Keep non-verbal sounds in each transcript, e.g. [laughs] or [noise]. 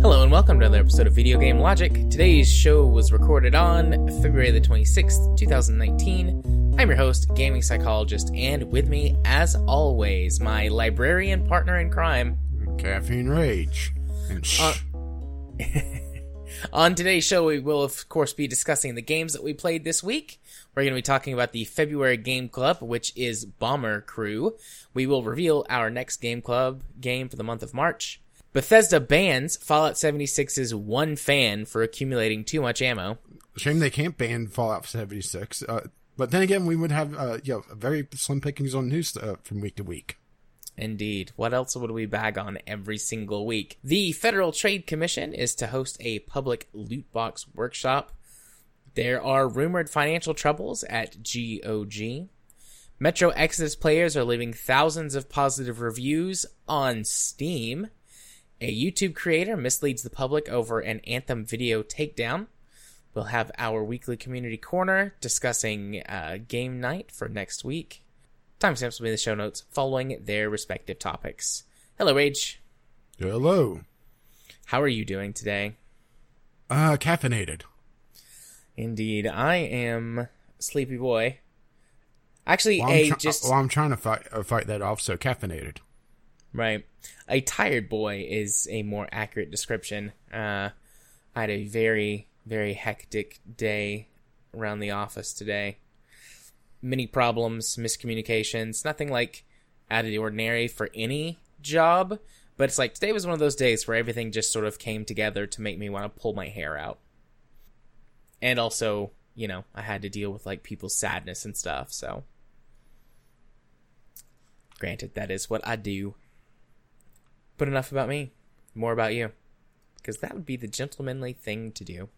Hello and welcome to another episode of Video Game Logic. Today's show was recorded on February the 26th, 2019. I'm your host, gaming psychologist, and with me, as always, my librarian partner in crime. Caffeine Rage. And shh. Uh, [laughs] On today's show, we will, of course, be discussing the games that we played this week. We're going to be talking about the February Game Club, which is Bomber Crew. We will reveal our next Game Club game for the month of March. Bethesda bans Fallout 76's one fan for accumulating too much ammo. Shame they can't ban Fallout 76. Uh, but then again, we would have uh, you know, very slim pickings on news uh, from week to week. Indeed. What else would we bag on every single week? The Federal Trade Commission is to host a public loot box workshop. There are rumored financial troubles at GOG. Metro Exodus players are leaving thousands of positive reviews on Steam. A YouTube creator misleads the public over an Anthem video takedown. We'll have our weekly community corner discussing uh, game night for next week. Timestamps will be in the show notes following their respective topics. Hello, Rage. Hello. How are you doing today? Uh, caffeinated. Indeed, I am sleepy boy. Actually, Well, a try- just well, I'm trying to fight uh, fight that off. So caffeinated. right. A tired boy is a more accurate description. Uh, I had a very very hectic day around the office today. Many problems, miscommunications, nothing like out of the ordinary for any job. But it's like today was one of those days where everything just sort of came together to make me want to pull my hair out. And also, you know, I had to deal with like people's sadness and stuff, so. Granted, that is what I do. But enough about me. More about you. Because that would be the gentlemanly thing to do.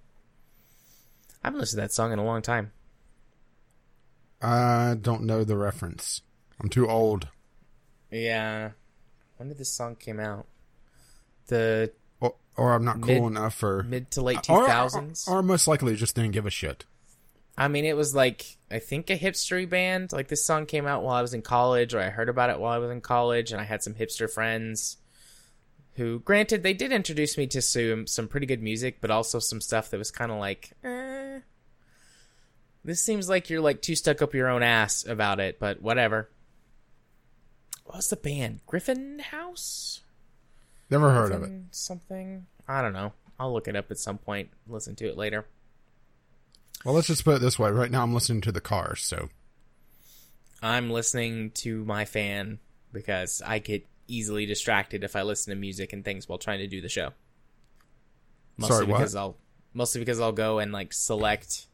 I haven't listened to that song in a long time. I don't know the reference. I'm too old. Yeah. When did this song came out? The Or, or I'm not Mid- cool enough for. mid to late or, 2000s? or, or most likely just didn't give a shit. I mean, it was like I think a hipstery band. Like this song came out while I was in college, or I heard about it while I was in college, and I had some hipster friends. Who, granted, they did introduce me to some some pretty good music, but also some stuff that was kind of like, eh, this seems like you're like too stuck up your own ass about it. But whatever. What's the band? Griffin House? Never heard of it. Something? I don't know. I'll look it up at some point. Listen to it later. Well, let's just put it this way. Right now, I'm listening to the Cars. So I'm listening to my fan because I get easily distracted if I listen to music and things while trying to do the show. Mostly Sorry, what? because I'll mostly because I'll go and like select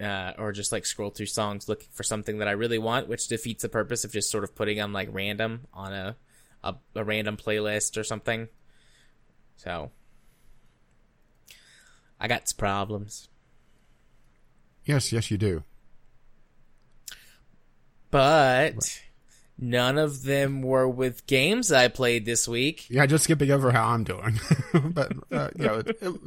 uh, or just like scroll through songs looking for something that I really want, which defeats the purpose of just sort of putting them like random on a a, a random playlist or something. So I got some problems. yes, yes, you do. But none of them were with games I played this week. Yeah, just skipping over how I'm doing. [laughs] but uh, you know, it, it-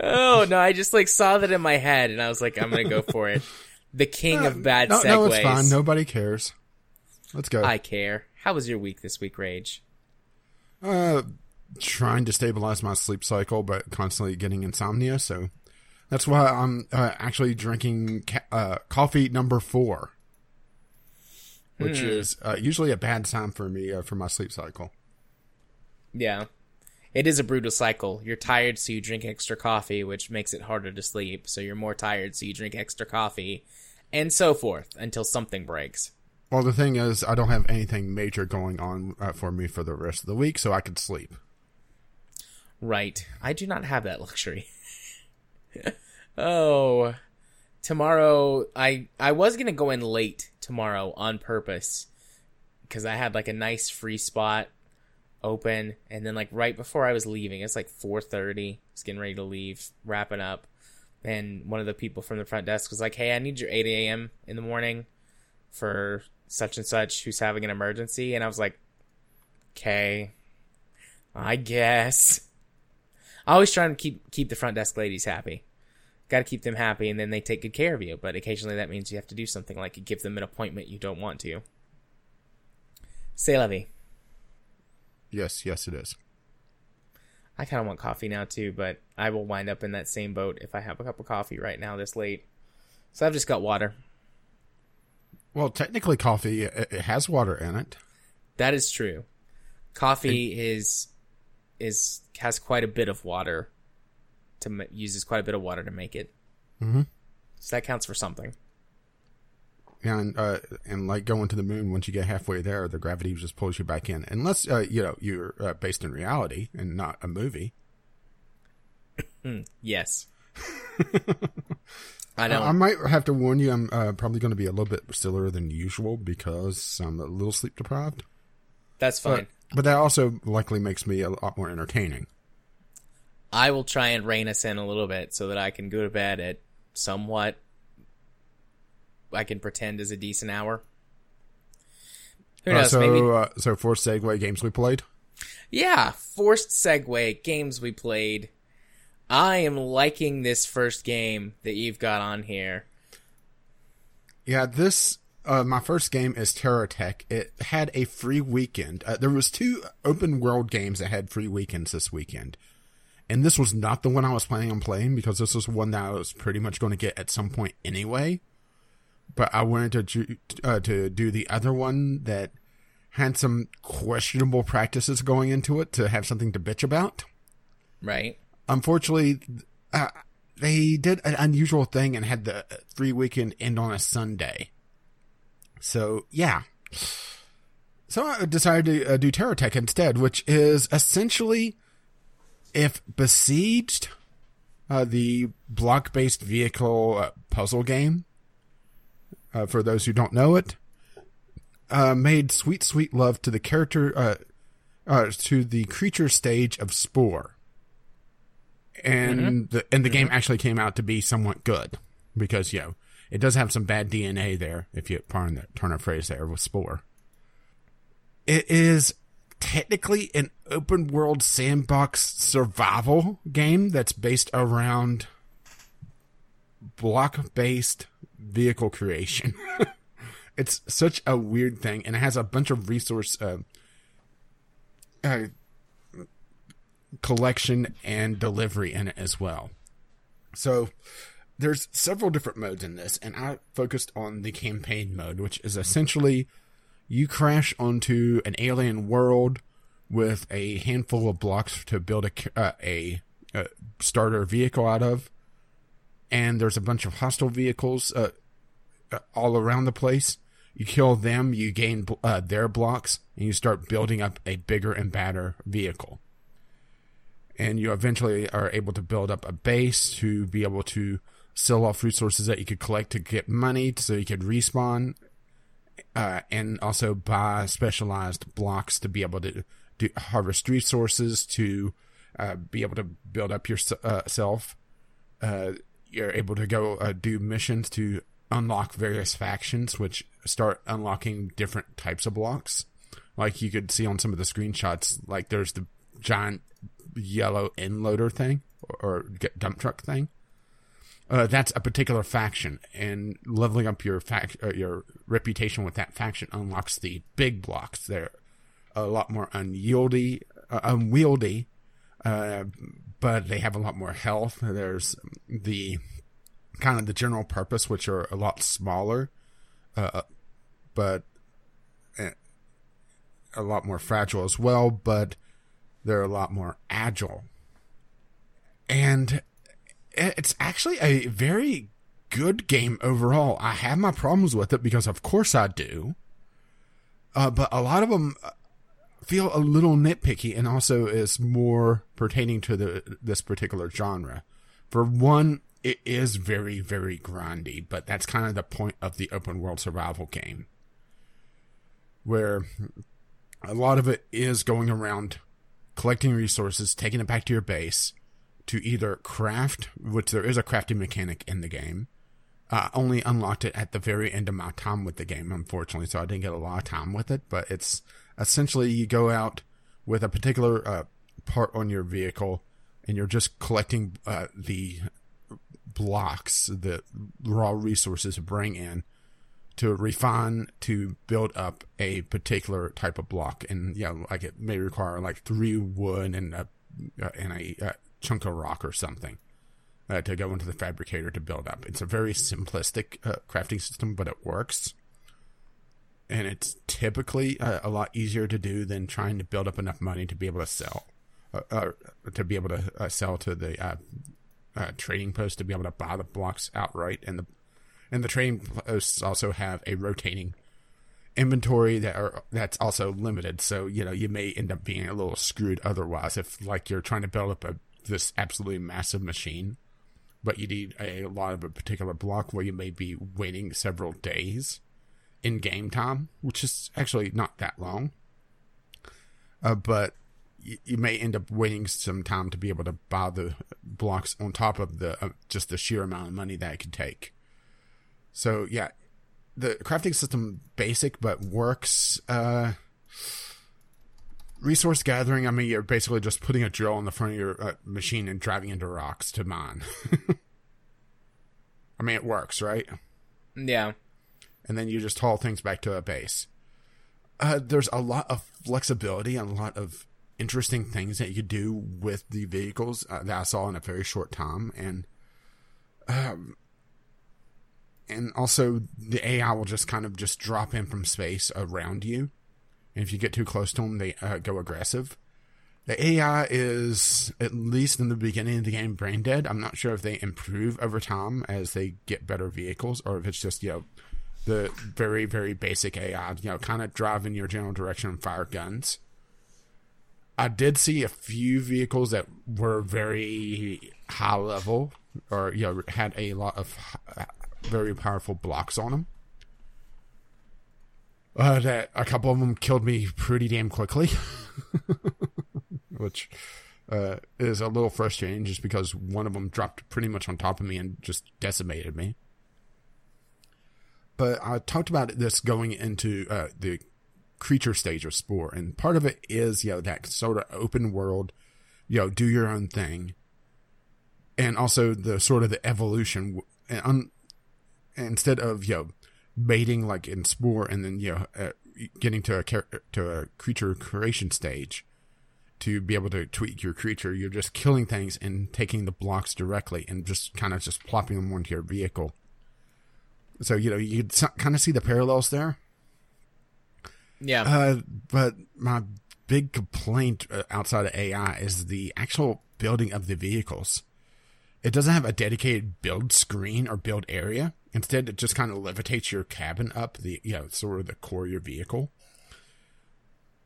Oh no, I just like saw that in my head and I was like, I'm gonna go for it. The king of bad no, segues. no, it's fine. Nobody cares. Let's go. I care. How was your week this week, Rage? Uh, trying to stabilize my sleep cycle, but constantly getting insomnia. So that's why I'm uh, actually drinking ca- uh, coffee number four, which is uh, usually a bad sign for me uh, for my sleep cycle. Yeah. It is a brutal cycle. You're tired, so you drink extra coffee, which makes it harder to sleep. So you're more tired, so you drink extra coffee, and so forth until something breaks. Well, the thing is, I don't have anything major going on uh, for me for the rest of the week, so I could sleep. Right. I do not have that [laughs] luxury. oh. Tomorrow I I was going to go in late tomorrow on purpose cuz I had like a nice free spot open and then like right before I was leaving, it's like 4:30, I was getting ready to leave, wrapping up. And one of the people from the front desk was like, "Hey, I need your 8 a.m. in the morning for such and such who's having an emergency." And I was like, "Okay, I guess." I always try to keep keep the front desk ladies happy. got to keep them happy, and then they take good care of you. But occasionally that means you have to do something like give them an appointment you don't want to. Say Levy. Yes, yes, it is. I kind of want coffee now too, but I will wind up in that same boat if I have a cup of coffee right now this late. So I've just got water. Well, technically, coffee it it has water in it. That is true. Coffee is is has quite a bit of water to uses quite a bit of water to make it. Mhm. So that counts for something. And uh, and like going to the moon once you get halfway there the gravity just pulls you back in unless uh, you know you're uh, based in reality and not a movie Yes. I [laughs] I, don't. I might have to warn you i'm uh, probably going to be a little bit sillier than usual because i'm a little sleep deprived that's fine. but, but that also likely makes me a lot more entertaining I will try and rein us in a little bit so that I can go to bed at somewhat. I can pretend as a decent hour. Who Uh, knows? so maybe. uh, so for segue games we played Yeah, forced segue games we played. I am liking this first game that you've got on here. Yeah, this uh, my first game is TerraTech. It had a free weekend. Uh, there was two open world games that had free weekends this weekend, and this was not the one I was planning on playing because this was one that I was pretty much going to get at some point anyway. But I wanted to uh, to do the other one that had some questionable practices going into it to have something to bitch about Right? unfortunately, uh, they did an unusual thing and had the free weekend end on a Sunday. So yeah. So I decided to uh, do TerraTech instead, which is essentially if Besiege, uh, the block-based vehicle uh, puzzle game, uh, for those who don't know it, uh, made sweet, sweet love to the character, uh, uh, to the creature stage of Spore. And the and the game actually came out to be somewhat good because you know it does have some bad DNA there if you pardon the turn of phrase there with Spore. It is technically an open world sandbox survival game that's based around block based vehicle creation. [laughs] it's such a weird thing and it has a bunch of resource uh, uh, collection and delivery in it as well. So there's several different modes in this, and I focused on the campaign mode, which is essentially you crash onto an alien world with a handful of blocks to build a uh, a, a starter vehicle out of, and there's a bunch of hostile vehicles uh, uh, all around the place. You kill them, you gain uh, their blocks, and you start building up a bigger and badder vehicle and you eventually are able to build up a base to be able to sell off resources that you could collect to get money so you could respawn uh, and also buy specialized blocks to be able to do, harvest resources to uh, be able to build up yourself uh, you're able to go uh, do missions to unlock various factions which start unlocking different types of blocks like you could see on some of the screenshots like there's the giant yellow end loader thing or, or dump truck thing. Uh, that's a particular faction, and leveling up your fac- uh, your reputation with that faction unlocks the big blocks. They're a lot more unyieldy, uh, unwieldy, uh, but they have a lot more health. There's the kind of the general purpose, which are a lot smaller, uh, but uh, a lot more fragile as well. But they're a lot more agile. And it's actually a very good game overall. I have my problems with it because, of course, I do. Uh, but a lot of them feel a little nitpicky and also is more pertaining to the this particular genre. For one, it is very, very grindy, but that's kind of the point of the open world survival game. Where a lot of it is going around collecting resources, taking it back to your base to either craft, which there is a crafting mechanic in the game. Uh, only unlocked it at the very end of my time with the game, unfortunately, so I didn't get a lot of time with it. But it's essentially you go out with a particular uh, part on your vehicle, and you're just collecting uh, the blocks, the raw resources to bring in to refine to build up a particular type of block, and know, like it may require like three wood and a uh, and a uh, chunk of rock or something uh, to go into the fabricator to build up. It's a very simplistic uh, crafting system, but it works. And it's typically uh, a lot easier to do than trying to build up enough money to be able to sell, uh, to be able to sell to the trading post to be able to buy the blocks outright. And the and the trading posts also have a rotating inventory that are that's also limited. So you know you may end up being a little screwed otherwise if like you're trying to build up a this absolutely massive machine, but you need a lot of a particular block where you may be waiting several days in game time, which is actually not that long. Uh, but you, you, may end up waiting some time to be able to buy the blocks on top of the uh, just the sheer amount of money that it could take. So yeah, the crafting system basic but works. Uh, resource gathering. I mean, you're basically just putting a drill on the front of your uh, machine and driving into rocks to mine. [laughs] I mean, it works, right? Yeah. And then you just haul things back to a base. Uh, there's a lot of flexibility and a lot of interesting things that you do with the vehicles uh, that I saw in a very short time, and um, and also the AI will just kind of just drop in from space around you. And if you get too close to them, they uh, go aggressive. The AI is, at least in the beginning of the game, brain dead. I'm not sure if they improve over time as they get better vehicles or if it's just, you know, the very, very basic AI, you know, kind of driving your general direction and fire guns. I did see a few vehicles that were very high level or, you know, had a lot of very powerful blocks on them. Uh, that a couple of them killed me pretty damn quickly, [laughs] which uh, is a little frustrating just because one of them dropped pretty much on top of me and just decimated me. But I talked about this going into uh, the creature stage of Spore, and part of it is you know that sort of open world, you know, do your own thing, and also the sort of the evolution. And instead of you know baiting like in spore and then you know uh, getting to a to a creature creation stage to be able to tweak your creature you're just killing things and taking the blocks directly and just kind of just plopping them onto your vehicle so you know you kind of see the parallels there yeah uh, but my big complaint uh, outside of ai is the actual building of the vehicles it doesn't have a dedicated build screen or build area Instead, it just kind of levitates your cabin up, the you know, sort of the core of your vehicle.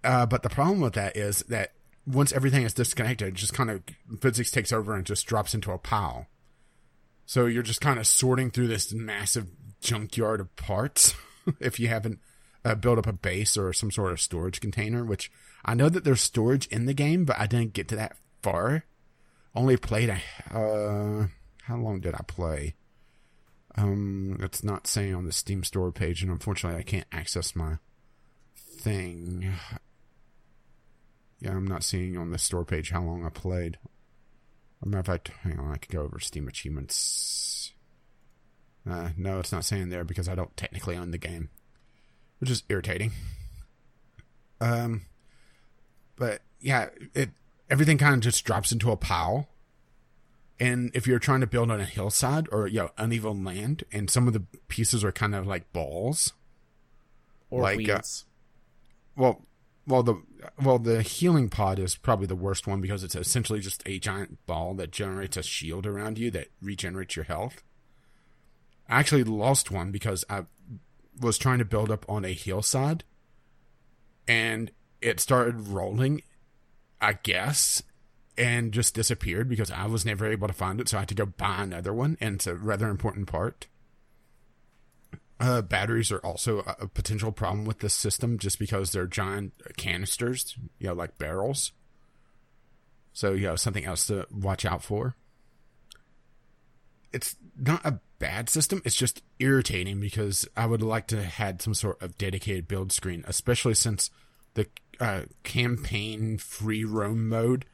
Uh, but the problem with that is that once everything is disconnected, just kind of physics takes over and just drops into a pile. So you're just kind of sorting through this massive junkyard of parts [laughs] if you haven't uh, built up a base or some sort of storage container, which I know that there's storage in the game, but I didn't get to that far. Only played a, uh, how long did I play? Um, it's not saying on the Steam store page, and unfortunately, I can't access my thing. Yeah, I'm not seeing on the store page how long I played. As a matter of fact, hang on, I could go over Steam achievements. Uh, no, it's not saying there because I don't technically own the game, which is irritating. Um, but yeah, it everything kind of just drops into a pile and if you're trying to build on a hillside or you know uneven land, and some of the pieces are kind of like balls, or like, uh, well, well the well the healing pod is probably the worst one because it's essentially just a giant ball that generates a shield around you that regenerates your health. Actually lost one because I was trying to build up on a hillside, and it started rolling. I guess and just disappeared because I was never able to find it, so I had to go buy another one, and it's a rather important part. Uh, batteries are also a, a, potential problem with this system just because they're giant canisters, you know, like barrels. So, you know, something else to watch out for. It's not a bad system, it's just irritating because I would like to have had some sort of dedicated build screen, especially since the uh, campaign free roam mode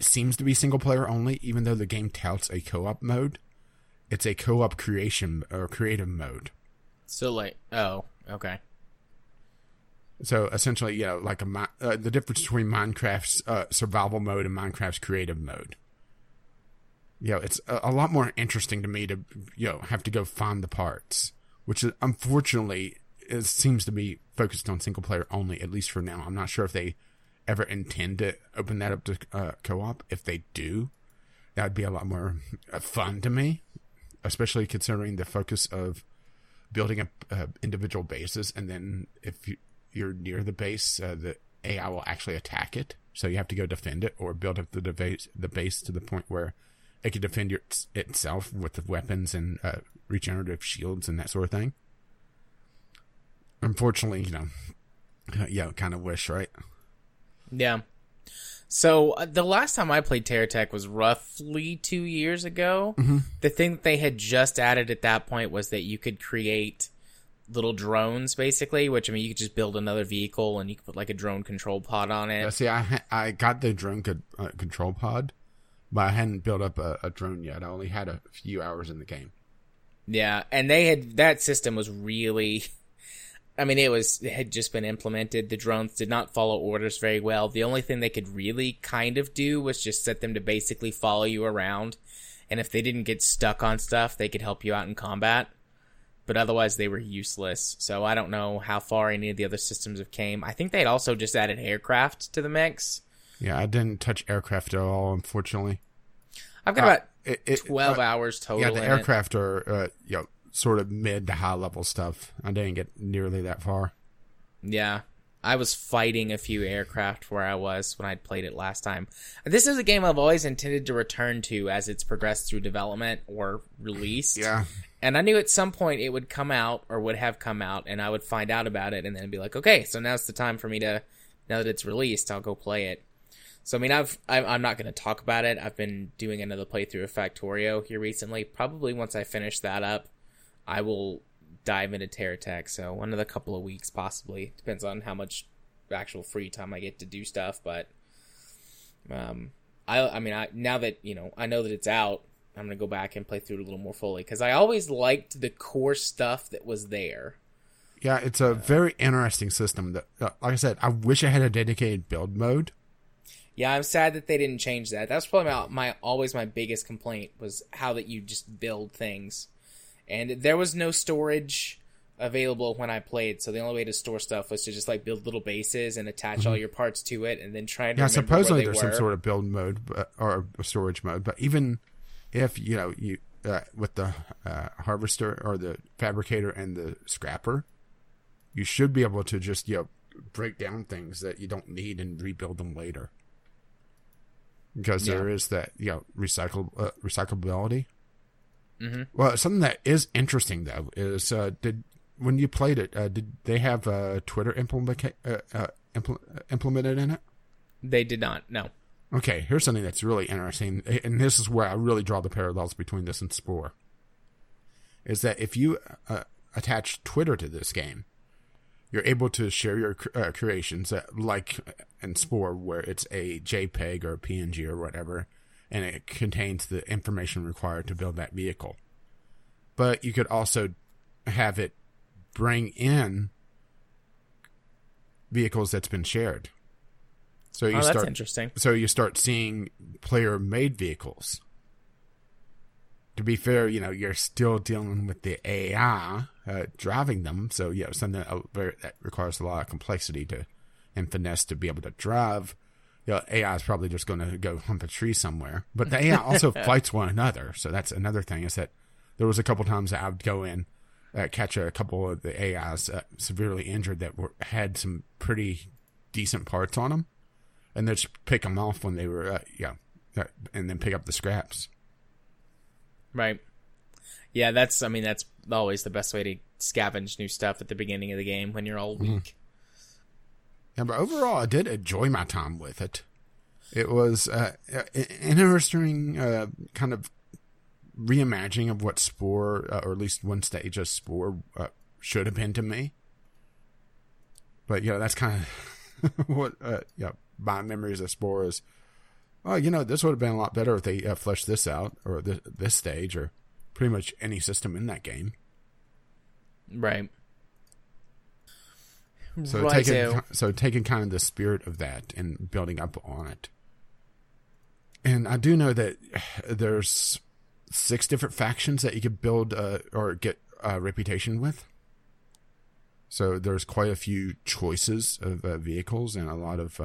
seems to be single player only, even though the game touts a co op mode. it's a co-op creation or creative mode. So like, oh, okay. So essentially, you know, like a uh, the difference between Minecraft's uh, survival mode and Minecraft's creative mode. You know, it's a, a lot more interesting to me to you know have to go find the parts, which unfortunately it seems to be focused on single player only, at least for now. I'm not sure if they ever intend to open that up to uh, co-op. If they do, that would be a lot more uh, fun to me, especially considering the focus of building up uh, individual bases, and then if you, you're near the base, uh, the AI will actually attack it. So you have to go defend it or build up the base, the base to the point where it can defend your, itself with the weapons and uh, regenerative shields and that sort of thing. Unfortunately, you know, [laughs] yeah, kind of wish, right? Yeah. So uh, the last time I played TerraTech was roughly two years ago. Mm-hmm. The thing that they had just added at that point was that you could create little drones, basically. Which I mean, you could just build another vehicle and you could put like a drone control pod on it. Uh, see, I I got the drone co- uh, control pod, but I hadn't built up a, a drone yet. I only had a few hours in the game. Yeah, and they had that system was really [laughs] I mean, it was it had just been implemented. The drones did not follow orders very well. The only thing they could really kind of do was just set them to basically follow you around, and if they didn't get stuck on stuff, they could help you out in combat. But otherwise, they were useless. So I don't know how far any of the other systems have came. I think they had also just added aircraft to the mix. Yeah, I didn't touch aircraft at all, unfortunately. I've got Uh, about It, it, twelve uh, hours total. Yeah, the in it. aircraft are uh, you know sort of mid to high level stuff. I didn't get nearly that far. Yeah. I was fighting a few aircraft where I was when I'd played it last time. This is a game I've always intended to return to as it's progressed through development or released. Yeah, And I knew at some point it would come out or would have come out and I would find out about it and then be like, okay, so now's the time for me to, now that it's released, I'll go play it. So I mean, I've I'm I'm not going to talk about it. I've been doing another playthrough of Factorio here recently. Probably once I finish that up, I will dive into TerraTech. So another couple of weeks, possibly depends on how much actual free time I get to do stuff. But um, I I mean, I now that you know, I know that it's out. I'm gonna go back and play through it a little more fully because I always liked the core stuff that was there. yeah, it's a very interesting system. That, uh, like I said, I wish I had a dedicated build mode. Yeah, I'm sad that they didn't change that. That's probably my, my always my biggest complaint was how that you just build things, and there was no storage available when I played. So the only way to store stuff was to just like build little bases and attach all your parts to it, and then try and Yeah, supposedly there's some sort of build mode or a storage mode, but even if you know you uh, with the uh, harvester or the fabricator and the scrapper, you should be able to just you know break down things that you don't need and rebuild them later. Because there is that you know recycle uh, recyclability. Mhm. Well, something that is interesting though is uh, did when you played it, uh, did they have uh, Twitter implement uh, uh, impl- implemented in it? They did not. No. Okay, here's something that's really interesting, and this is where I really draw the parallels between this and Spore. Is that if you uh, attach Twitter to this game, you're able to share your uh, creations, uh, like in Spore, where it's a JPEG or a PNG or whatever, and it contains the information required to build that vehicle. But you could also have it bring in vehicles that's been shared. So you Oh, that's start interesting. so you start seeing player made vehicles. To be fair, you know you're still dealing with the AI uh, driving them, so you know something that, uh, very, that requires a lot of complexity to and finesse to be able to drive. You know, AI is probably just going to go hump a tree somewhere, but the AI also [laughs] fights one another. So that's another thing. Is that there was a couple times that I would go in, uh, catch a couple of the AIs uh, severely injured that were had some pretty decent parts on them and then just pick them off when they were, uh, yeah, uh, and then pick up the scraps. Right. Yeah, that's. I mean, that's always the best way to scavenge new stuff at the beginning of the game when you're all weak. Yeah, but overall, I did enjoy my time with it. It was uh, uh, an interesting uh, kind of reimagining of what Spore, uh, or at least one stage of Spore, uh, should have been to me. But yeah, you know, that's kind of [laughs] what uh, yeah my memories of Spore is. Oh, you know, this would have been a lot better if they uh, fleshed this out, or this, this stage, or pretty much any system in that game. Right. So Right, taking so- taking kind of the spirit of that and building up on it. And I do know that [sighs] there's six different factions that you could build uh, or get a reputation with. So there's quite a few choices of uh, vehicles and a lot of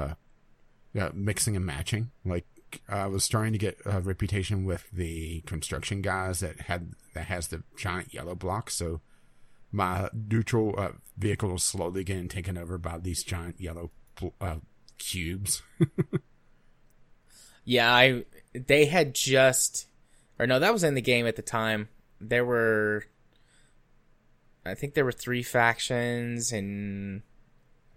uh, mixing and matching. Like I was starting to get a reputation with the construction guys that had that has the giant yellow blocks. So my neutral uh, vehicle is slowly getting taken over by these giant yellow uh, cubes. [laughs] Yeah, I they had just or no, that was in the game at the time. There were I think there were three factions and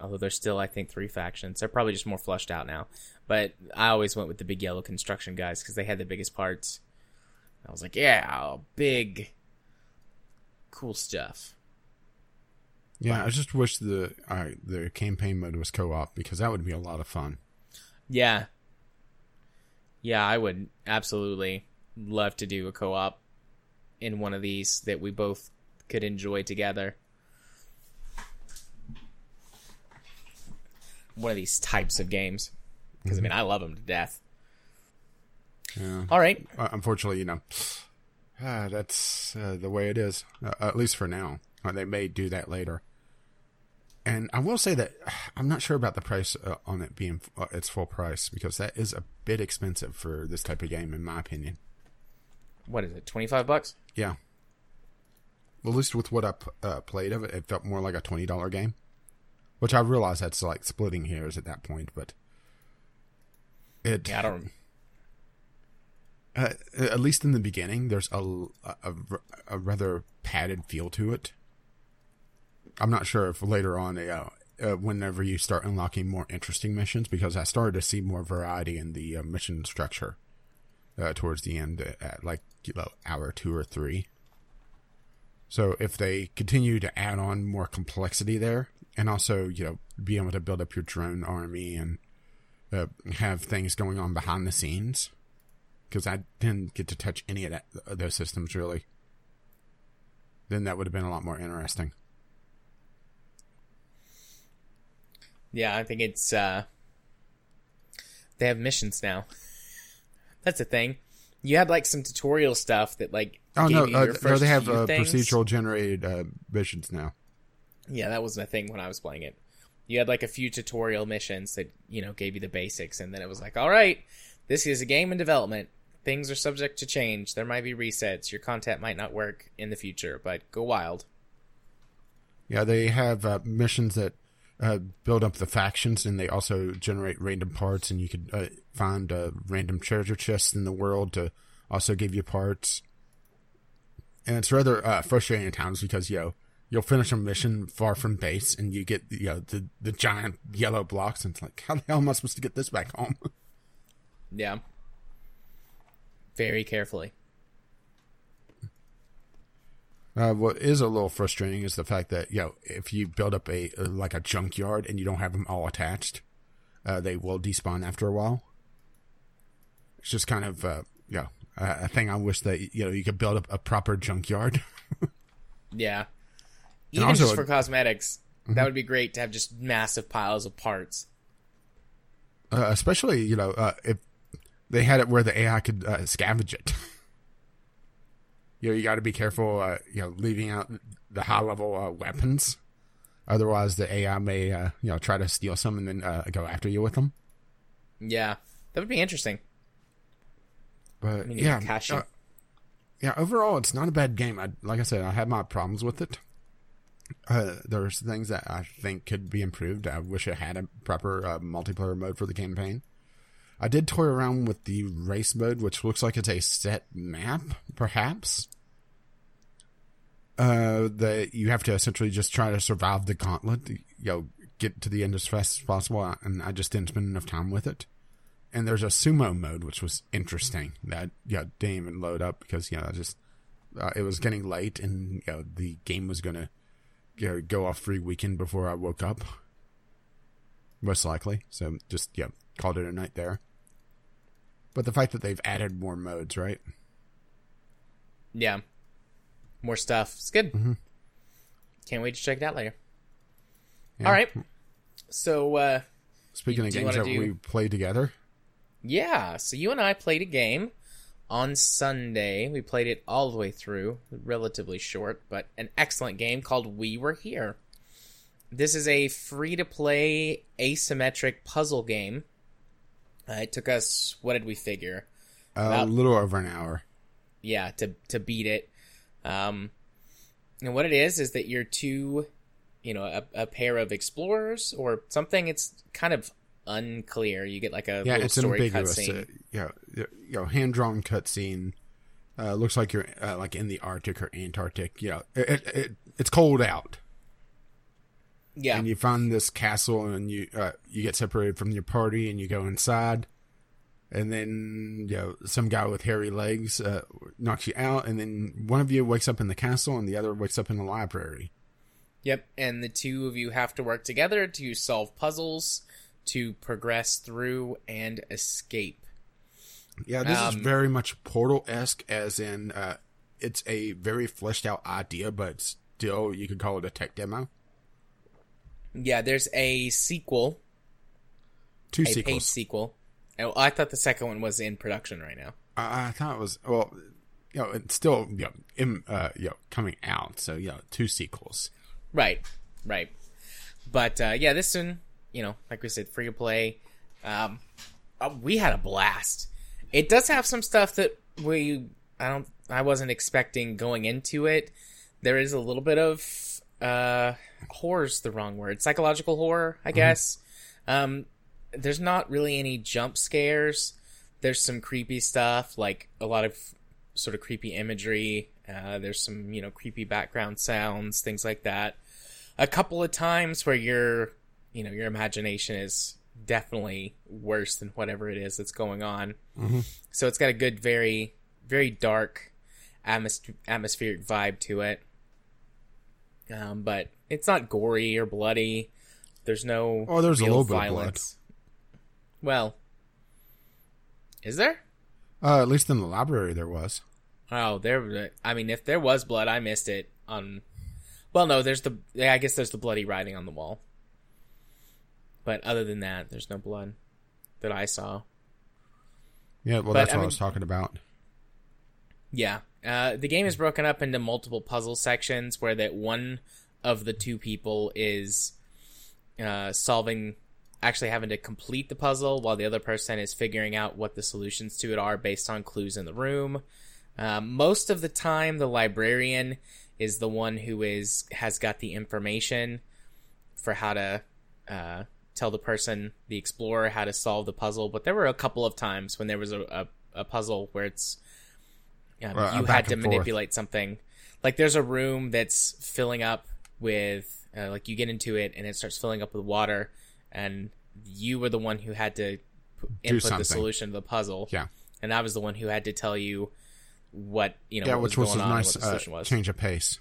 although there's still I think three factions. They're probably just more flushed out now. But I always went with the big yellow construction guys cuz they had the biggest parts. I was like, yeah, big cool stuff. Yeah, I just wish the uh, the campaign mode was co-op because that would be a lot of fun. Yeah. Yeah, I would absolutely love to do a co-op in one of these that we both could enjoy together. One of these types of games. Because, I mean, I love them to death. Yeah. All right. Uh, unfortunately, you know, ah, that's uh, the way it is. Uh, at least for now. Uh, they may do that later. And I will say that [sighs] I'm not sure about the price uh, on it being uh, its full price because that is a bit expensive for this type of game, in my opinion. What is it, 25 bucks? Yeah. At least with what I p- uh, played of it, it felt more like a twenty dollar game, which I realize that's like splitting hairs at that point, but it Yeah, I don't. uh, at least in the beginning, there's a, a, a rather padded feel to it. I'm not sure if later on, uh, uh, whenever you start unlocking more interesting missions, because I started to see more variety in the uh, mission structure uh, towards the end at like you know hour two or three. So if they continue to add on more complexity there, and also you know be able to build up your drone army and uh, have things going on behind the scenes, because I didn't get to touch any of that of those systems really. Then that would have been a lot more interesting. Yeah, I think it's, uh. They have missions now. That's the thing. You had, like, some tutorial stuff that, like, Oh no, uh, no, they have uh, procedural generated uh, missions now. Yeah, that wasn't a thing when I was playing it. You had like a few tutorial missions that, you know, gave you the basics, and then it was like, all right, this is a game in development. Things are subject to change. There might be resets. Your content might not work in the future, but go wild. Yeah, they have uh, missions that uh, build up the factions, and they also generate random parts, and you could uh, find uh, random treasure chests in the world to also give you parts. And it's rather uh, frustrating at times because you know you'll finish a mission far from base, and you get you know the the giant yellow blocks, and it's like, how the hell am I supposed to get this back home? [laughs] Yeah. Very carefully. Uh, what is a little frustrating is the fact that you know if you build up a uh, like a junkyard and you don't have them all attached, uh, they will despawn after a while. It's just kind of uh, you know a, a thing I wish that you know you could build up a proper junkyard. [laughs] Yeah. Even also just for cosmetics, that would be great to have just massive piles of parts. uh, especially you know uh, if they had it where the AI could uh, scavenge it. [laughs] you know you got to be careful. Uh, you know leaving out the high level uh, weapons, otherwise the AI may uh, you know try to steal some and then uh, go after you with them. Yeah. That would be interesting. But yeah, yeah. Overall, it's not a bad game. I like I said, I had my problems with it. Uh, there's things that I think could be improved. I wish it had a proper uh, multiplayer mode for the campaign. I did toy around with the race mode, which looks like it's a set map, perhaps. Uh, that you have to essentially just try to survive the gauntlet. You know, get to the end as fast as possible, and I just didn't spend enough time with it and there's a sumo mode which was interesting that yeah didn't even load up because you know I just uh, it was getting late and you know the game was gonna you know, go off free weekend before I woke up most likely so just yeah called it a night there but the fact that they've added more modes right Yeah. more stuff. It's good. Mm-hmm. Can't wait to check it out later. Yeah. All right. So uh, Speaking of games that do- we played together, yeah, so you and I played a game on Sunday. We played it all the way through, relatively short, but an excellent game called We Were Here. This is a free to play asymmetric puzzle game. Uh, it took us, what did we figure? a About- little over an hour. yeah to to beat it um and what it is is that you're two you know a, a pair of explorers or something it's kind of unclear you get like a Yeah, it's ambiguous. Uh, yeah, you know, hand drawn cutscene. Uh, looks like you're uh, like in the Arctic or Antarctic. Yeah, it, it, it, it's cold out, yeah and you find this castle, and you uh, you get separated from your party, and you go inside, and then you know some guy with hairy legs uh, knocks you out, and then one of you wakes up in the castle, and the other wakes up in the library. yep and the two of you have to work together to solve puzzles to progress through and escape Yeah, this is Um, very much Portal esque, as in uh, it's a very fleshed out idea, but still you could call it a tech demo. yeah there's a sequel Two a paid sequels. sequel oh, i thought the second one was in production right now I, I thought it was well, you know, it's still you know, in, uh, you know, coming out. So yeah, two sequels. Right, right. But uh, yeah, this one, you know, like we said, free to play. Um, uh, we had a blast. It does have some stuff that we I don't I wasn't expecting going into it. There is a little bit of uh, horror's the wrong word, psychological horror, I guess. Um, there's not really any jump scares. There's some creepy stuff, like a lot of sort of creepy imagery. Uh, there's some, you know, creepy background sounds, things like that. A couple of times where your, you know, your imagination is definitely worse than whatever it is that's going on. Mhm. So it's got a good, very, very dark atmos- atmospheric vibe to it. Um, but it's not gory or bloody. There's no Oh, there's a little bit of blood. violence. Well, is there? Uh, at least in the library there was. Oh, there. I mean, if there was blood, I missed it on. Well, no, there's the. I guess there's the bloody writing on the wall. But other than that, there's no blood that I saw. Yeah, well, But, that's I what I was talking about. Yeah, uh, the game is broken up into multiple puzzle sections where that one of the two people is uh, solving, actually having to complete the puzzle, while the other person is figuring out what the solutions to it are based on clues in the room. Um, most of the time, the librarian is the one who is has got the information for how to uh, tell the person, the explorer, how to solve the puzzle. But there were a couple of times when there was a, a, a puzzle where it's um, Uh, you had to and forth. manipulate something. Like there's a room that's filling up with, uh, like you get into it and it starts filling up with water, and you were the one who had to p- input the solution to the puzzle. Yeah. and I was the one who had to tell you what you know. yeah, what which was going a nice the uh, solution was. change of pace.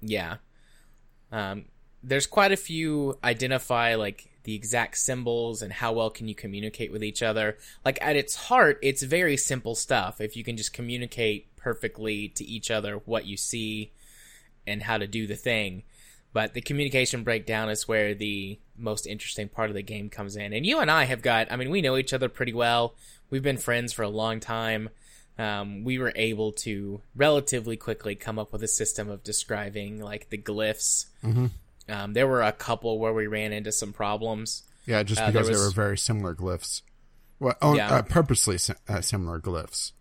Yeah. Um, there's quite a few identify like the exact symbols and how well can you communicate with each other. Like at its heart, it's very simple stuff. If you can just communicate perfectly to each other what you see and how to do the thing. But the communication breakdown is where the most interesting part of the game comes in. And you and I have got, I mean, we know each other pretty well. We've been friends for a long time. Um, we were able to relatively quickly come up with a system of describing like the glyphs. Mhm. Um, there were a couple where we ran into some problems. Yeah, just Uh, because they were very similar glyphs. Well, oh, Yeah. uh, purposely si- uh, similar glyphs.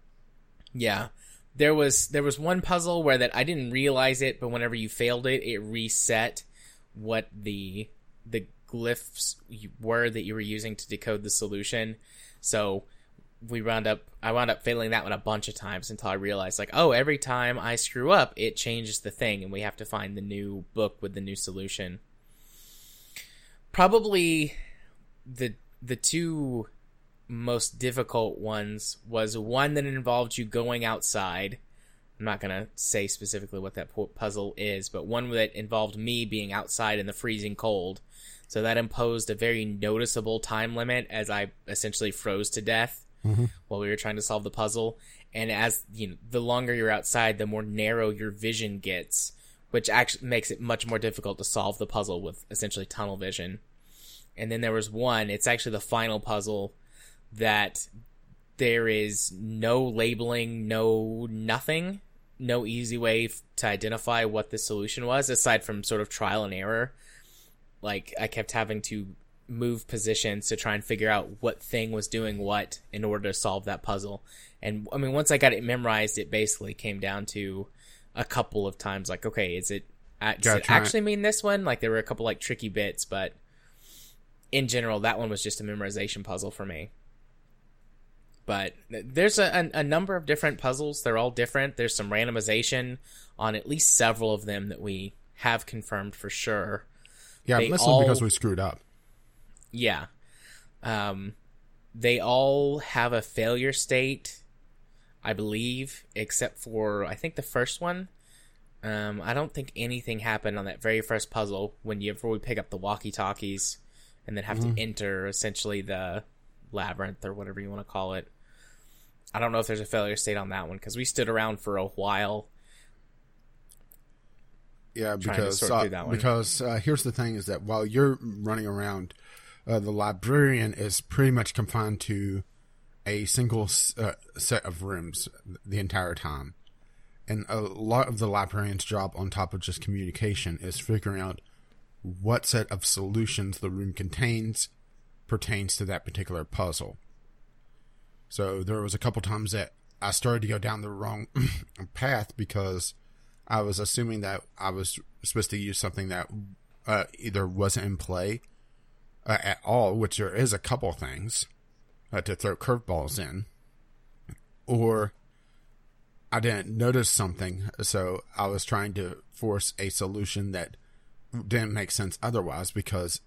Yeah. There was there was one puzzle where that I didn't realize it, but whenever you failed it, it reset what the the glyphs were that you were using to decode the solution. So we wound up I wound up failing that one a bunch of times until I realized like, oh, every time I screw up, it changes the thing and we have to find the new book with the new solution. Probably the the two most difficult ones was one that involved you going outside. I'm not going to say specifically what that puzzle is, but one that involved me being outside in the freezing cold. So that imposed a very noticeable time limit as I essentially froze to death Mm-hmm. while we were trying to solve the puzzle. And as you know, the longer you're outside, the more narrow your vision gets, which actually makes it much more difficult to solve the puzzle with essentially tunnel vision. And then there was one, it's actually the final puzzle that there is no labeling, no nothing, no easy way f- to identify what the solution was aside from sort of trial and error. Like I kept having to move positions to try and figure out what thing was doing what in order to solve that puzzle. And I mean, once I got it memorized, it basically came down to a couple of times like, okay, is it, does it it. actually mean this one? Like there were a couple like tricky bits, but in general, that one was just a memorization puzzle for me. But there's a, a, a number of different puzzles. They're all different. There's some randomization on at least several of them that we have confirmed for sure. Yeah, They mostly all- because we screwed up. Yeah. Um, they all have a failure state, I believe, except for I think the first one. Um, I don't think anything happened on that very first puzzle when you before we pick up the walkie talkies and then have to enter essentially the labyrinth or whatever you want to call it. I don't know if there's a failure state on that one because we stood around for a while. Yeah, because uh, through that one. because uh, here's the thing: is that while you're running around, uh, the librarian is pretty much confined to a single uh, set of rooms the entire time, and a lot of the librarian's job, on top of just communication, is figuring out what set of solutions the room contains pertains to that particular puzzle. So there was a couple times that I started to go down the wrong [clears throat] path because I was assuming that I was supposed to use something that uh, either wasn't in play uh, at all, which there is a couple things uh, to throw curveballs in, or I didn't notice something, so I was trying to force a solution that didn't make sense otherwise because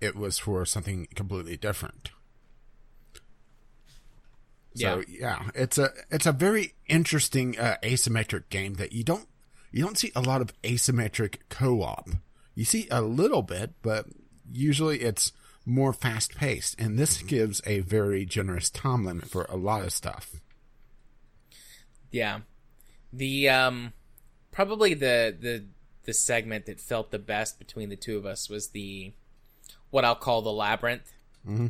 it was for something completely different. So yeah, it's a it's a very interesting uh, asymmetric game that you don't you don't see a lot of asymmetric co-op. You see a little bit, but usually it's more fast paced, and this gives a very generous time limit for a lot of stuff. Yeah. The um probably the the the segment that felt the best between the two of us was the what I'll call the labyrinth. Mm-hmm.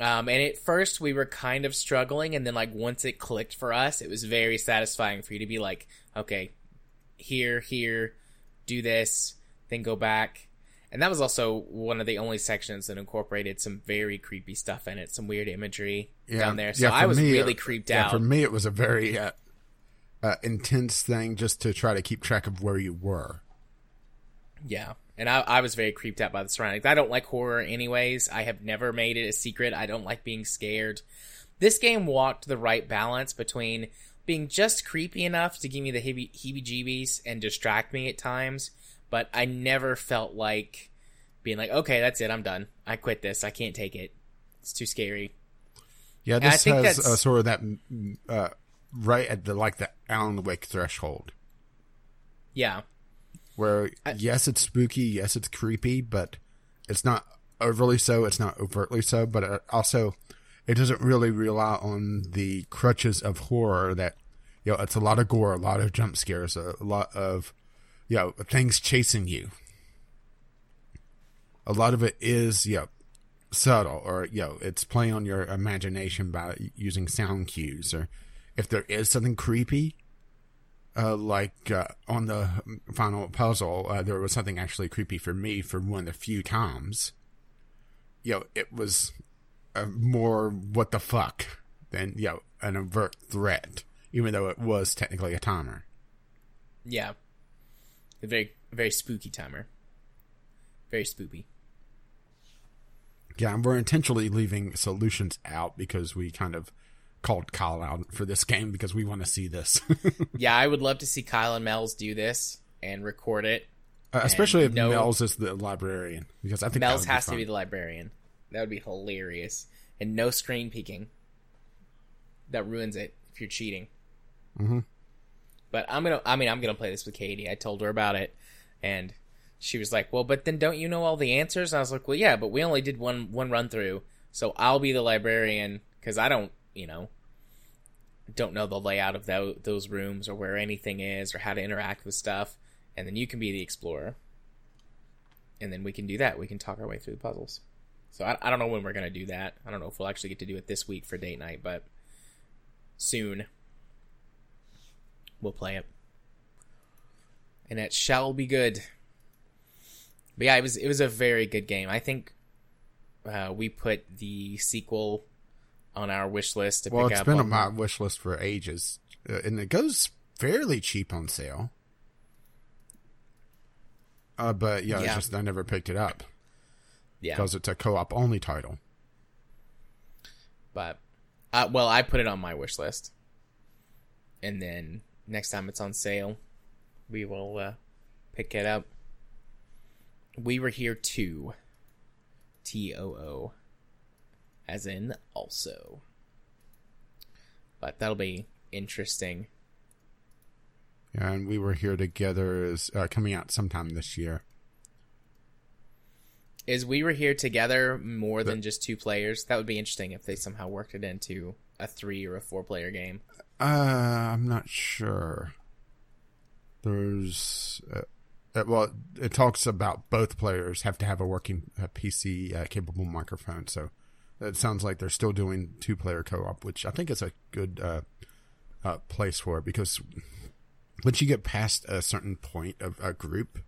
Um, and at first we were kind of struggling, and then like once it clicked for us, it was very satisfying for you to be like, okay, here, here, do this, then go back. And that was also one of the only sections that incorporated some very creepy stuff in it, some weird imagery down there. So yeah, I was me, really uh, creeped yeah, out. For me, it was a very uh, uh, intense thing just to try to keep track of where you were. Yeah. And I, I was very creeped out by the surroundings. I don't like horror anyways. I have never made it a secret. I don't like being scared. This game walked the right balance between being just creepy enough to give me the heebie jeebies and distract me at times, but I never felt like being like, okay, that's it. I'm done. I quit this. I can't take it. It's too scary. Yeah, I this has uh, sort of that uh, right at the like the Alan Wake threshold. Yeah. where yes, it's spooky, yes, it's creepy, but it's not overly so. It's not overtly so, but it also it doesn't really rely on the crutches of horror that you know. It's a lot of gore, a lot of jump scares, a lot of you know things chasing you. A lot of it is you know subtle, or you know it's playing on your imagination by using sound cues, or if there is something creepy, uh, like uh, on the final puzzle, uh, there was something actually creepy for me for one of the few times. You know, it was uh, more what the fuck than you know an overt threat, even though it was technically a timer. Yeah. A very, very spooky timer. Very spooky. Yeah, and we're intentionally leaving solutions out because we kind of called Kyle out for this game because we want to see this, [laughs] Yeah, I would love to see Kyle and Mel's do this and record it. uh, especially if no- Mel's is the librarian because I think Mel's would be has to be the librarian. That would be hilarious. And no screen peeking. That ruins it if you're cheating. Mm-hmm. But I'm gonna. I mean, I'm gonna play this with Katie. I told her about it, and she was like, "Well, but then don't you know all the answers?" And I was like, "Well, yeah, but we only did one one run through, so I'll be the librarian because I don't you know, don't know the layout of tho- those rooms or where anything is or how to interact with stuff, and then you can be the explorer. And then we can do that. We can talk our way through the puzzles. So I, I don't know when we're to do that. I don't know if we'll actually get to do it this week for date night, but soon we'll play it. And it shall be good. But yeah, it was it was a very good game. I think uh, we put the sequel on our wish list to Well, pick it's up. been on my wish list for ages, uh, and it goes fairly cheap on sale. Uh, but yeah, Yeah. it's just I never picked it up yeah, because it's a co-op only title. but uh, well, I put it on my wish list, and then next time it's on sale, we will uh, pick it up. We were here too. T O O, as in also. But that'll be interesting. Yeah, and we were here together is uh, coming out sometime this year. Is we were here together more than just two players? That would be interesting if they somehow worked it into a three or a four player game. Uh, I'm not sure. There's, uh, uh, well, it talks about both players have to have a working uh, PC capable microphone. So it sounds like they're still doing two player co op, which I think is a good uh, uh, place for it because once you get past a certain point of a group,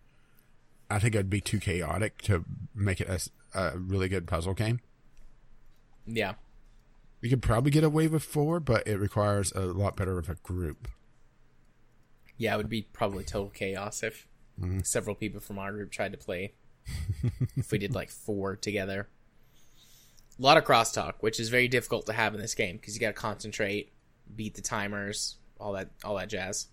I think it'd be too chaotic to make it a really good puzzle game. Yeah. You could probably get away with four, but it requires a lot better of a group. Yeah, it would be probably total chaos if several people from our group tried to play. if we did like four together. A lot of crosstalk, which is very difficult to have in this game because you got to concentrate, beat the timers, all that, all that jazz.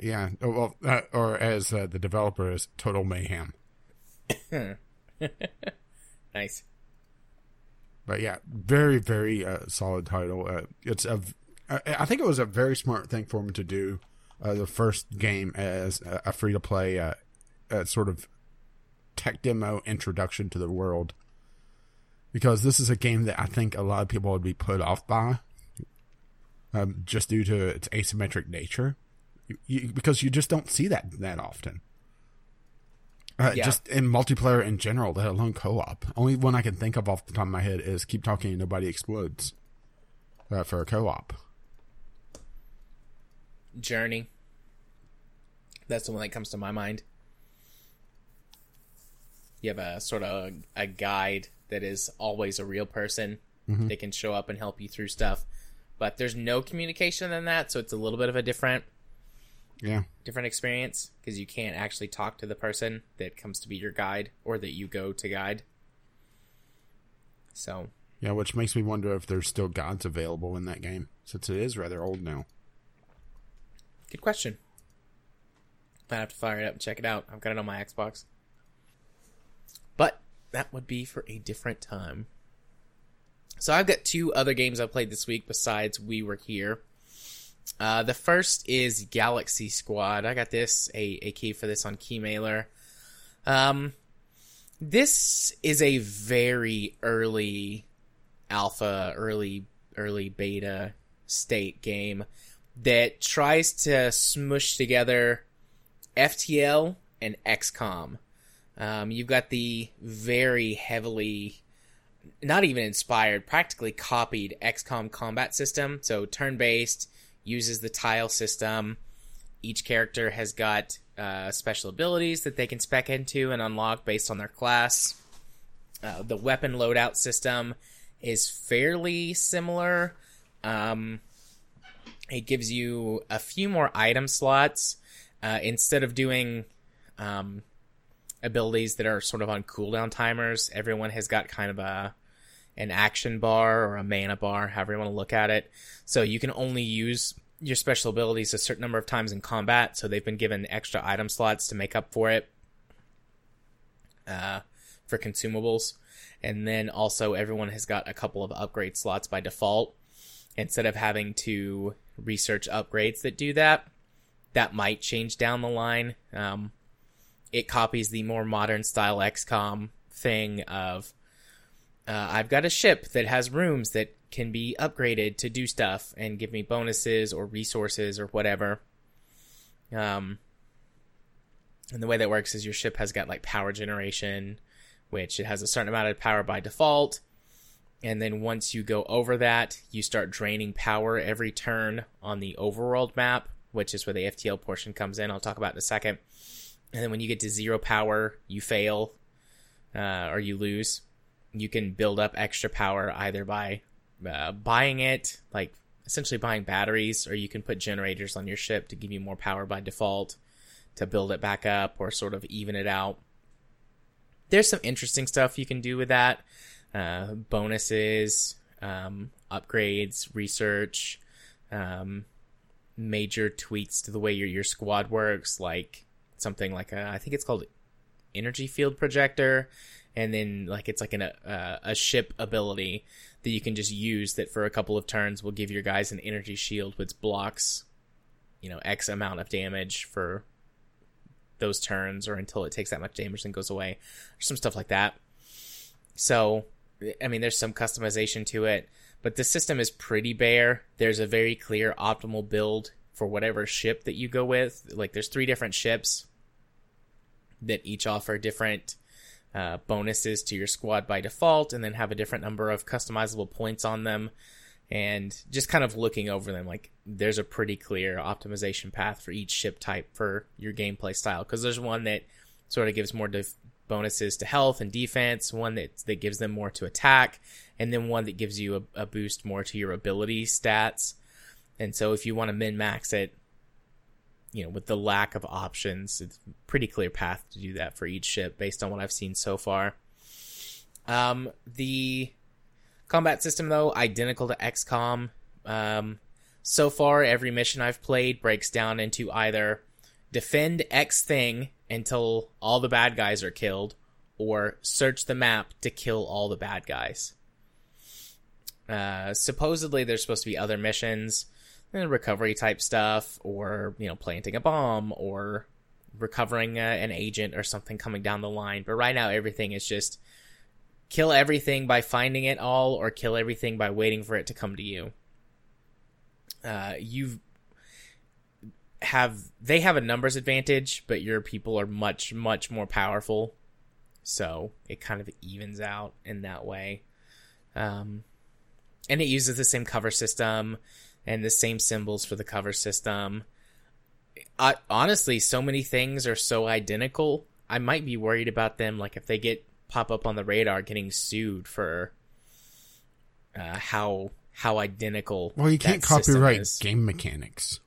Yeah, oh, well, uh, or as uh, the developer is, total mayhem. [laughs] Nice. But yeah, very very uh, solid title. Uh, it's a, I think it was a very smart thing for him to do. Uh, the first game as a, free to play, uh, sort of tech demo introduction to the world, because this is a game that I think a lot of people would be put off by, um, just due to its asymmetric nature, you, because you just don't see that that often. Uh, Yeah. Just in multiplayer in general, let alone co-op. Only one I can think of off the top of my head is "Keep Talking and Nobody Explodes" uh, for a co-op. Journey. That's the one that comes to my mind. You have a sort of a guide that is always a real person. They can show up and help you through stuff, but there's no communication in that, so it's a little bit of a different Yeah, different experience because you can't actually talk to the person that comes to be your guide or that you go to guide. So yeah, which makes me wonder if there's still gods available in that game, since it is rather old now. Good question. Might have to fire it up and check it out. I've got it on my Xbox. But that would be for a different time. So I've got two other games I played this week besides We Were Here. Uh, the first is Galaxy Squad. I got this a, a key for this on Keymailer. Um, this is a very early alpha, early early beta state game that tries to smush together FTL and XCOM. Um, you've got the very heavily, not even inspired, practically copied XCOM combat system. So turn based, uses the tile system. Each character has got uh, special abilities that they can spec into and unlock based on their class. Uh, the weapon loadout system is fairly similar. Um, it gives you a few more item slots uh, instead of doing um, abilities that are sort of on cooldown timers. Everyone has got kind of a an action bar or a mana bar, however you want to look at it. So you can only use your special abilities a certain number of times in combat. So they've been given extra item slots to make up for it uh, for consumables. And then also everyone has got a couple of upgrade slots by default. Instead of having to research upgrades that do that, that might change down the line. Um, it copies the more modern style XCOM thing of uh, I've got a ship that has rooms that can be upgraded to do stuff and give me bonuses or resources or whatever. Um, and the way that works is your ship has got like power generation, which it has a certain amount of power by default. And then once you go over that, you start draining power every turn on the overworld map, which is where the FTL portion comes in. I'll talk about in a second. And then when you get to zero power, you fail uh, or you lose. You can build up extra power either by uh, buying it, like essentially buying batteries, or you can put generators on your ship to give you more power by default to build it back up or sort of even it out. There's some interesting stuff you can do with that uh, bonuses, um, upgrades, research, um, major tweaks to the way your, your squad works, like something like a, I think it's called energy field projector, and then like it's like an, uh, a ship ability that you can just use that for a couple of turns will give your guys an energy shield which blocks, you know, X amount of damage for those turns or until it takes that much damage and goes away, or some stuff like that. So I mean, there's some customization to it, but the system is pretty bare. There's a very clear optimal build for whatever ship that you go with. Like, there's three different ships that each offer different uh, bonuses to your squad by default, and then have a different number of customizable points on them. And just kind of looking over them, like there's a pretty clear optimization path for each ship type for your gameplay style. Because there's one that sort of gives more def- bonuses to health and defense, one that that gives them more to attack, and then one that gives you a, a boost more to your ability stats. And so if you want to min max it, you know, with the lack of options, it's pretty clear path to do that for each ship based on what I've seen so far. Um, the combat system though, identical to XCOM. Um, so far, every mission I've played breaks down into either defend X thing until all the bad guys are killed, or search the map to kill all the bad guys. Uh, supposedly, there's supposed to be other missions, eh, recovery type stuff, or you know, planting a bomb, or recovering uh, an agent or something coming down the line. But right now, everything is just kill everything by finding it all, or kill everything by waiting for it to come to you. Uh, you've have they have a numbers advantage, but your people are much much more powerful, so it kind of evens out in that way. Um, and it uses the same cover system and the same symbols for the cover system. I, honestly, so many things are so identical. I might be worried about them, like if they get pop up on the radar, getting sued for uh, how how identical. Well, you can't copyright game mechanics.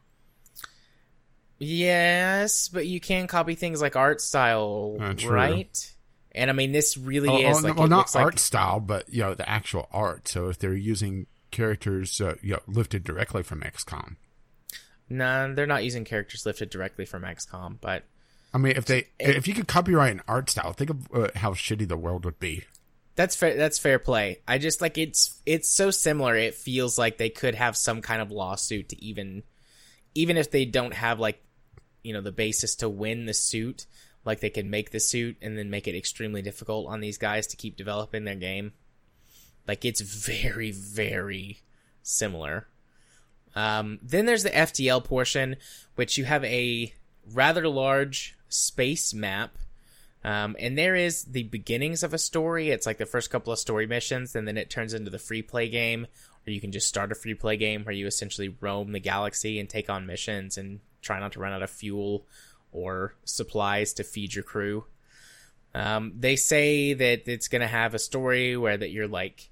Yes, but you can copy things like art style, uh, right? And I mean, this really oh, is oh, like well, not art like... style, but you know the actual art. So if they're using characters uh, you know, lifted directly from XCOM, no, they're not using characters lifted directly from XCOM. But I mean, if they it, if you could copyright an art style, think of uh, how shitty the world would be. That's fair. That's fair play. I just like it's it's so similar. It feels like they could have some kind of lawsuit to even even if they don't have like you know the basis to win the suit like they can make the suit and then make it extremely difficult on these guys to keep developing their game like it's very very similar. Um, then there's the ftl portion which you have a rather large space map. Um, and there is the beginnings of a story. It's like the first couple of story missions and then it turns into the free play game or you can just start a free play game where you essentially roam the galaxy and take on missions and try not to run out of fuel or supplies to feed your crew. Um, they say that it's going to have a story where that you're like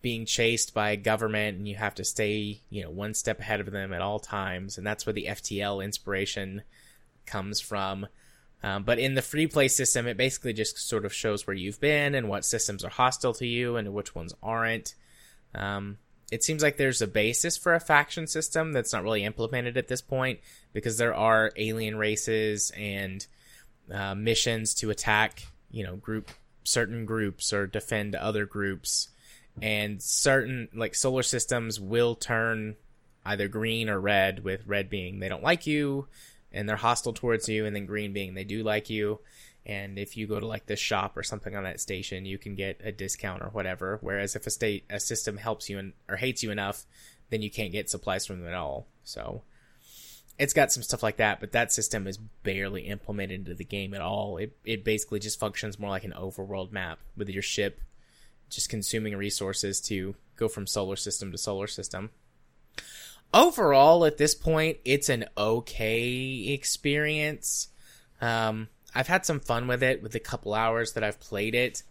being chased by government and you have to stay, you know, one step ahead of them at all times, and that's where the FTL inspiration comes from. Um, but in the free play system, it basically just sort of shows where you've been and what systems are hostile to you and which ones aren't. Um, it seems like there's a basis for a faction system that's not really implemented at this point because there are alien races and uh, missions to attack, you know, group certain groups or defend other groups, and certain like solar systems will turn either green or red, with red being they don't like you and they're hostile towards you, and then green being they do like you. and if you go to like the shop or something on that station, you can get a discount or whatever. Whereas if a state a system helps you and or hates you enough, then you can't get supplies from them at all. So it's got some stuff like that, but that system is barely implemented into the game at all. It it basically just functions more like an overworld map with your ship just consuming resources to go from solar system to solar system. Overall, at this point, it's an okay experience. Um, I've had some fun with it with the couple hours that I've played it,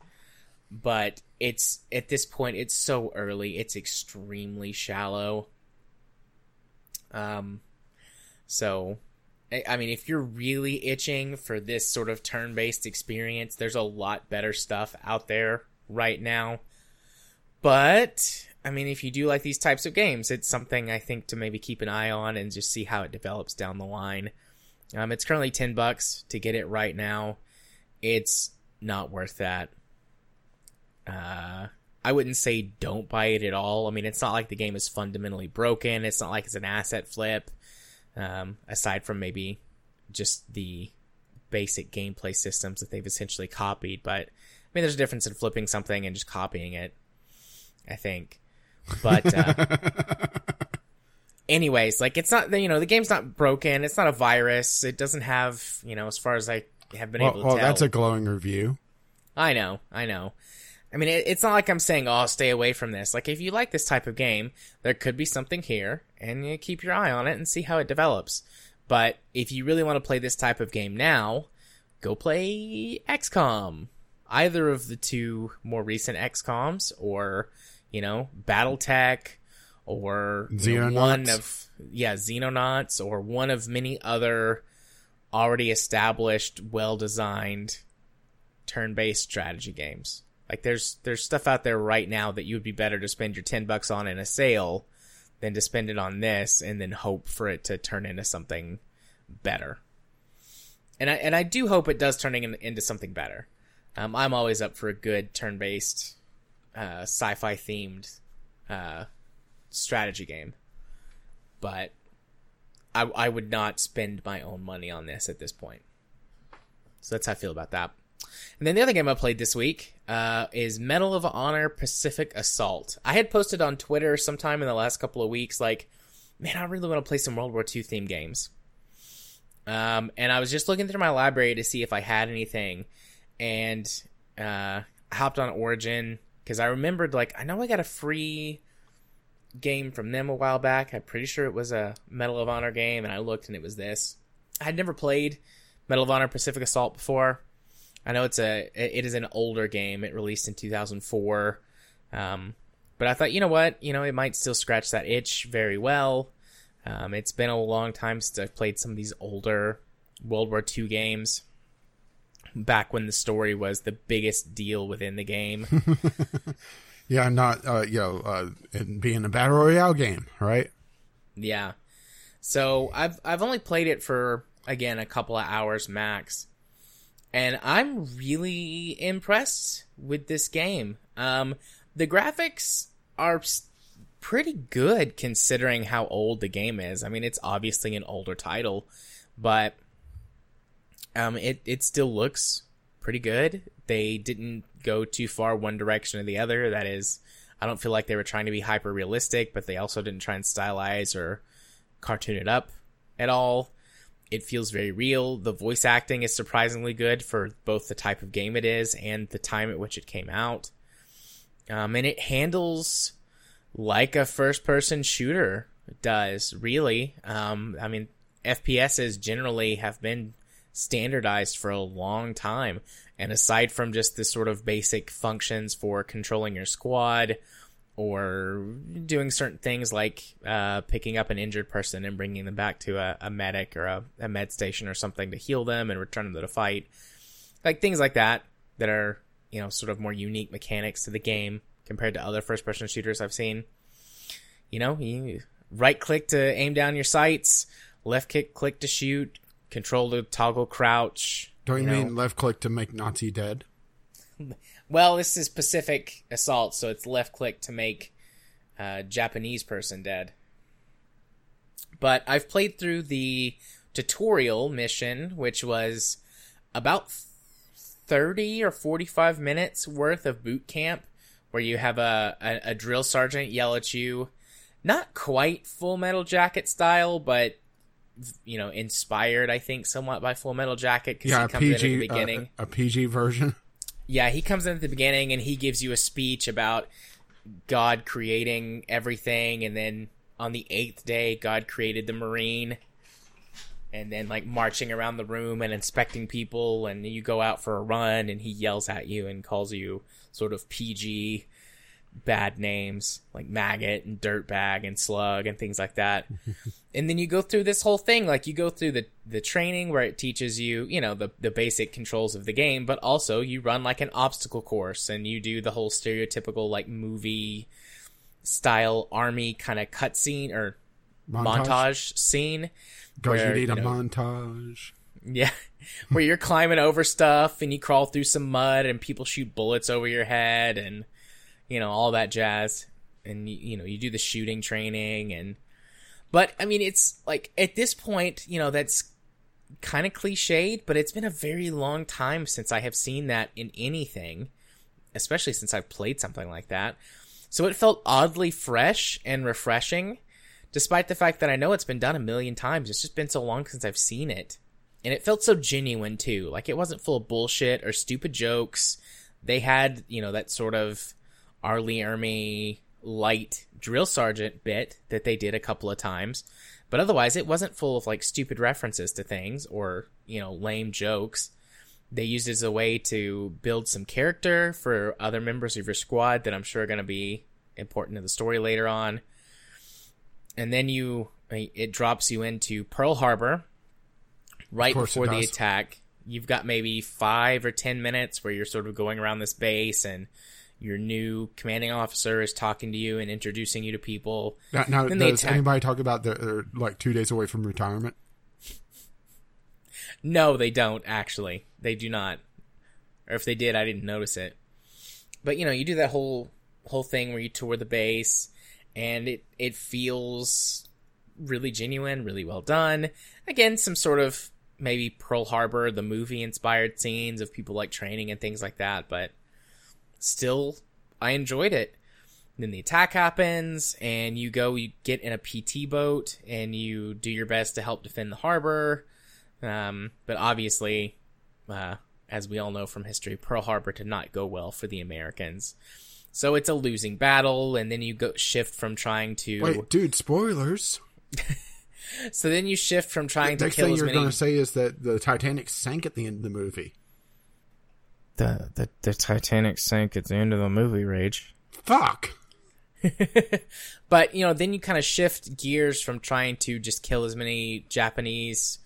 but it's at this point it's so early. It's extremely shallow. Um, so I mean, if you're really itching for this sort of turn-based experience, there's a lot better stuff out there right now. But I mean, if you do like these types of games, it's something I think to maybe keep an eye on and just see how it develops down the line. Um, it's currently ten bucks to get it right now. It's not worth that. Uh, I wouldn't say don't buy it at all. I mean, it's not like the game is fundamentally broken. It's not like it's an asset flip. Um, aside from maybe just the basic gameplay systems that they've essentially copied, but mean, there's a difference in flipping something and just copying it. I think, but uh, [laughs] anyways, like it's not you know the game's not broken. It's not a virus. It doesn't have you know as far as I have been well, able to well, tell. that's a glowing review. I know, I know. I mean, it, it's not like I'm saying, "Oh, stay away from this." Like, if you like this type of game, there could be something here, and you keep your eye on it and see how it develops. But if you really want to play this type of game now, go play XCOM. Either of the two more recent XCOMs, or you know, BattleTech, or know, one of yeah, Xenonauts, or one of many other already established, well-designed turn-based strategy games. Like there's there's stuff out there right now that you would be better to spend your 10 bucks on in a sale than to spend it on this and then hope for it to turn into something better. And I and I do hope it does turn in, into something better. Um, I'm always up for a good turn-based uh, sci-fi themed uh, strategy game. But I I would not spend my own money on this at this point. So that's how I feel about that. And then the other game I played this week uh, is Medal of Honor Pacific Assault. I had posted on Twitter sometime in the last couple of weeks, like, man, I really want to play some World War II themed games. Um, and I was just looking through my library to see if I had anything, and uh, I hopped on Origin because I remembered, like, I know I got a free game from them a while back. I'm pretty sure it was a Medal of Honor game, and I looked and it was this. I had never played Medal of Honor Pacific Assault before. I know it's a it is an older game. It released in 2004. Um, but I thought, you know what, you know, it might still scratch that itch very well. Um, it's been a long time since I've played some of these older World War II games. Back when the story was the biggest deal within the game. [laughs] yeah, I'm not uh, you know, uh, being a battle royale game, right? Yeah. So I've I've only played it for again a couple of hours max and I'm really impressed with this game. Um, the graphics are pretty good considering how old the game is. I mean, it's obviously an older title, but um, it it still looks pretty good. They didn't go too far one direction or the other. That is, I don't feel like they were trying to be hyper realistic, but they also didn't try and stylize or cartoon it up at all. It feels very real. The voice acting is surprisingly good for both the type of game it is and the time at which it came out. Um, and it handles like a first person shooter does, really. Um, I mean, FPSs generally have been standardized for a long time. And aside from just the sort of basic functions for controlling your squad, or doing certain things like uh, picking up an injured person and bringing them back to a, a medic or a, a, med station or something to heal them and return them to the fight. Like things like that that are, you know, sort of more unique mechanics to the game compared to other first person shooters I've seen. You know, you right click to aim down your sights, left click click to shoot, control to toggle crouch. Don't you, know. mean left click to make Nazi dead? [laughs] Well, this is Pacific Assault, so it's left click to make a Japanese person dead. But I've played through the tutorial mission, which was about 30 or 45 minutes worth of boot camp where you have a, a, a drill sergeant yell at you. Not quite full metal jacket style, but you know, inspired, I think, somewhat by Full Metal Jacket because Yeah, he comes in at the beginning. uh, a PG version. Yeah, he comes in at the beginning and he gives you a speech about God creating everything, and then on the eighth day, God created the Marine, and then like marching around the room and inspecting people, and you go out for a run, and he yells at you and calls you sort of PG bad names like maggot and dirtbag and slug and things like that. [laughs] and then you go through this whole thing like you go through the the training where it teaches you you know the the basic controls of the game but also you run like an obstacle course and you do the whole stereotypical like movie style army kind of cutscene or montage, scene Because you need a you know, montage. yeah [laughs] where you're climbing over stuff and you crawl through some mud and people shoot bullets over your head and you know all that jazz. And you, know you do the shooting training and but i mean it's like at this point you know that's kind of cliched but it's been a very long time since i have seen that in anything especially since i've played something like that. So it felt oddly fresh and refreshing despite the fact that i know it's been done a million times. It's just been so long since i've seen it. And it felt so genuine too. Like it wasn't full of bullshit or stupid jokes. They had you know that sort of R. Lee Ermey light drill sergeant bit that they did a couple of times. But otherwise, it wasn't full of like stupid references to things or, you know, lame jokes. They used it as a way to build some character for other members of your squad that I'm sure are going to be important to the story later on. And then you, uh, it drops you into Pearl Harbor right before the attack. You've got maybe five or ten minutes where you're sort of going around this base and your new commanding officer is talking to you and introducing you to people. Now, now does attack- anybody talk about they're, they're like two days away from retirement? [laughs] No, they don't actually. They do not. Or if they did, I didn't notice it. But you know, you do that whole whole thing where you tour the base and it it feels really genuine, really well done. Again, some sort of maybe Pearl Harbor the movie inspired scenes of people like training and things like that, but still I enjoyed it. Then the attack happens, and you go, you get in a PT boat, and you do your best to help defend the harbor. Um, but obviously, uh, as we all know from history, Pearl Harbor did not go well for the Americans. So it's a losing battle, and then you go shift from trying to. Wait, dude, spoilers. [laughs] So then you shift from trying to Next kill thing as you're many. going to say is that the Titanic sank at the end of the movie. The, the the Titanic sank at the end of the movie. Rage. Fuck. [laughs] But you know, then you kind of shift gears from trying to just kill as many Japanese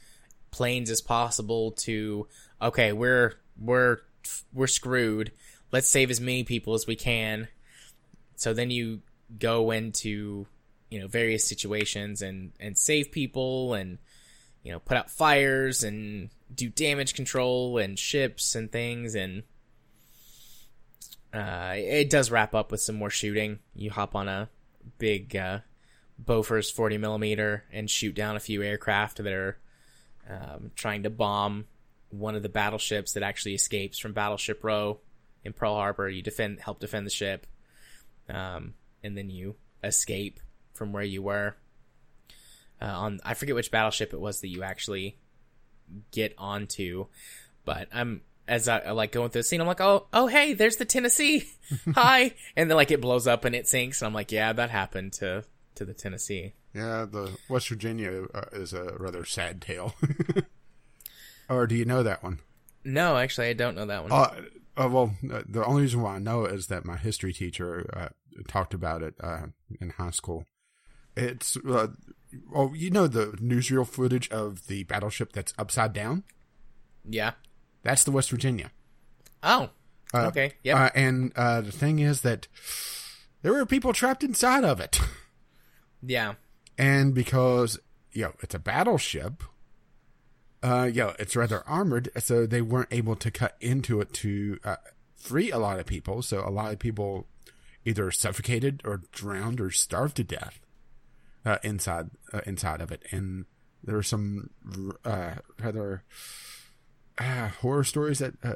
planes as possible to okay, we're we're we're screwed. Let's save as many people as we can. So then you go into you know various situations and and save people and you know put out fires and do damage control and ships and things and uh, it does wrap up with some more shooting. You hop on a big uh, Bofors 40 millimeter and shoot down a few aircraft that are um, trying to bomb one of the battleships that actually escapes from Battleship Row in Pearl Harbor. You defend, help defend the ship, um, and then you escape from where you were. Uh, on I forget which battleship it was that you actually get onto, but I'm as I, I like going through the scene. I'm like, oh, oh, hey, there's the Tennessee. [laughs] Hi, and then like it blows up and it sinks, and I'm like, yeah, that happened to to the Tennessee. Yeah, the West Virginia uh, is a rather sad tale. [laughs] or do you know that one? No, actually, I don't know that one. Uh, uh, well, uh, the only reason why I know it is that my history teacher uh, talked about it uh, in high school. It's well, you know the newsreel footage of the battleship that's upside down. yeah. That's the West Virginia. Oh. Uh, okay. Yep. Uh, and uh, the thing is that there were people trapped inside of it, [laughs] yeah. and because you know it's a battleship, uh, you know it's rather armored, so they weren't able to cut into it to uh, free a lot of people. So a lot of people either suffocated or drowned or starved to death uh, inside uh, inside of it, and there are some uh, rather uh, horror stories that uh,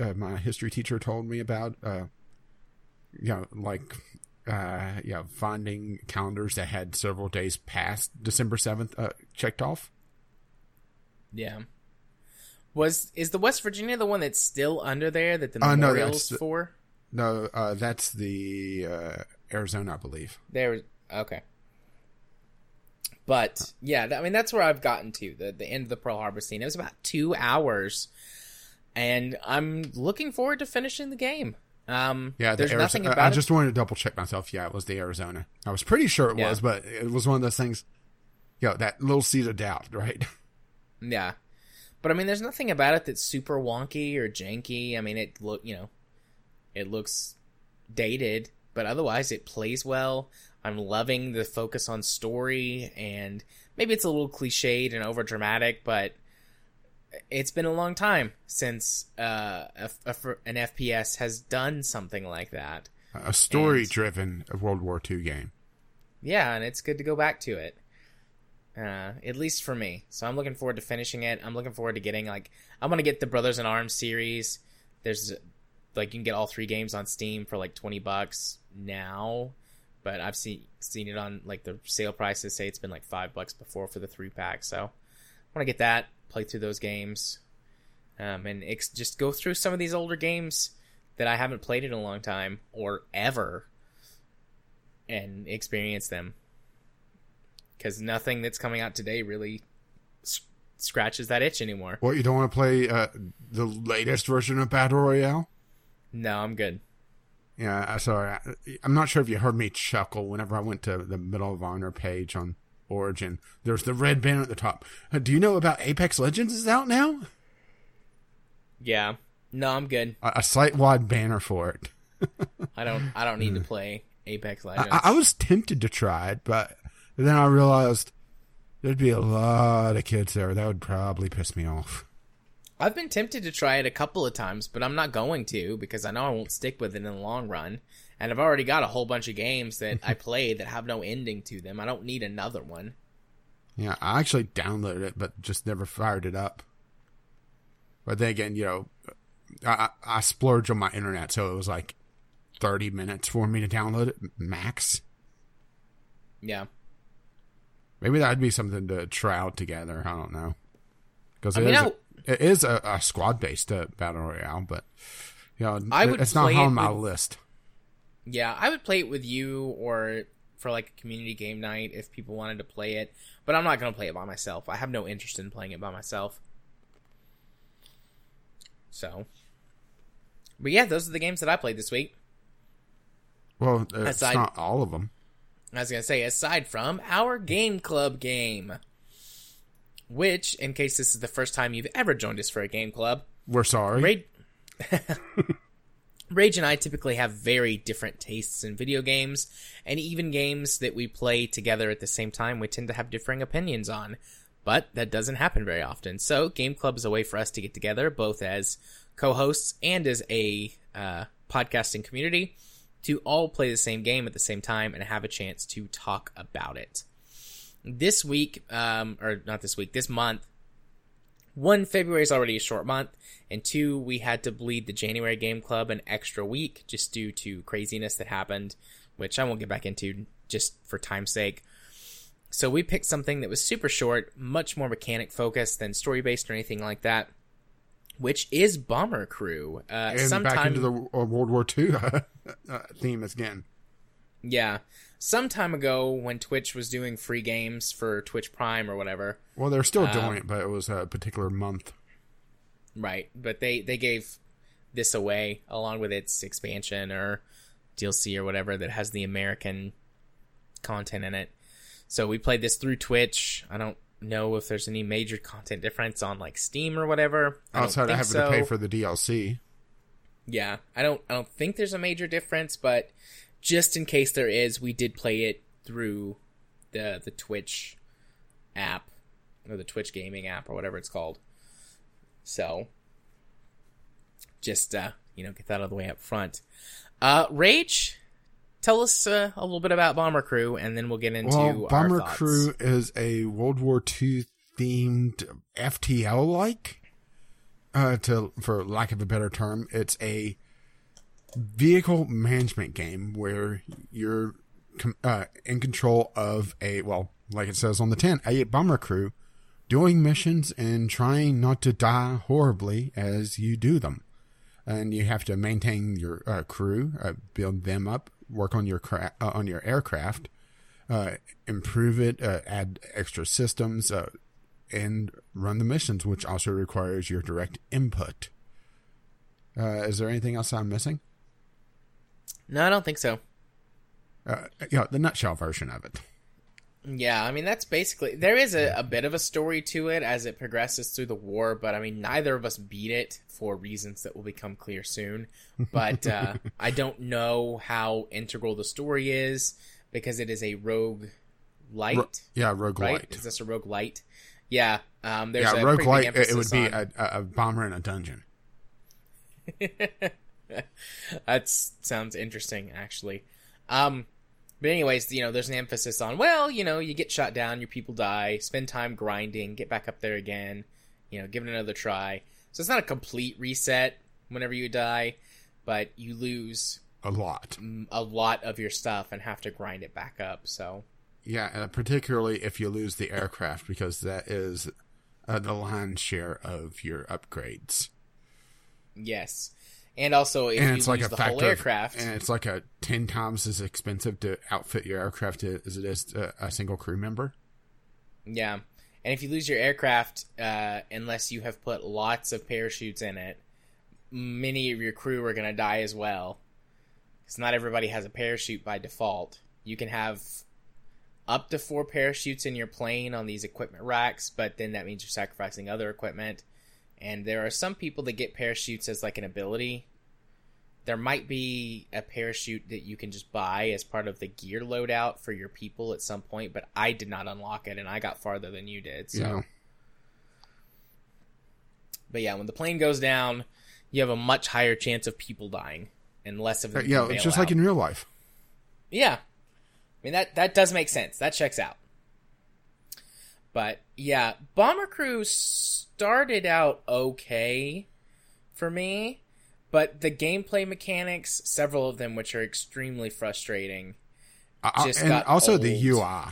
uh, my history teacher told me about. Uh, you know, like uh, yeah, finding calendars that had several days past December seventh uh, checked off. Yeah. Was is the West Virginia the one that's still under there that the Uh, no, memorials that's the- for? No, uh, that's the uh, Arizona, I believe. There, okay. But yeah, I mean that's where I've gotten to the the end of the Pearl Harbor scene. It was about two hours, and I'm looking forward to finishing the game. Um, Yeah, the there's Arizona. nothing I- about I it. just wanted to double check myself. Yeah, it was the Arizona. I was pretty sure it Yeah. was, but it was one of those things. You know, that little seed of doubt, [laughs] right? Yeah. But I mean there's nothing about it that's super wonky or janky. I mean it look you know it looks dated, but otherwise it plays well. I'm loving the focus on story and maybe it's a little cliched and over dramatic, but it's been a long time since uh, a, a, an FPS has done something like that. A story-driven World War II game. Yeah, and it's good to go back to it. Uh, at least for me. So I'm looking forward to finishing it. I'm looking forward to getting like I'm gonna get the Brothers in Arms series. There's like you can get all three games on Steam for like twenty bucks now, but I've seen seen it on like the sale prices say it's been like five bucks before for the three pack. So I want to get that, play through those games, um, and ex- just go through some of these older games that I haven't played in a long time or ever, and experience them because nothing that's coming out today really scratches that itch anymore. What you don't want to play uh, the latest version of Battle Royale? No, I'm good. Yeah, I sorry. I, I'm not sure if you heard me chuckle whenever I went to the Medal of Honor page on Origin. There's the red banner at the top. Uh, do you know about Apex Legends is out now? Yeah, no, I'm good. A, a site-wide banner for it. [laughs] I don't. I don't need to play Apex Legends. I, I was tempted to try it, but then I realized there'd be a lot of kids there. That would probably piss me off. I've been tempted to try it a couple of times, but I'm not going to because I know I won't stick with it in the long run. And I've already got a whole bunch of games that I [laughs] play that have no ending to them. I don't need another one. Yeah, I actually downloaded it, but just never fired it up. But then again, you know, I, I splurged on my internet, so it was like 30 minutes for me to download it, max. Yeah. Maybe that'd be something to try out together. I don't know. Because I mean, is I- a, it is a, a squad based uh, battle royale, but you know, I would it's not on it my with- list. Yeah, I would play it with you or for like a community game night if people wanted to play it, but I'm not going to play it by myself. I have no interest in playing it by myself. So, but yeah, those are the games that I played this week. Well, it's Aside- not all of them. I was going to say, aside from our game club game, which, in case this is the first time you've ever joined us for a game club, We're sorry. Rage, [laughs] Rage and I typically have very different tastes in video games, and even games that we play together at the same time, we tend to have differing opinions on. But that doesn't happen very often. So, Game Club is a way for us to get together, both as co hosts and as a uh, podcasting community, to all play the same game at the same time and have a chance to talk about it. This week, um, or not this week, this month, one, February is already a short month, and two, we had to bleed the January Game Club an extra week just due to craziness that happened, which I won't get back into just for time's sake. So we picked something that was super short, much more mechanic focused than story based or anything like that, which is Bomber Crew. Uh, and sometime, back into the World War II [laughs] uh, theme again. yeah, some time ago when Twitch was doing free games for Twitch Prime or whatever, Well, they're still Um, doing it, but it was a particular month. Right, but they they gave this away along with its expansion or DLC or whatever that has the American content in it. So we played this through Twitch. I don't know if there's any major content difference on like Steam or whatever. I Outside of having so. to pay for the DLC. Yeah, I don't I don't think there's a major difference, but just in case there is, we did play it through the the Twitch app or the Twitch gaming app or whatever it's called. So just uh, you know, get that out of the way up front. Uh Rage, tell us uh, a little bit about Bomber Crew and then we'll get into Well, Bomber. Crew is a World War II themed FTL like. uh, to for lack of a better term, it's a vehicle management game where you're uh, in control of a well, like it says on the tin, a bomber crew doing missions and trying not to die horribly as you do them. And you have to maintain your uh, crew, uh, build them up, work on your cra- uh, on your aircraft, uh, improve it, uh, add extra systems, and run the missions, which also requires your direct input. is there anything else I'm missing? No, I don't think so. yeah, the nutshell version of it. Yeah, I mean that's basically there is a, a bit of a story to it as it progresses through the war, but I mean neither of us beat it for reasons that will become clear soon. But [laughs] uh, I don't know how integral the story is because it is a rogue light. Ro- yeah, rogue right? light. Is this a roguelite? Yeah, um, there's yeah, roguelite. It would be on... a, a bomber in a dungeon. [laughs] [laughs] that sounds interesting, actually. Um, but anyways, you know, there's an emphasis on well, you know, you get shot down, your people die, spend time grinding, get back up there again, you know, give it another try. So it's not a complete reset whenever you die, but you lose a lot, a lot of your stuff and have to grind it back up. So yeah, uh, particularly if you lose the aircraft because that is uh, the lion's share of your upgrades. Yes. And also, if and it's like a the whole aircraft, and it's like a ten times as expensive to outfit your aircraft as it is a single crew member. Yeah, and if you lose your aircraft, uh, unless you have put lots of parachutes in it, many of your crew are going to die as well. Because not everybody has a parachute by default. You can have up to four parachutes in your plane on these equipment racks, but then that means you're sacrificing other equipment and there are some people that get parachutes as like an ability. There might be a parachute that you can just buy as part of the gear loadout for your people at some point, but I did not unlock it and I got farther than you did. So yeah. But yeah, when the plane goes down, you have a much higher chance of people dying and less of uh, them. Yeah, it's just out. like in real life. Yeah. I mean that that does make sense. That checks out. But yeah, Bomber Crew started out okay for me, but the gameplay mechanics, several of them which are extremely frustrating, uh, just and also old. the UI.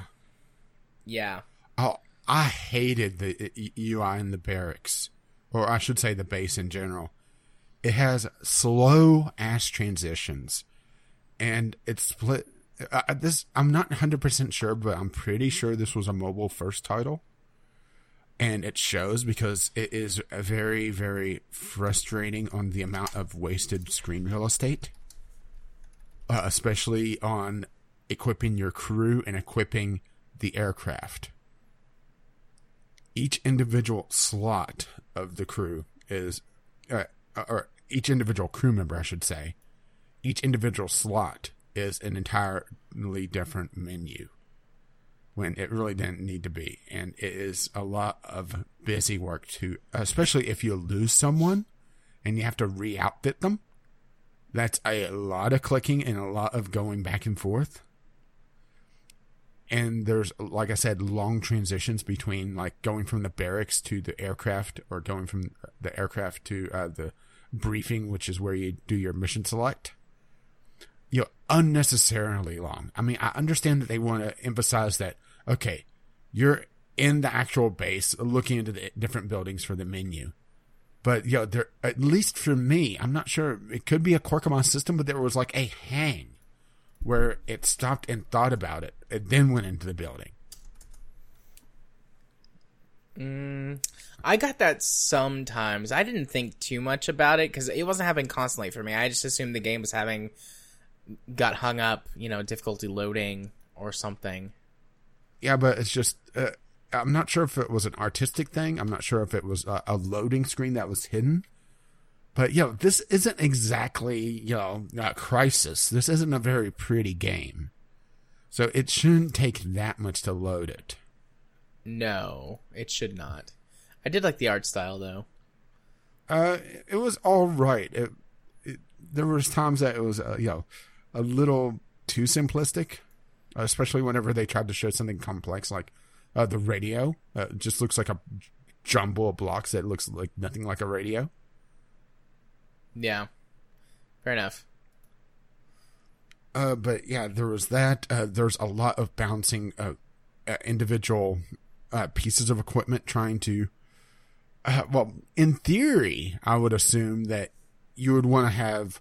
Yeah. Oh, I hated the UI in the barracks, or I should say the base in general. It has slow ass transitions, and it's split uh, uh, this I'm not 100% sure, but I'm pretty sure this was a mobile first title. And it shows because it is very, very frustrating on the amount of wasted screen real estate, uh, especially on equipping your crew and equipping the aircraft. Each individual slot of the crew is, uh, or each individual crew member, I should say, each individual slot is an entirely different menu when it really didn't need to be. And it is a lot of busy work to, especially if you lose someone and you have to re outfit them. That's a lot of clicking and a lot of going back and forth. And there's, like I said, long transitions between like going from the barracks to the aircraft or going from the aircraft to uh, the briefing, which is where you do your mission select you know, unnecessarily long. I mean, I understand that they want to emphasize that, okay, you're in the actual base looking into the different buildings for the menu. But, you know, there, at least for me, I'm not sure, it could be a quirk of my system, but there was like a hang where it stopped and thought about it and then went into the building. Mm, I got that sometimes. I didn't think too much about it because it wasn't happening constantly for me. I just assumed the game was having got hung up, you know, difficulty loading or something. Yeah, but it's just uh, I'm not sure if it was an artistic thing. I'm not sure if it was a, a loading screen that was hidden. But you know, this isn't exactly you know a crisis. This isn't a very pretty game, so it shouldn't take that much to load it. No, it should not. I did like the art style though. Uh, it was all right. It, it there was times that it was uh, you know a little too simplistic, especially whenever they tried to show something complex like uh, the radio. Uh, just looks like a jumble of blocks that looks like nothing like a radio. Yeah. Fair enough. Uh, but yeah, there was that. Uh, there's a lot of bouncing uh, uh, individual uh, pieces of equipment trying to. Uh, well, in theory, I would assume that you would want to have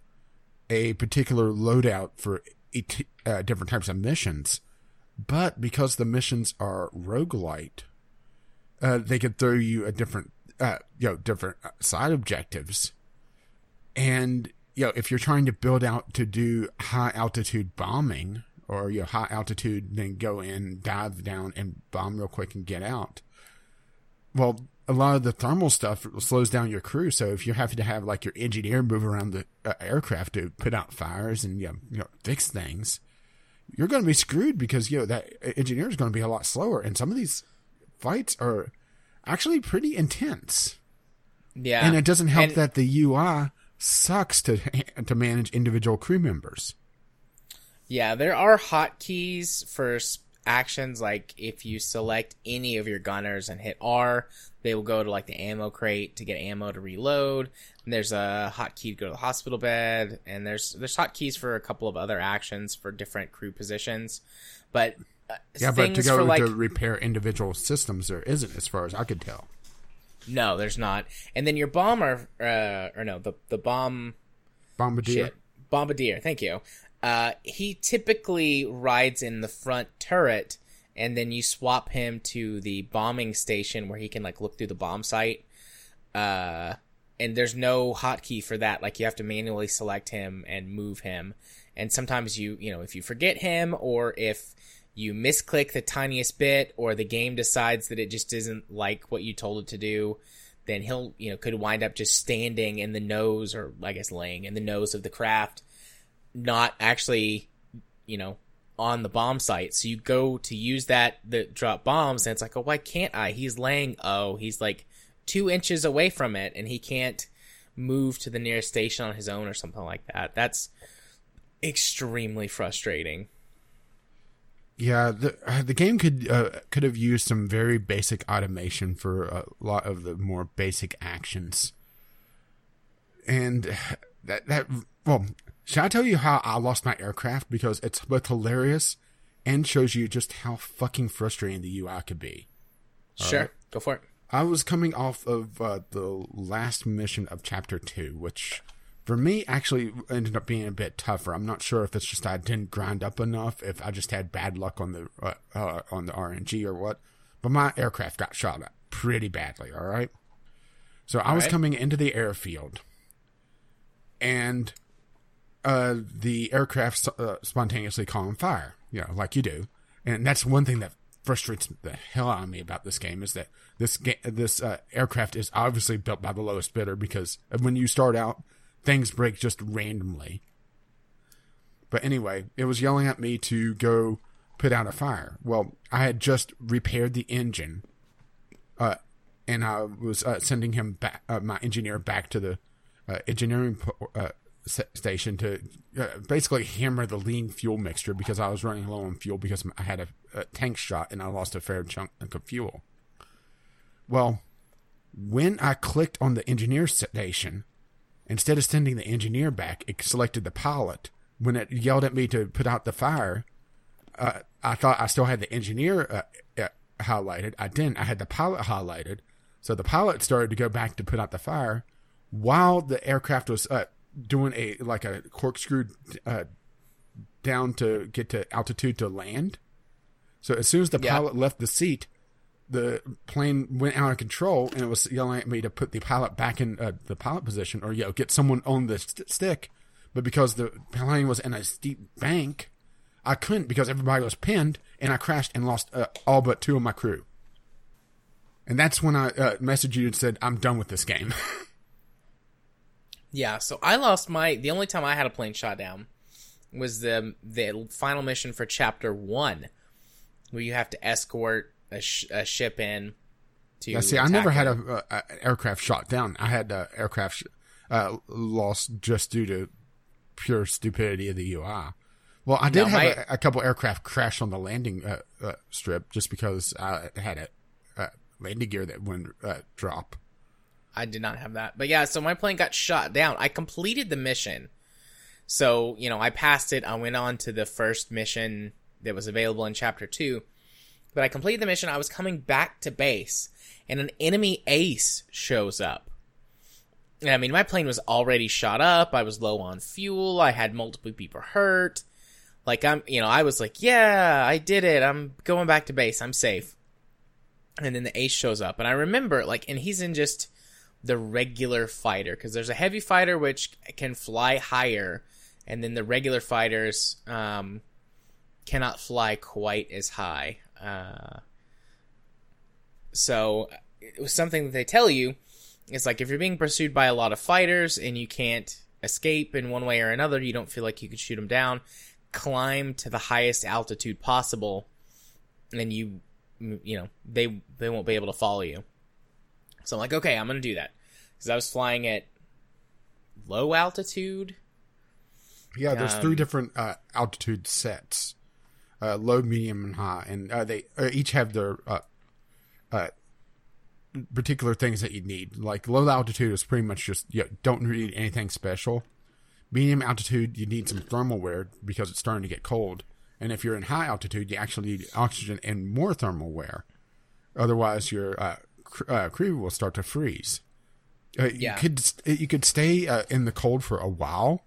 a particular loadout for uh, different types of missions. But because the missions are roguelite, uh, they could throw you a different, uh, you know, different uh, side objectives. And, you know, if you're trying to build out to do high altitude bombing or, you know, high altitude, then go in, dive down and bomb real quick and get out. Well, a lot of the thermal stuff slows down your crew. So if you're having to have like your engineer move around the uh, aircraft to put out fires and you know, you know fix things, you're going to be screwed because you know that engineer is going to be a lot slower. And some of these fights are actually pretty intense. Yeah. And it doesn't help And- that the UI sucks to [laughs] to manage individual crew members. Yeah, there are hotkeys for actions like if you select any of your gunners and hit R, they will go to like the ammo crate to get ammo to reload. And there's a hotkey to go to the hospital bed, and there's there's hotkeys for a couple of other actions for different crew positions. But uh, Yeah, but to go for like to repair individual systems, there isn't, as far as I could tell. no, there's not. And then your bomber, uh, or no, the the bomb Bombardier. Shit. Bombardier, thank you. Uh, he typically rides in the front turret, and then you swap him to the bombing station where he can like look through the bombsight. Uh, and there's no hotkey for that. Like you have to manually select him and move him. And sometimes you, you know, if you forget him or if you misclick the tiniest bit or the game decides that it just isn't like what you told it to do, then he'll, you know, could wind up just standing in the nose or I guess laying in the nose of the craft, not actually, you know, on the bombsight. So you go to use that the drop bombs and it's like, oh, why can't I? He's laying. Oh, he's like two inches away from it and he can't move to the nearest station on his own or something like that. That's extremely frustrating. Yeah, the uh, the game could uh, could have used some very basic automation for a lot of the more basic actions. And that that well, should I tell you how I lost my aircraft because it's both hilarious and shows you just how fucking frustrating the UI could be. sure, go for it. I was coming off of uh, the last mission of chapter two, which for me actually ended up being a bit tougher. I'm not sure if it's just I didn't grind up enough, if I just had bad luck on the uh, uh, on the RNG or what. But my aircraft got shot up pretty badly. All right, so I was right. coming into the airfield, and uh, the aircraft uh, spontaneously caught on fire, you know, like you do. And that's one thing that frustrates the hell out of me about this game is that this ga- this uh, aircraft is obviously built by the lowest bidder because when you start out, things break just randomly. But anyway, it was yelling at me to go put out a fire. Well, I had just repaired the engine, uh, and I was uh, sending him back, uh, my engineer back to the uh, engineering po- uh, station to uh, basically hammer the lean fuel mixture because I was running low on fuel because I had a, a tank shot and I lost a fair chunk of fuel. Well, when I clicked on the engineer station, instead of sending the engineer back, it selected the pilot. When it yelled at me to put out the fire, uh, I thought I still had the engineer uh, uh, highlighted. I didn't. I had the pilot highlighted. So the pilot started to go back to put out the fire while the aircraft was uh, doing a like a corkscrew uh, down to get to altitude to land. So as soon as the Yeah. pilot left the seat, the plane went out of control and it was yelling at me to put the pilot back in uh, the pilot position or you know get someone on the st- stick. But because the plane was in a steep bank, I couldn't because everybody was pinned and I crashed and lost uh, all but two of my crew. And that's when I uh, messaged you and said I'm done with this game. [laughs] Yeah, so I lost my. The only time I had a plane shot down was the the final mission for chapter one, where you have to escort a, sh- a ship in. To Yeah, see, I never had it. a, a, a aircraft shot down. I had uh, aircraft sh- uh, lost just due to pure stupidity of the UI. Well, I did No, have my- a, a couple aircraft crash on the landing uh, uh, strip just because I had a, a landing gear that wouldn't uh, drop. I did not have that. But yeah, so my plane got shot down. I completed the mission. So, you know, I passed it. I went on to the first mission that was available in chapter 2. But I completed the mission. I was coming back to base and an enemy ace shows up. And I mean, my plane was already shot up. I was low on fuel. I had multiple people hurt. Like I'm, you know, I was like, yeah, I did it. I'm going back to base. I'm safe. And then the ace shows up and I remember like, and he's in just the regular fighter because there's a heavy fighter which can fly higher and then the regular fighters, um, cannot fly quite as high. Uh, so it was something that they tell you. It's like if you're being pursued by a lot of fighters and you can't escape in one way or another, you don't feel like you could shoot them down. Climb to the highest altitude possible, and you, you know, they they won't be able to follow you. So I'm like, okay, I'm gonna do that because I was flying at low altitude. Yeah, there's um, three different uh, altitude sets: uh, low, medium, and high, and uh, they uh, each have their uh, uh, particular things that you need. Like low altitude is pretty much just you don't need anything special. Medium altitude, you need some thermal wear because it's starting to get cold. And if you're in high altitude, you actually need oxygen and more thermal wear. Otherwise, your uh, will start to freeze. Uh, yeah. You could you could stay uh, in the cold for a while,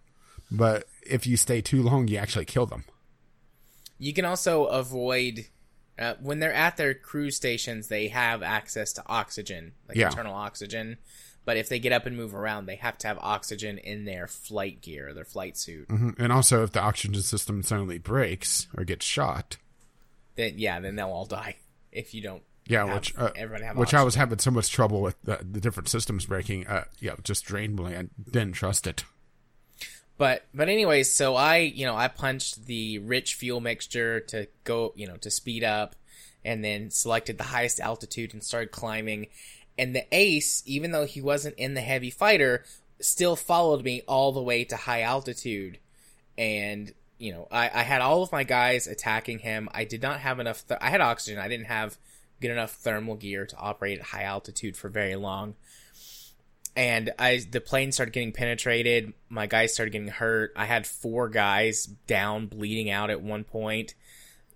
but if you stay too long, you actually kill them. You can also avoid uh, when they're at their cruise stations, they have access to oxygen, like yeah. internal oxygen. But if they get up and move around, they have to have oxygen in their flight gear, their flight suit. Mm-hmm. And also, if the oxygen system suddenly breaks or gets shot, then yeah, then they'll all die if you don't. Yeah, which uh, everybody have which oxygen. I was having so much trouble with the, the different systems breaking. Uh, yeah, just drained me. I didn't trust it. But but anyways, so I you know I punched the rich fuel mixture to go you know to speed up, and then selected the highest altitude and started climbing. And the ace, even though he wasn't in the heavy fighter, still followed me all the way to high altitude. And you know I, I had all of my guys attacking him. I did not have enough. Th- I had oxygen. I didn't have good enough thermal gear to operate at high altitude for very long and I the plane started getting penetrated. My guys started getting hurt. I had four guys down, bleeding out at one point.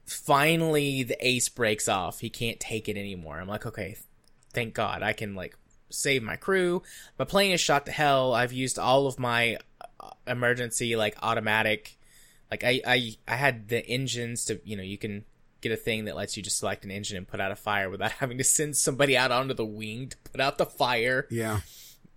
Finally, the ace breaks off. He can't take it anymore. I'm like, okay, thank God, I can like save my crew. My plane is shot to hell. I've used all of my uh, emergency like automatic. Like I I I had the engines to you know you can get a thing that lets you just select an engine and put out a fire without [laughs] having to send somebody out onto the wing to put out the fire. Yeah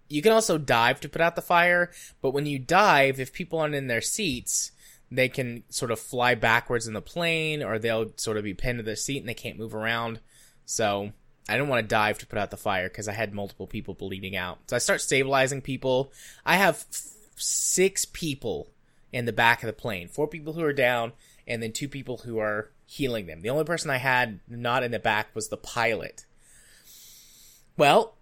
you can also dive to put out the fire, but when you dive, if people aren't in their seats, they can sort of fly backwards in the plane or they'll sort of be pinned to their seat and they can't move around. So I didn't want to dive to put out the fire because I had multiple people bleeding out. So I start stabilizing people. I have f- six people in the back of the plane, four people who are down, and then two people who are healing them. The only person I had not in the back was the pilot. Well,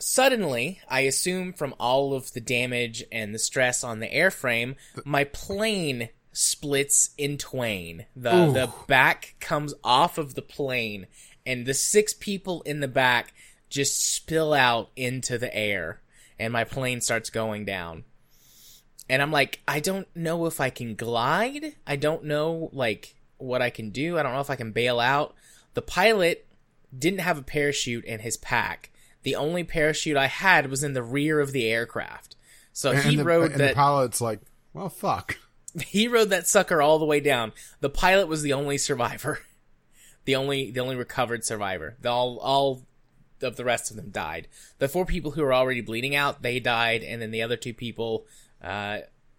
Suddenly, I assume from all of the damage and the stress on the airframe, my plane splits in twain. The Ooh. the back comes off of the plane and the six people in the back just spill out into the air and my plane starts going down. And I'm like, I don't know if I can glide. I don't know like what I can do. I don't know if I can bail out. The pilot didn't have a parachute in his pack the only parachute I had was in the rear of the aircraft. So and he the, rode and that. The pilot's like, well, fuck. [laughs] He rode that sucker all the way down. The pilot was the only survivor, [laughs] the only the only recovered survivor. The, all all of the rest of them died. The four people who were already bleeding out, they died, and then the other two people uh,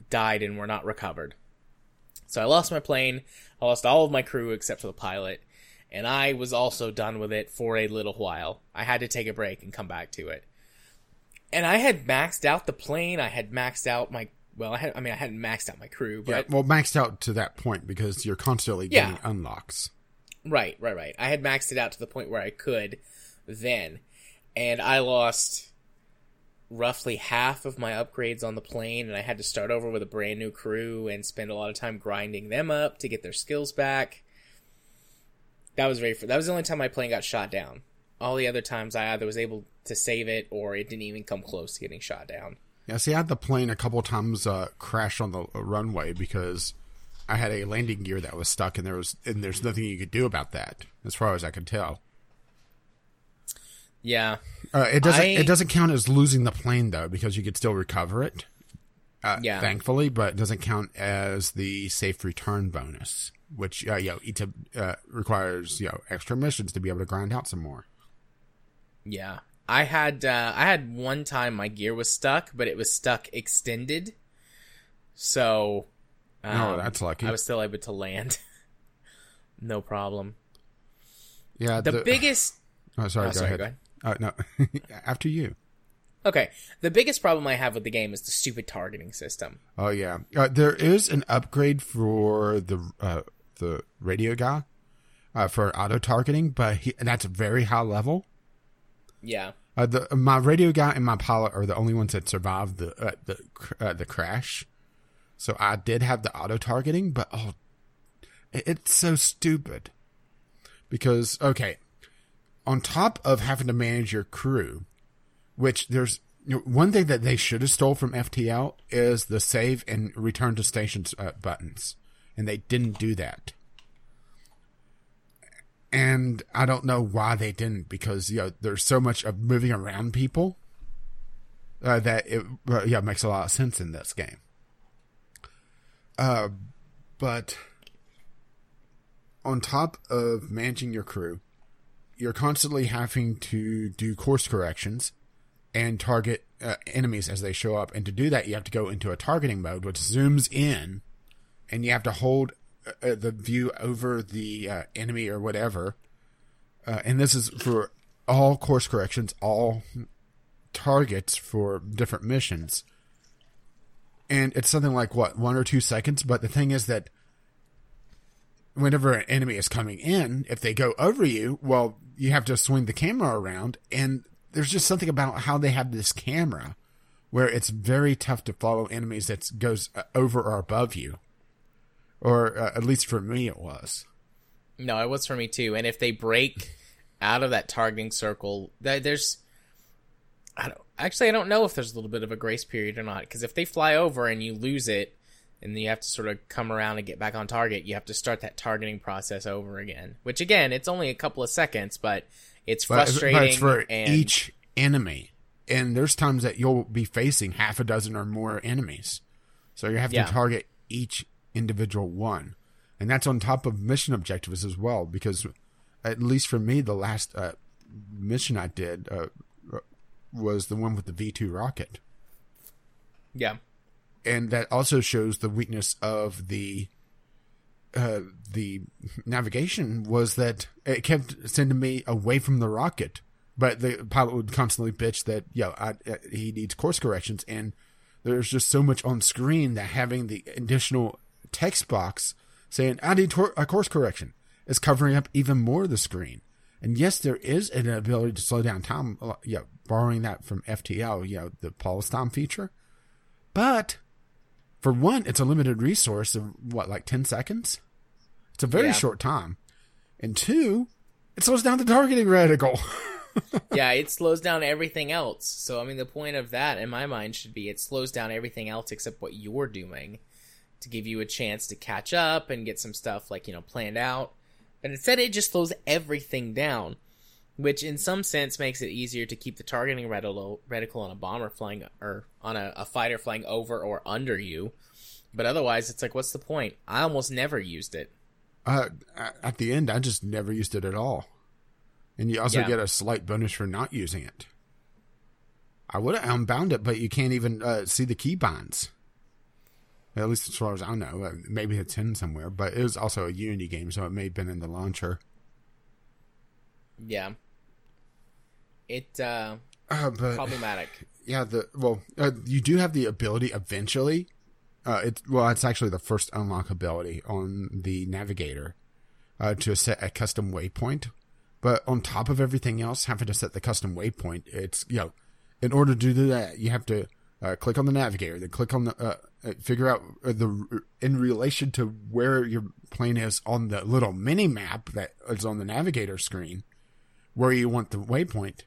died and were not recovered. So I lost my plane. I lost all of my crew except for the pilot and I was also done with it for a little while. I had to take a break and come back to it. And I had maxed out the plane. I had maxed out my well, I had I mean I hadn't maxed out my crew, but yeah, well, maxed out to that point because you're constantly getting yeah. unlocks. Right, right, right. I had maxed it out to the point where I could then, and I lost roughly half of my upgrades on the plane, and I had to start over with a brand new crew and spend a lot of time grinding them up to get their skills back that was very. That was the only time my plane got shot down All the other times I either was able to save it or it didn't even come close to getting shot down. Yeah, see, I had the plane a couple times uh, crash on the runway because I had a landing gear that was stuck, and there was and there's nothing you could do about that, as far as I could tell. Yeah, Uh, it doesn't. I- It doesn't count as losing the plane though, because you could still recover it. Uh, Yeah. Thankfully, but it doesn't count as the safe return bonus, which uh, you know it uh, requires you know extra missions to be able to grind out some more. yeah. I had uh, I had one time my gear was stuck, but it was stuck extended. So, um, Oh, that's lucky. I was still able to land. [laughs] no problem. Yeah. The, biggest [sighs] Oh, sorry. Oh, go, sorry, ahead. go ahead. Uh, no, [laughs] after you. Okay, the biggest problem I have with the game is the stupid targeting system. Oh yeah, uh, there is an upgrade for the uh, the radio guy uh, for auto targeting, but he, that's very high level. Yeah. Uh, the my radio guy and my pilot are the only ones that survived the uh, the uh, the crash. So I did have the auto targeting, but oh, it- it's so stupid. Because okay, on top of having to manage your crew, which there's you know, one thing that they should have stole from FTL is the save and return to stations uh, buttons, and they didn't do that and I don't know why they didn't because you know there's so much of moving around people uh, that it uh, yeah makes a lot of sense in this game. Uh, but on top of managing your crew, you're constantly having to do course corrections and target uh, enemies as they show up. And to do that, you have to go into a targeting mode, which zooms in, and you have to hold uh, the view over the uh, enemy or whatever. Uh, and this is for all course corrections, all targets for different missions. And it's something like what one or two seconds. But the thing is that whenever an enemy is coming in, if they go over you, well, you have to swing the camera around, and there's just something about how they have this camera where it's very tough to follow enemies that goes uh, over or above you or uh, at least for me it was. No, it was for me too. And if they break out of that targeting circle, there's I don't actually I don't know if there's a little bit of a grace period or not because if they fly over and you lose it and you have to sort of come around and get back on target, you have to start that targeting process over again. Which again, it's only a couple of seconds, but it's frustrating. but it's for and each enemy, and there's times that you'll be facing half a dozen or more enemies, so you have Yeah. to target each individual one, and that's on top of mission objectives as well. Because at least for me, the last uh, mission I did uh, was the one with the V two rocket. yeah, and that also shows the weakness of the uh, the navigation was that it kept sending me away from the rocket, but the pilot would constantly bitch that yo, I, uh, he needs course corrections, and there's just so much on screen that having the additional text box saying I need tor- a course correction is covering up even more of the screen. And yes, there is an ability to slow down time, uh, you know, borrowing that from FTL, you know, the pause time feature. But for one, it's a limited resource of what, like 10 seconds? It's a very Yeah. short time. And two, it slows down the targeting reticle. [laughs] yeah, it slows down everything else. So I mean, the point of that, in my mind, should be it slows down everything else except what you're doing, to give you a chance to catch up and get some stuff like you know planned out. But instead, it just slows everything down, which in some sense makes it easier to keep the targeting reticle, reticle on a bomber flying or on a, a fighter flying over or under you. But otherwise, it's like, what's the point? I almost never used it. uh, at the end, I just never used it at all. And you also Yeah. get a slight bonus for not using it. I would have unbound it, but you can't even uh, see the key binds. At least as far as I know. Uh, Maybe it's in somewhere, but it was also a Unity game, so it may have been in the launcher. Yeah. It uh Uh, but problematic. yeah, the well, uh, you do have the ability eventually. Uh, it's well, it's actually the first unlock ability on the navigator uh, to set a custom waypoint. But on top of everything else, having to set the custom waypoint, it's you know, in order to do that, you have to uh, click on the navigator, then click on the uh, uh, figure out uh, the in relation to where your plane is on the little mini map that is on the navigator screen where you want the waypoint.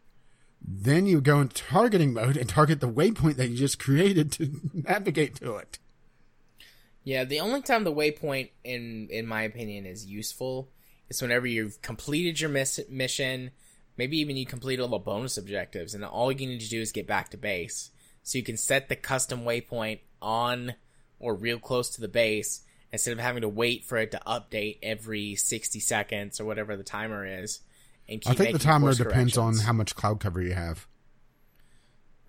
Then you go into targeting mode and target the waypoint that you just created to [laughs] navigate to it. Yeah, the only time the waypoint, in in my opinion, is useful is whenever you've completed your miss- mission, maybe even you complete all the bonus objectives, and all you need to do is get back to base. So you can set the custom waypoint on or real close to the base instead of having to wait for it to update every 60 seconds or whatever the timer is. And I think the timer depends on how much cloud cover you have.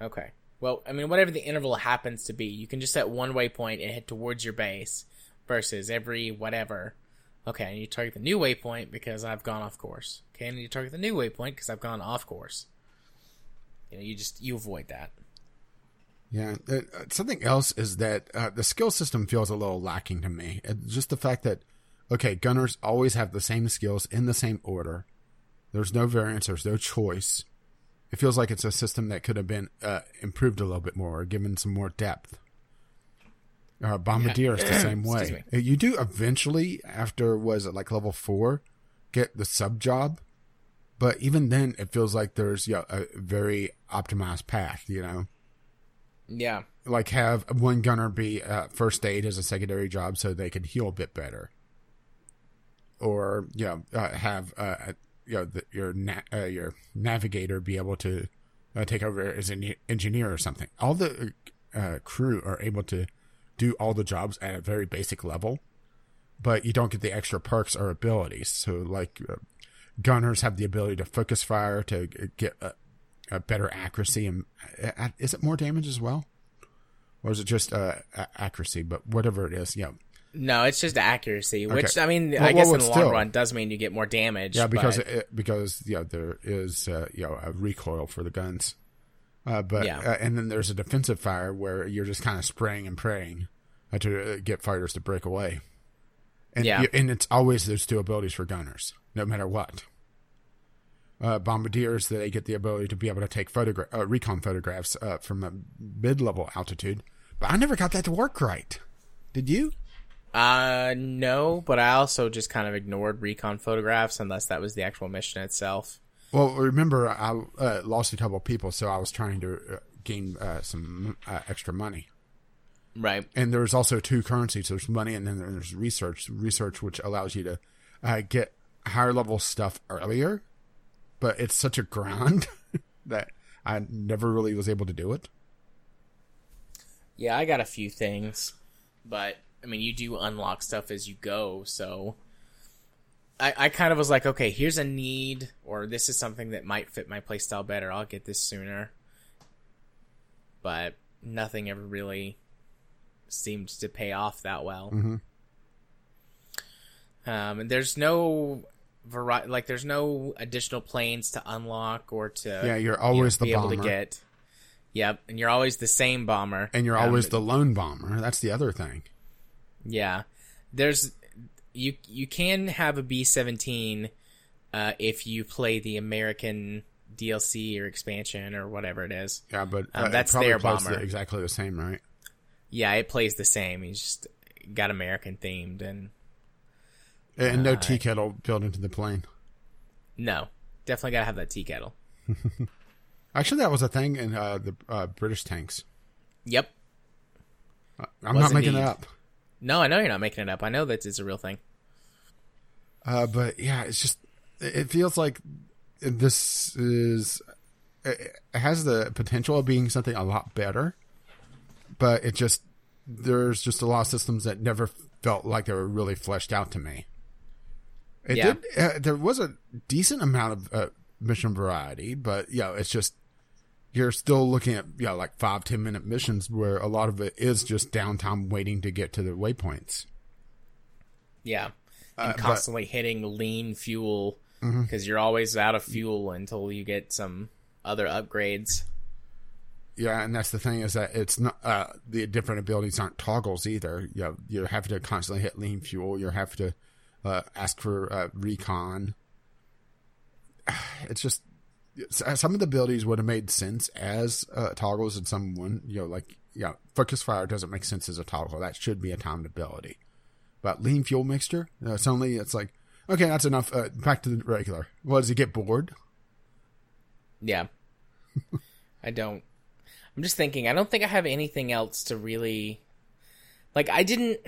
Okay. Well, I mean, whatever the interval happens to be, you can just set one waypoint and head towards your base versus every whatever. Okay, I need to target the new waypoint because I've gone off course. Okay, I need to target the new waypoint because I've gone off course. You know, you just you avoid that. Yeah, uh, something else is that uh, the skill system feels a little lacking to me. It's just the fact that okay, gunners always have the same skills in the same order. There's no variance. There's no choice it feels like it's a system that could have been uh, improved a little bit more or given some more depth. Uh, Bombardier yeah. is the [clears throat] same way. Uh, you do eventually, after was it like level four, get the sub job, but even then, it feels like there's you know, a very optimized path. You know. Yeah. Like have one gunner be uh, first aid as a secondary job so they can heal a bit better, or you know uh, have uh, you know the, your na- uh, your navigator be able to uh, take over as an engineer or something. All the uh, crew are able to do all the jobs at a very basic level, but you don't get the extra perks or abilities. So, like uh, gunners have the ability to focus fire to get a, a better accuracy, and uh, is it more damage as well, or is it just uh, accuracy? But whatever it is, yeah. No, it's just accuracy, which I mean, well, I guess well, in the long run does mean you get more damage. Yeah, because but... it, because yeah, there is uh, you know a recoil for the guns, uh, but yeah. uh, and then there's a defensive fire where you're just kind of spraying and praying uh, to uh, get fighters to break away. And, yeah, and it's always those two abilities for gunners, no matter what. Uh, bombardiers they get the ability to be able to take photogra- uh, recon photographs uh, from a mid-level altitude, but I never got that to work right. Did you? Uh, no, but I also just kind of ignored recon photographs unless that was the actual mission itself. Well, remember, I uh, lost a couple of people, so I was trying to uh, gain uh, some uh, extra money. Right. And there's also two currencies. There's money, and then there's research. Research, which allows you to uh, get higher level stuff earlier, but it's such a grind [laughs] that I never really was able to do it. Yeah, I got a few things, but I mean, you do unlock stuff as you go, so I, I kind of was like, okay, here's a need, or this is something that might fit my playstyle better. I'll get this sooner. But nothing ever really seemed to pay off that well. Mm-hmm. Um, and there's no variety, like there's no additional planes to unlock or to yeah, you're always you know, the bomber. able to get. Yep, and you're always the same bomber, and you're always um, the lone bomber. That's the other thing. Yeah, there's you you can have a B seventeen uh, if you play the American DLC or expansion or whatever it is. Yeah, but um, uh, that's their bomber. The, exactly the same, right? Yeah, it plays the same. He's just got American themed and and no uh, tea kettle built into the plane. No, definitely gotta have that tea kettle. [laughs] Actually, that was a thing in uh, the uh, British tanks. Yep. I'm was not making indeed. it up. No, I know you're not making it up. I know that it's a real thing. Uh, but yeah, it's just it feels like this is it has the potential of being something a lot better, but it just there's just a lot of systems that never felt like they were really fleshed out to me. It yeah. did. Uh, there was a decent amount of uh, mission variety, but yeah, it's just you're still looking at you know like five ten minute missions where a lot of it is just downtime waiting to get to the waypoints. Yeah. And uh, constantly but, hitting lean fuel because mm-hmm. you're always out of fuel until you get some other upgrades. Yeah and that's the thing is that it's not uh, the different abilities aren't toggles either. You know, you have to constantly hit lean fuel. You have to uh, ask for uh, recon. [sighs] It's just some of the abilities would have made sense as uh, toggles, and someone. You know, like yeah, focus fire doesn't make sense as a toggle. That should be a timed ability. But lean fuel mixture, uh, suddenly it's like okay, that's enough. Uh, back to the regular. What does he get bored? Yeah. [laughs] I don't. I'm just thinking. I don't think I have anything else to really. Like I didn't.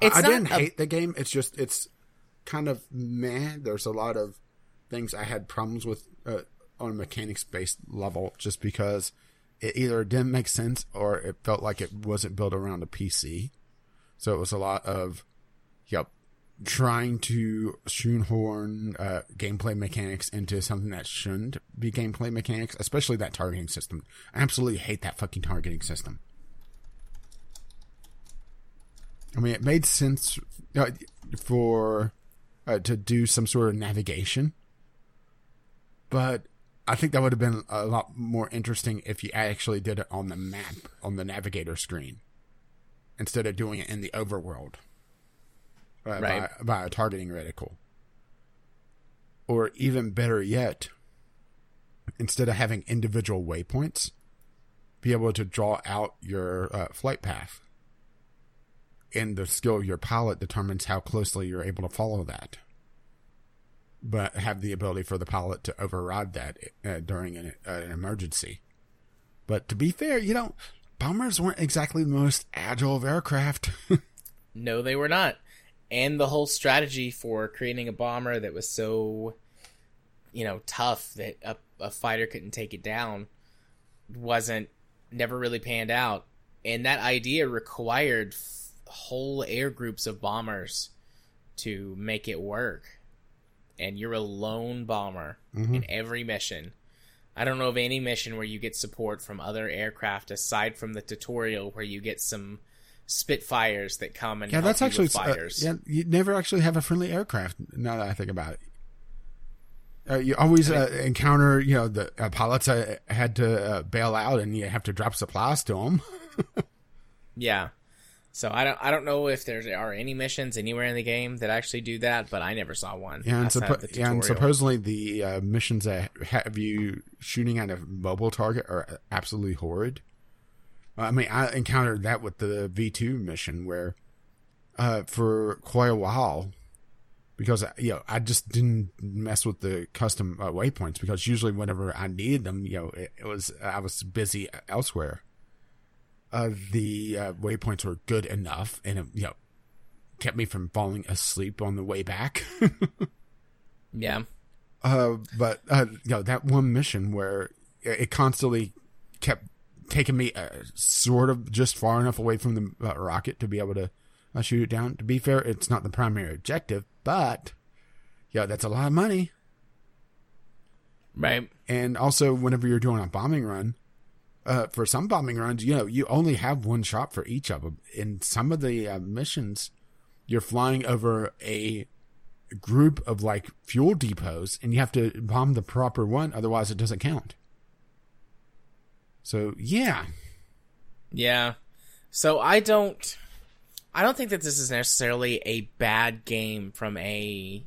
It's I didn't a- hate the game. It's just it's kind of meh. There's a lot of things I had problems with uh, on a mechanics based level, just because it either didn't make sense or it felt like it wasn't built around a PC. So it was a lot of, yep, trying to shoehorn uh, gameplay mechanics into something that shouldn't be gameplay mechanics, especially that targeting system. I absolutely hate that fucking targeting system. I mean, it made sense uh, for uh, to do some sort of navigation, but I think that would have been a lot more interesting if you actually did it on the map on the navigator screen instead of doing it in the overworld uh, Right. by, by a targeting reticle. Or even better yet, instead of having individual waypoints, be able to draw out your uh, flight path. And the skill of your pilot determines how closely you're able to follow that. But have the ability for the pilot to override that uh, during an, uh, an emergency. But to be fair, you know, bombers weren't exactly the most agile of aircraft. [laughs] No, they were not. And the whole strategy for creating a bomber that was so, you know, tough that a, a fighter couldn't take it down wasn't never really panned out. And that idea required f- whole air groups of bombers to make it work. And you're a lone bomber in every mission. I don't know of any mission where you get support from other aircraft aside from the tutorial where you get some Spitfires that come and yeah, that's actually with uh, yeah. You never actually have a friendly aircraft. Now that I think about it, uh, you always uh, encounter you know the uh, pilots uh, had to uh, bail out and you have to drop supplies to them. [laughs] Yeah. So I don't I don't know if there are any missions anywhere in the game that actually do that, but I never saw one. Yeah, and, suppo- yeah, and supposedly the uh, missions that have you shooting at a mobile target are absolutely horrid. I mean, I encountered that with the V two mission where, uh, for quite a while, because you know I just didn't mess with the custom uh, waypoints because usually whenever I needed them, you know, it, it was I was busy elsewhere. Uh, the uh, waypoints were good enough, and it, you know, kept me from falling asleep on the way back. [laughs] yeah. Uh, but uh, you know that one mission where it constantly kept taking me uh, sort of just far enough away from the uh, rocket to be able to uh, shoot it down. To be fair, it's not the primary objective, but yeah, that's a lot of money. Right. And also, whenever you're doing a bombing run, uh, for some bombing runs, you know, you only have one shot for each of them. In some of the uh, missions, you're flying over a group of like fuel depots, and you have to bomb the proper one, otherwise, it doesn't count. So, yeah, Yeah. So I don't I don't think that this is necessarily a bad game from a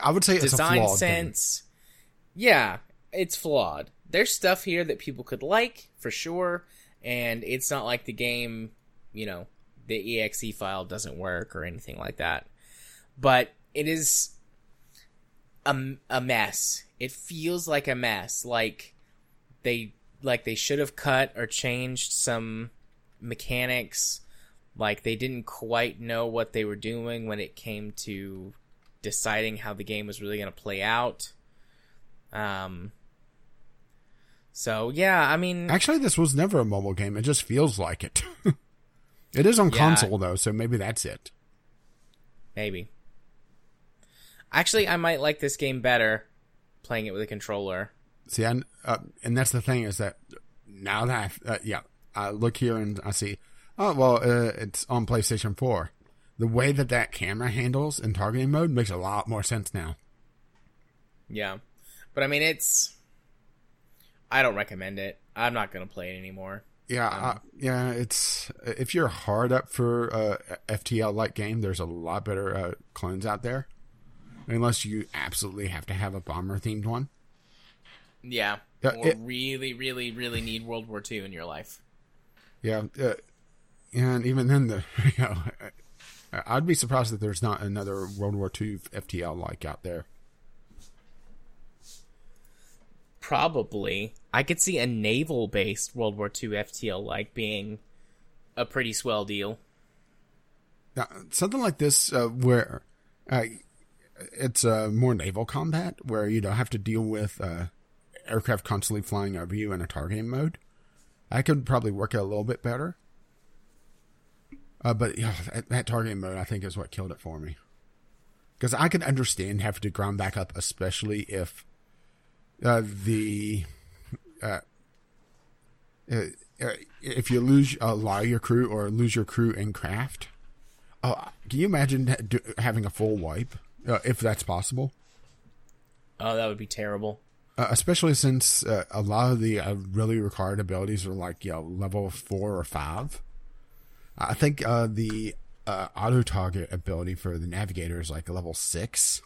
I would say design game. sense. Yeah, it's flawed. There's stuff here that people could like for sure, and it's not like the game, you know, the exe file doesn't work or anything like that. But it is a, a mess. It feels like a mess. Like they like they should have cut or changed some mechanics. Like they didn't quite know what they were doing when it came to deciding how the game was really going to play out. Um. So yeah, I mean, Actually, this was never a mobile game. It just feels like it. [laughs] it is on Yeah. console though, so maybe that's it. maybe. Actually, I might like this game better playing it with a controller. See, I, uh, and that's the thing is that now that I, uh, yeah, I look here and I see, oh well, uh, it's on PlayStation Four. The way that that camera handles in targeting mode makes a lot more sense now. Yeah, but I mean, it's. I don't recommend it. I'm not gonna play it anymore. Yeah, uh, yeah, it's if you're hard up for a FTL like game, there's a lot better uh, clones out there. Unless you absolutely have to have a bomber themed one. Yeah, Yeah, or it- really, really, really need World War II in your life. Yeah, uh, and even then, the [laughs] you know, I'd be surprised that there's not another World War II FTL like out there. Probably. I could see a naval based World War II FTL like being a pretty swell deal. Something like this, uh, where uh, it's uh, more naval combat, where you don't have to deal with uh, aircraft constantly flying over you in a targeting mode. I could probably work it a little bit better. Uh, but yeah, that, that targeting mode, I think, is what killed it for me. Because I could understand having to ground back up, especially if uh, the uh, uh, if you lose a lot of your crew or lose your crew in craft. Oh, can you imagine ha- do, having a full wipe uh, if that's possible? Oh, that would be terrible. Uh, especially since uh, a lot of the uh, really required abilities are like you know level four or five. I think uh, the uh, auto target ability for the navigator is like level six,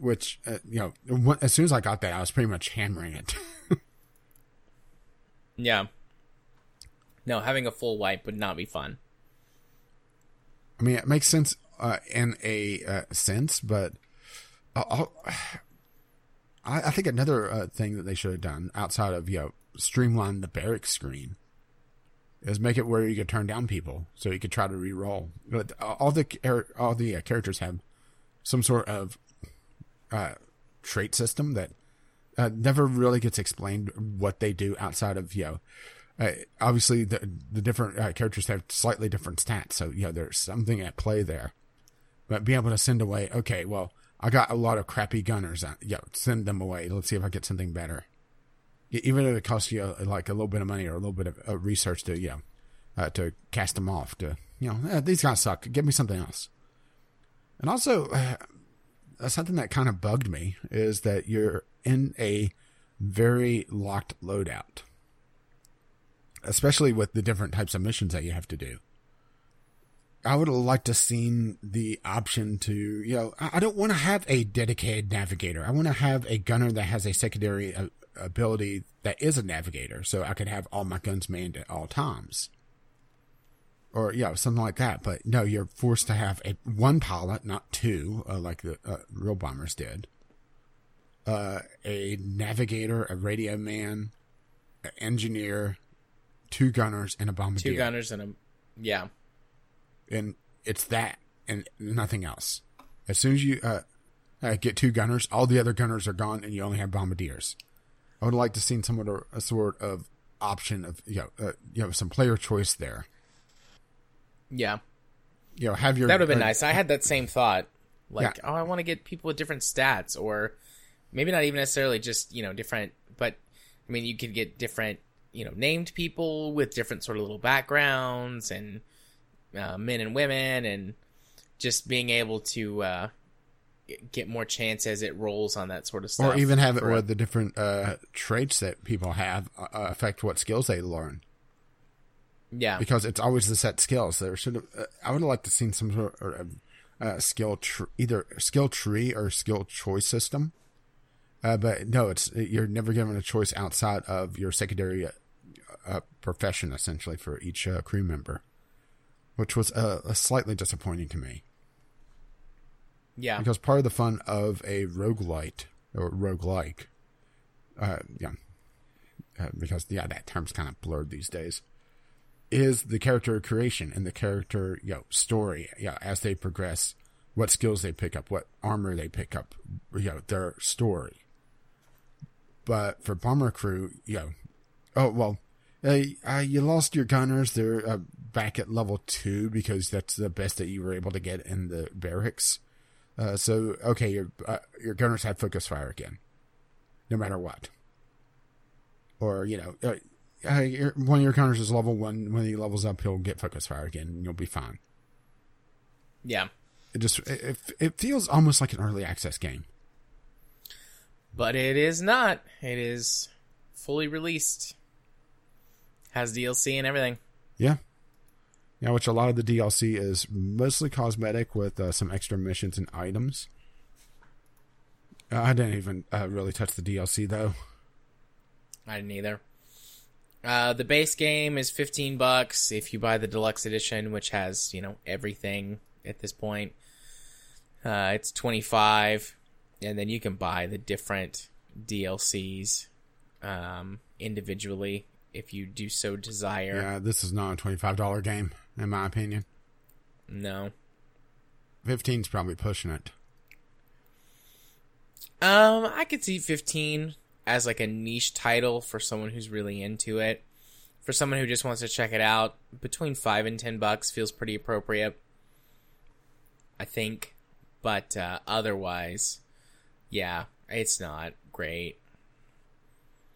which uh, you know as soon as I got that, I was pretty much hammering it. [laughs] Yeah. No, having a full wipe would not be fun. I mean, it makes sense uh, in a uh, sense, but [sighs] I, I think another uh, thing that they should have done outside of you know streamline the barracks screen is make it where you could turn down people so you could try to re-roll. But all the all the uh, characters have some sort of uh, trait system that uh, never really gets explained what they do outside of you know. Uh, obviously, the the different uh, characters have slightly different stats, so you know there's something at play there. But being able to send away, okay, well, I got a lot of crappy gunners. Uh, yeah, send them away. Let's see if I get something better. Even if it costs you uh, like a little bit of money or a little bit of research to you know, uh, to cast them off. To you know, eh, these guys suck. Give me something else. And also, uh, something that kind of bugged me is that you're in a very locked loadout, especially with the different types of missions that you have to do. I would have liked to seen the option to, you know, I don't want to have a dedicated navigator. I want to have a gunner that has a secondary uh, ability that is a navigator, so I could have all my guns manned at all times, or yeah, something like that. But no, you're forced to have a one pilot, not two, uh, like the uh, real bombers did. Uh, a navigator, a radio man, an engineer, two gunners, and a bombardier. Two gunners and a yeah and it's that and nothing else. As soon as you uh, uh, get two gunners, all the other gunners are gone, and you only have bombardiers. I would like to see some sort of a sort of option of you know uh, you know some player choice there. Yeah, you know, have your that would have been nice. I had that same thought. Like, yeah. oh, I want to get people with different stats, or maybe not even necessarily just you know different, but I mean, you could get different you know named people with different sort of little backgrounds and uh, men and women, and just being able to uh, get more chance as it rolls on that sort of stuff. Or even have it where the different uh, traits that people have uh, affect what skills they learn. Yeah, because it's always the set skills. There should have. Uh, I would have liked to seen some sort of uh, skill tr- either skill tree or skill choice system. Uh, but no, it's you're never given a choice outside of your secondary uh, profession, essentially for each uh, crew member which was uh, slightly disappointing to me. Yeah. Because part of the fun of a roguelite or roguelike, uh, yeah, uh, because yeah, that term's kind of blurred these days, is the character creation and the character you know story. Yeah, as they progress, what skills they pick up, what armor they pick up, you know, their story. But for bomber crew, you know, oh well, uh, uh, you lost your gunners. They're uh, back at level two because that's the best that you were able to get in the barracks. Uh, so okay, your uh, your gunners have focus fire again, no matter what. Or you know, uh, uh one of your counters is level one. When he levels up, he'll get focus fire again, and you'll be fine. Yeah, it just it, it feels almost like an early access game, but it is not. It is fully released, has DLC and everything. Yeah, yeah, which a lot of the DLC is mostly cosmetic with uh, some extra missions and items. Uh, I didn't even uh, really touch the DLC though. I didn't either. Uh, the base game is fifteen bucks if you buy the deluxe edition, which has you know everything at this point. Uh, it's twenty five, and then you can buy the different DLCs um, individually if you do so desire. Yeah, this is not a twenty-five dollar game, in my opinion. No. Fifteen's probably pushing it. Um, I could see 15 as like a niche title for someone who's really into it. For someone who just wants to check it out, between 5 and 10 bucks feels pretty appropriate. I think, but uh, otherwise, yeah, it's not great.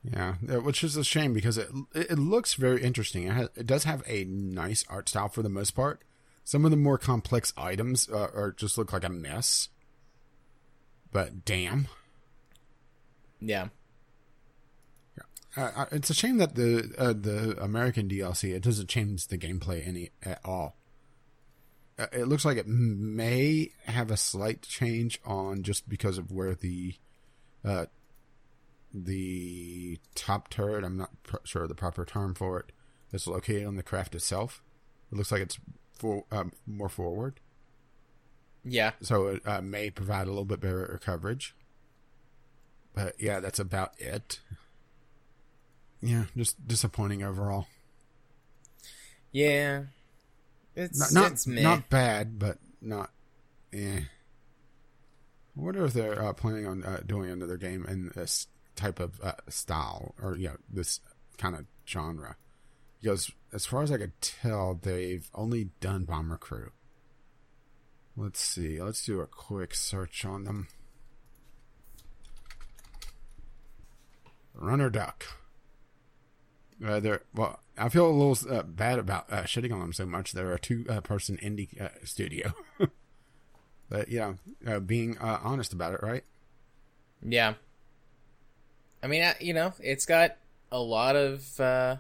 Yeah, uh, which is a shame because it it looks very interesting. It, has, it does have a nice art style for the most part. Some of the more complex items uh, are just look like a mess. But damn, Yeah. Uh, it's a shame that the uh, the American DLC it doesn't change the gameplay any at all. Uh, it looks like it may have a slight change on just because of where the uh, the top turret. I'm not pr- sure of the proper term for it. it. Is located on the craft itself. It looks like it's for, um, more forward, Yeah. so it uh, may provide a little bit better coverage. But yeah, that's about it. Yeah, just disappointing overall. Yeah. It's, Not not, it's not bad, but not. Eh. I wonder if they're uh, planning on uh, doing another game in this type of uh, style or you know this kind of genre. Because as far as I could tell, they've only done Bomber Crew. Let's see. Let's do a quick search on them. Runner Duck. Uh, they're well. I feel a little uh, bad about uh, shitting on them so much. They're a two-person indie uh, studio, [laughs] but yeah, uh, being uh, honest about it, right? Yeah. I mean, uh, you know, it's got a lot of uh,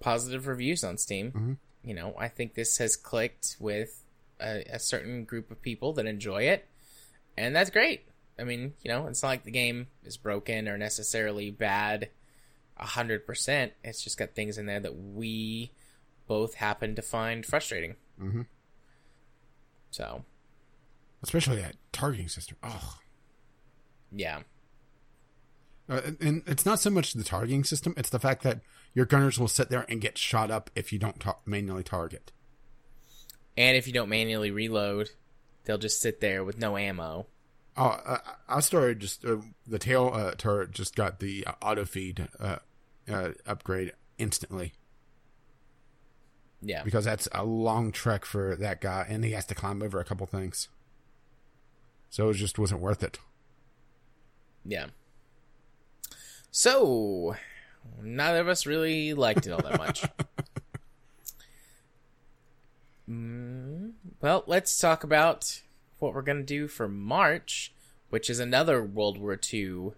positive reviews on Steam. Mhm. You know, I think this has clicked with a, a certain group of people that enjoy it, and that's great. I mean, you know, it's not like the game is broken or necessarily bad a hundred percent. It's just got things in there that we both happen to find frustrating. Mhm. So, Especially that targeting system. Oh, yeah. uh, and- it's not so much the targeting system; it's the fact that your gunners will sit there and get shot up if you don't ta- manually target. And if you don't manually reload, they'll just sit there with no ammo. Oh, uh, I started just uh, the tail uh, turret just got the uh, auto feed uh, upgrade instantly Yeah. because that's a long trek for that guy, and he has to climb over a couple things. So it just wasn't worth it. Yeah. So, neither of us really liked it all that much. [laughs] mm, well, let's talk about what we're going to do for March, which is another World War II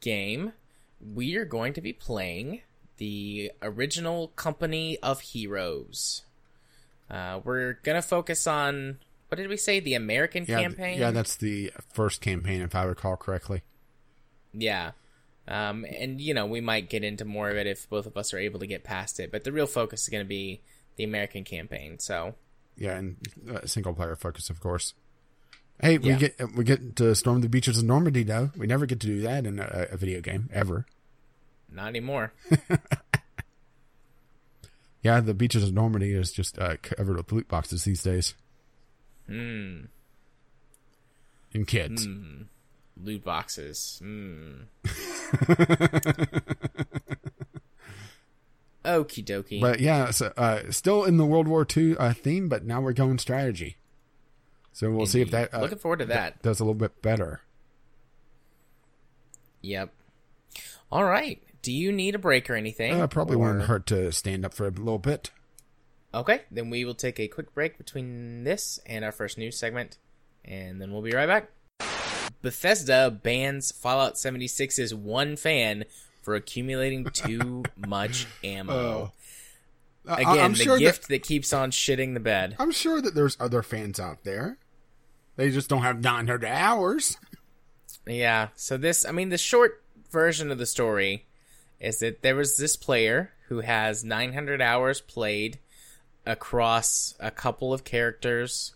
game. We are going to be playing the original Company of Heroes. Uh, we're going to focus on, what did we say, the American Yeah, th- campaign? yeah, that's the first campaign, if I recall correctly. Yeah. Um, and, you know, we might get into more of it if both of us are able to get past it. But the real focus is going to be the American campaign. So, Yeah, and uh, single player focus, of course. Hey, we get we get to storm the beaches of Normandy, though. We never get to do that in a, a video game ever. not anymore. [laughs] Yeah, the beaches of Normandy is just uh, covered with loot boxes these days. Hmm. And kids. Loot boxes. Hmm. [laughs] Okie dokie. But yeah, so, uh, still in the World War II uh, theme, but now we're going strategy. So we'll see if that uh, Looking forward to that. does a little bit better. Yep. All right. Do you need a break or anything? Uh, probably Or- wouldn't hurt to stand up for a little bit. Okay, then we will take a quick break between this and our first news segment, and then we'll be right back. Bethesda bans Fallout 76's one fan for accumulating [laughs] too much ammo. I- Again, I'm the sure gift that, that keeps on shitting the bed. I'm sure that there's other fans out there. They just don't have 900 hours. Yeah. So this, I mean, the short version of the story is that there was this player who has 900 hours played across a couple of characters,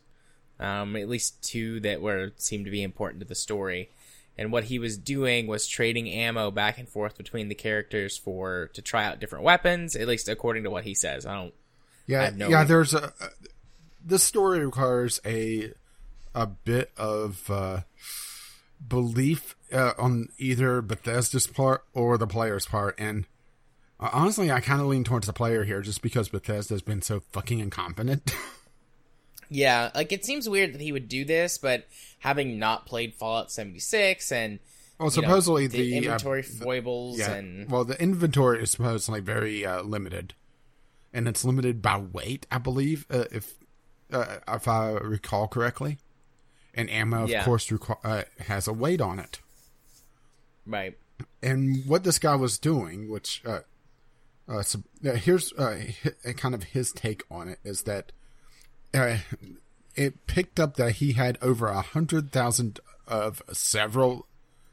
um, at least two that were seemed to be important to the story, and what he was doing was trading ammo back and forth between the characters for to try out different weapons. At least according to what he says. I don't. Yeah, no- yeah. There's a. This story requires a a bit of uh, belief uh, on either Bethesda's part or the player's part, and uh, honestly, I kind of lean towards the player here, just because Bethesda's been so fucking incompetent. [laughs] Yeah, like it seems weird that he would do this, but having not played Fallout 76 and well, you know, supposedly the, the, uh, inventory foibles yeah. and Well, the inventory is supposedly very uh, limited, and it's limited by weight, I believe, uh, if uh, if I recall correctly. And ammo, of Yeah. course, requ- uh, has a weight on it. right. And what this guy was doing, which uh, uh, so, uh, here's uh, kind of his take on it, is that uh, it picked up that he had over a hundred thousand of several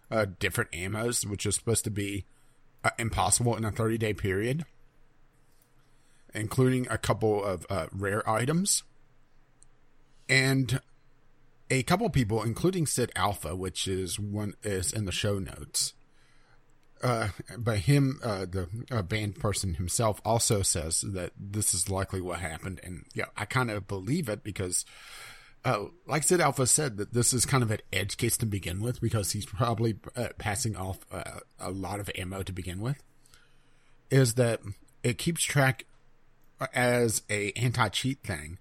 uh, different ammos, which is supposed to be uh, impossible in a 30 day period, including a couple of uh, rare items. And a couple people, including SidAlpha, which is one is in the show notes. Uh, but him, uh, the uh, banned person himself, also says that this is likely what happened, and yeah, I kind of believe it because, uh, like SidAlpha said, that this is kind of an edge case to begin with because he's probably uh, passing off uh, a lot of ammo to begin with. Is that it keeps track as a anti cheat thing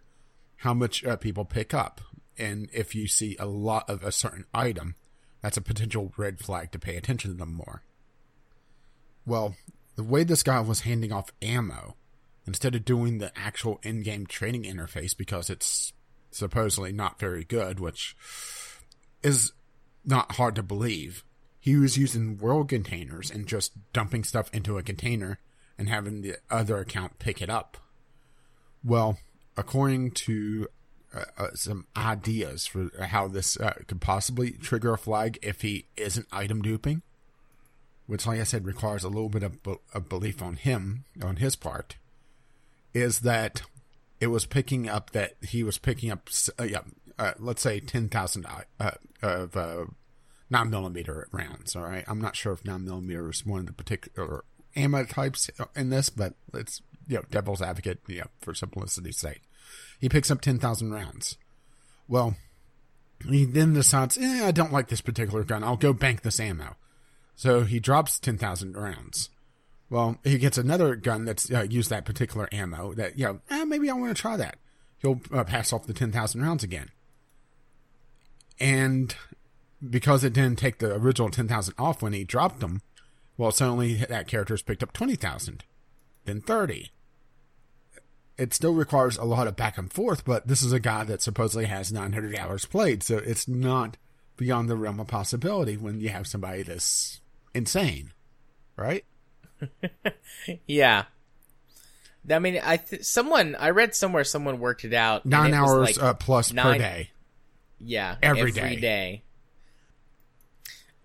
how much people pick up, and if you see a lot of a certain item, that's a potential red flag to pay attention to them more. Well, the way this guy was handing off ammo, instead of doing the actual in-game trading interface because it's supposedly not very good, which is not hard to believe, he was using world containers and just dumping stuff into a container and having the other account pick it up. Well, according to uh, uh, some ideas for how this uh, could possibly trigger a flag if he isn't item duping, which, like I said, requires a little bit of, be- of belief on him, on his part, is that it was picking up that he was picking up, uh, yeah, uh, let's say 10,000 uh, of uh, 9 millimeter rounds, all right? I'm not sure if 9 millimeter is one of the particular ammo types in this, but it's, you know, devil's advocate, you know, for simplicity's sake. He picks up 10,000 rounds. Well, he then decides, eh, I don't like this particular gun. I'll go bank this ammo. So he drops 10,000 rounds. Well, he gets another gun that's uh, used that particular ammo that, you know, eh, maybe I want to try that. He'll uh, pass off the 10,000 rounds again. And because it didn't take the original 10,000 off when he dropped them, well, suddenly that character's picked up 20,000, then 30. It still requires a lot of back and forth, but this is a guy that supposedly has 900 hours played, so it's not beyond the realm of possibility when you have somebody that's insane, right? [laughs] Yeah. I mean, I th- someone I read somewhere someone worked it out. Nine it hours like- uh, plus per nine- day. Yeah, Every every day. day.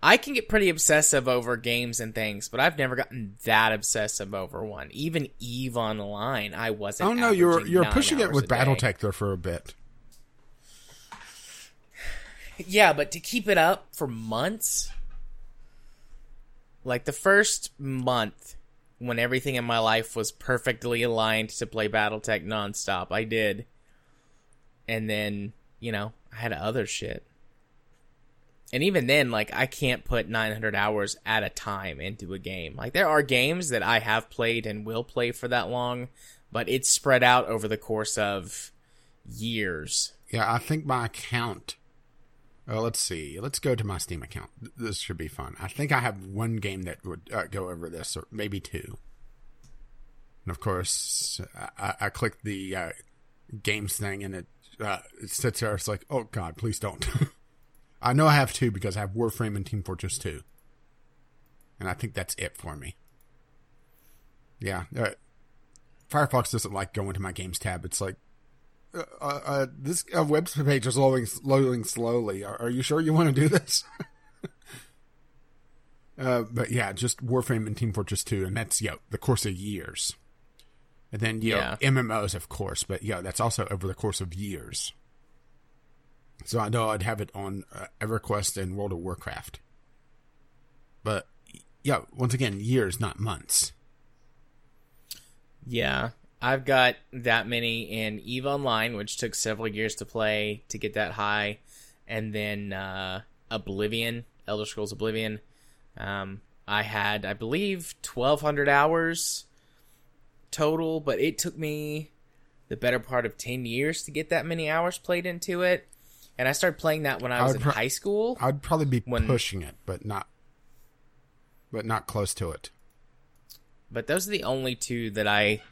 I can get pretty obsessive over games and things, but I've never gotten that obsessive over one. Even Eve Online, I wasn't. Oh no, you're you're pushing it with. BattleTech there for a bit. Yeah, but to keep it up for months, like the first month when everything in my life was perfectly aligned to play BattleTech nonstop, I did. And then, you know, I had other shit. And even then, like, I can't put 900 hours at a time into a game. Like, there are games that I have played and will play for that long, but it's spread out over the course of years. Yeah, I think my account. Uh, let's see. Let's go to my Steam account. This should be fun. I think I have one game that would uh, go over this, or maybe two. And of course, I, I click the uh, games thing, and it, uh, it sits there. It's like, oh god, please don't. [laughs] I know I have two because I have Warframe and Team Fortress Two, and I think that's it for me. Yeah, uh, Firefox doesn't like going to my games tab. It's like uh, uh, this uh, web page is loading, loading slowly. Are, are you sure you want to do this? [laughs] uh, but yeah, just Warframe and Team Fortress 2, and that's, you know, the course of years. And then, you Yeah. know, MMOs, of course, but yeah, that's also over the course of years. So I know I'd have it on uh, EverQuest and World of Warcraft. but yeah, once again, years, not months. Yeah, I've got that many in Eve Online, which took several years to play to get that high, and then uh, Oblivion, Elder Scrolls Oblivion. Um, I had, I believe, twelve hundred hours total, but it took me the better part of ten years to get that many hours played into it. And I started playing that when I was would in pro- high school. I'd probably be When- pushing it, but not, but not close to it. But those are the only two that I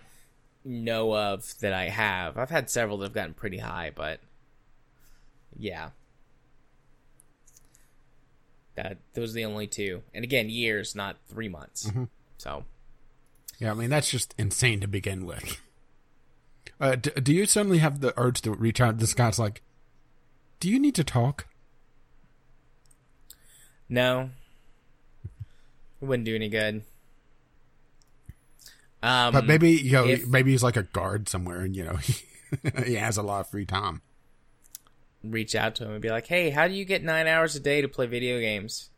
know of that I have. I've had several that have gotten pretty high, but yeah. That those are the only two. And again, years, not three months. So Yeah, I mean that's just insane to begin with. Uh, d- do you suddenly have the urge to reach out to this guy's like, do you need to talk? no. It wouldn't do any good. Um But maybe you know, if- maybe he's like a guard somewhere, and you know [laughs] he, he has a lot of free time. reach out to him and be like, Hey, how do you get nine hours a day to play video games?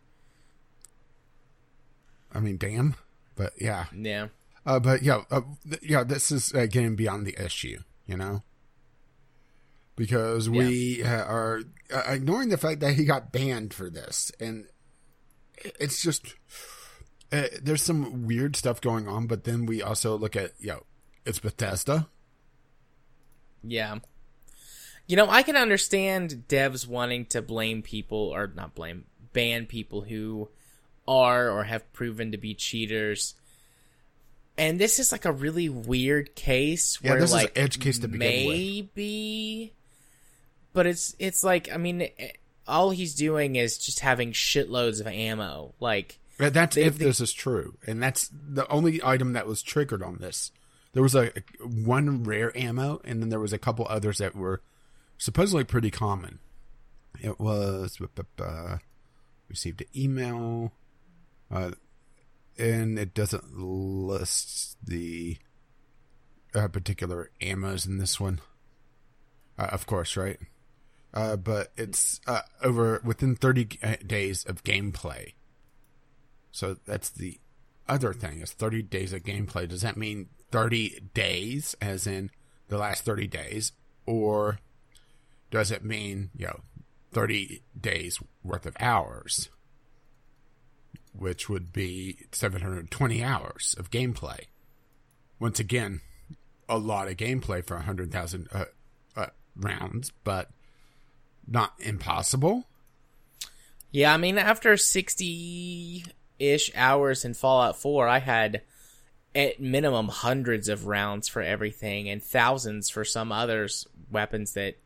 I mean, damn. But yeah, Yeah. uh, but yeah, uh, yeah. This is uh, getting beyond the issue, you know, because we uh, are uh, ignoring the fact that he got banned for this, and it's just uh, there's some weird stuff going on. But then we also look at, you know, it's Bethesda. Yeah. You know, I can understand devs wanting to blame people, or not blame, ban people who are or have proven to be cheaters. And this is like a really weird case Yeah, where this is an like edge case to begin with. But it's it's like I mean, eh, all he's doing is just having shitloads of ammo. Like, That's They- if they- this is true, and that's the only item that was triggered on this. There was a one rare ammo, and then there was a couple others that were supposedly pretty common. It was uh, received an email, uh, and it doesn't list the uh, particular ammos in this one. Uh, of course, right? Uh, but it's uh, over within 30 g- uh, days of gameplay. So that's the other thing is 30 days of gameplay. Does that mean 30 days as in the last 30 days or does it mean, you know, 30 days worth of hours? Which would be 720 hours of gameplay. Once again, a lot of gameplay for 100,000 uh, uh, rounds, but not impossible. Yeah, I mean, after 60 ish hours in Fallout 4, I had at minimum hundreds of rounds for everything and thousands for some others weapons that,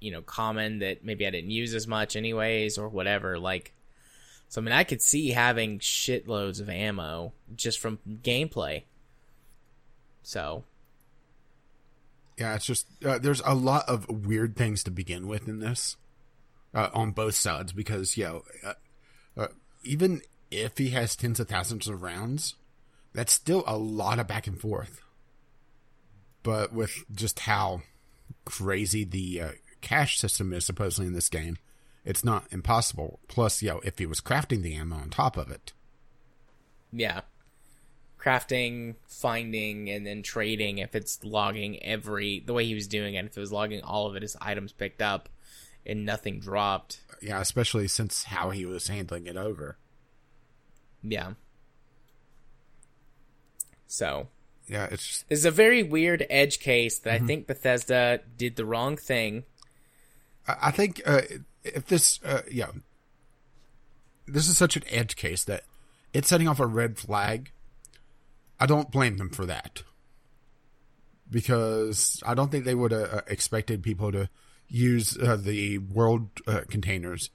you know, common that maybe I didn't use as much anyways or whatever. Like, so I mean, I could see having shitloads of ammo just from gameplay. So, Yeah, it's just uh, there's a lot of weird things to begin with in this uh, on both sides because you know uh, uh, even if he has tens of thousands of rounds, that's still a lot of back and forth. But with just how crazy the uh, cash system is supposedly in this game, it's not impossible. Plus, you know, if he was crafting the ammo on top of it, yeah. Crafting, finding, and then trading if it's logging every, the way he was doing it, if it was logging all of it as items picked up and nothing dropped. yeah, especially since how he was handling it over. Yeah. So, Yeah, it's just this is a very weird edge case that I think Bethesda did the wrong thing. I I think uh, if this, uh, yeah, this is such an edge case that it's setting off a red flag. I don't blame them for that because I don't think they would have uh, expected people to use uh, the world uh, containers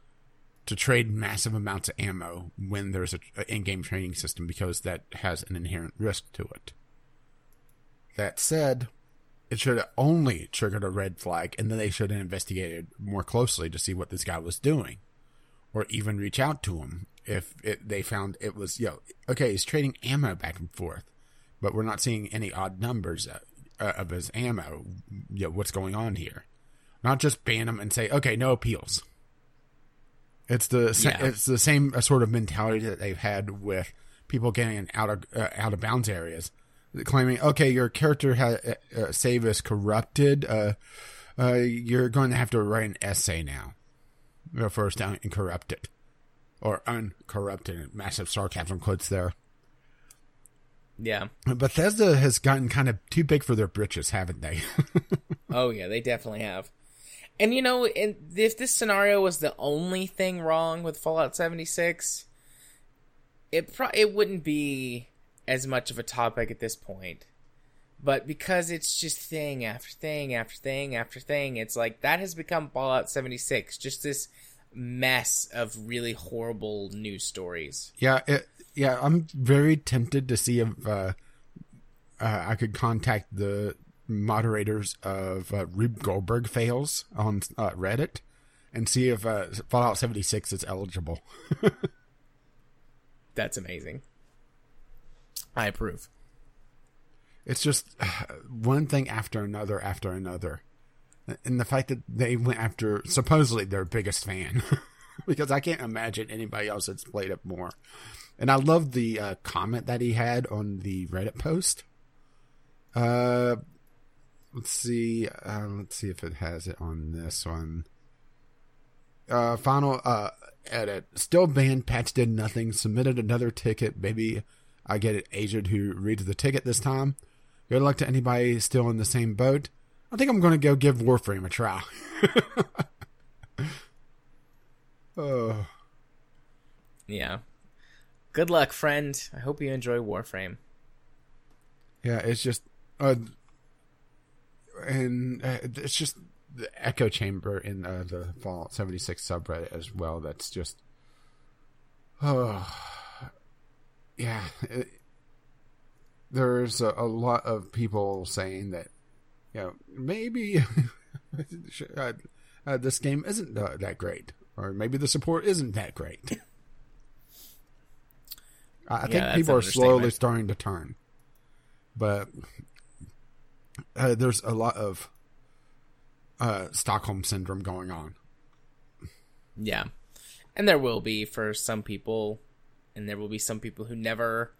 to trade massive amounts of ammo when there's a, a in-game training system because that has an inherent risk to it. That said, it should have only triggered a red flag, and then they should have investigated more closely to see what this guy was doing, or even reach out to him if it, they found it was, you know, okay, he's trading ammo back and forth, but we're not seeing any odd numbers uh, uh, of his ammo. You know, what's going on here? Not just ban them and say, okay, no appeals. It's the sa- Yeah. it's the same uh, sort of mentality that they've had with people getting out of uh, out of bounds areas, claiming, okay, your character ha- uh, uh, save is corrupted. Uh, uh, you're going to have to write an essay now. Your first down and corrupt it, or uncorrupted. Massive sarcasm quotes there. Yeah. Bethesda has gotten kind of too big for their britches, haven't they? [laughs] Oh yeah, they definitely have. And you know, if this scenario was the only thing wrong with Fallout 76, it pro- it wouldn't be as much of a topic at this point. But because it's just thing after thing after thing after thing, it's like that has become Fallout 76, just this mess of really horrible news stories. Yeah, it, yeah. I'm very tempted to see if uh, uh, I could contact the moderators of uh, Rube Goldberg fails on uh, Reddit and see if uh, Fallout 76 is eligible. [laughs] That's amazing. I approve. It's just [sighs] one thing after another after another, and the fact that they went after supposedly their biggest fan, [laughs] because I can't imagine anybody else that's played it more. And I love the uh, comment that he had on the Reddit post. Uh, let's see. Uh, let's see if it has it on this one. Uh, final uh edit. Still banned. Patch did nothing. Submitted another ticket. Maybe I get an agent who reads the ticket this time. Good luck to anybody still in the same boat. I think I'm going to go give Warframe a try. [laughs] oh, Yeah. Good luck, friend. I hope you enjoy Warframe. yeah. It's just, uh, and uh, it's just the echo chamber in uh, the Fallout 76 subreddit as well. That's just, oh, [sighs] yeah. It, there's a, a lot of people saying that, you know, maybe [laughs] uh, uh, this game isn't uh, that great, or maybe the support isn't that great. [laughs] I I think people are slowly starting to turn, but uh, there's a lot of uh, Stockholm syndrome going on. Yeah. And there will be for some people, and there will be some people who never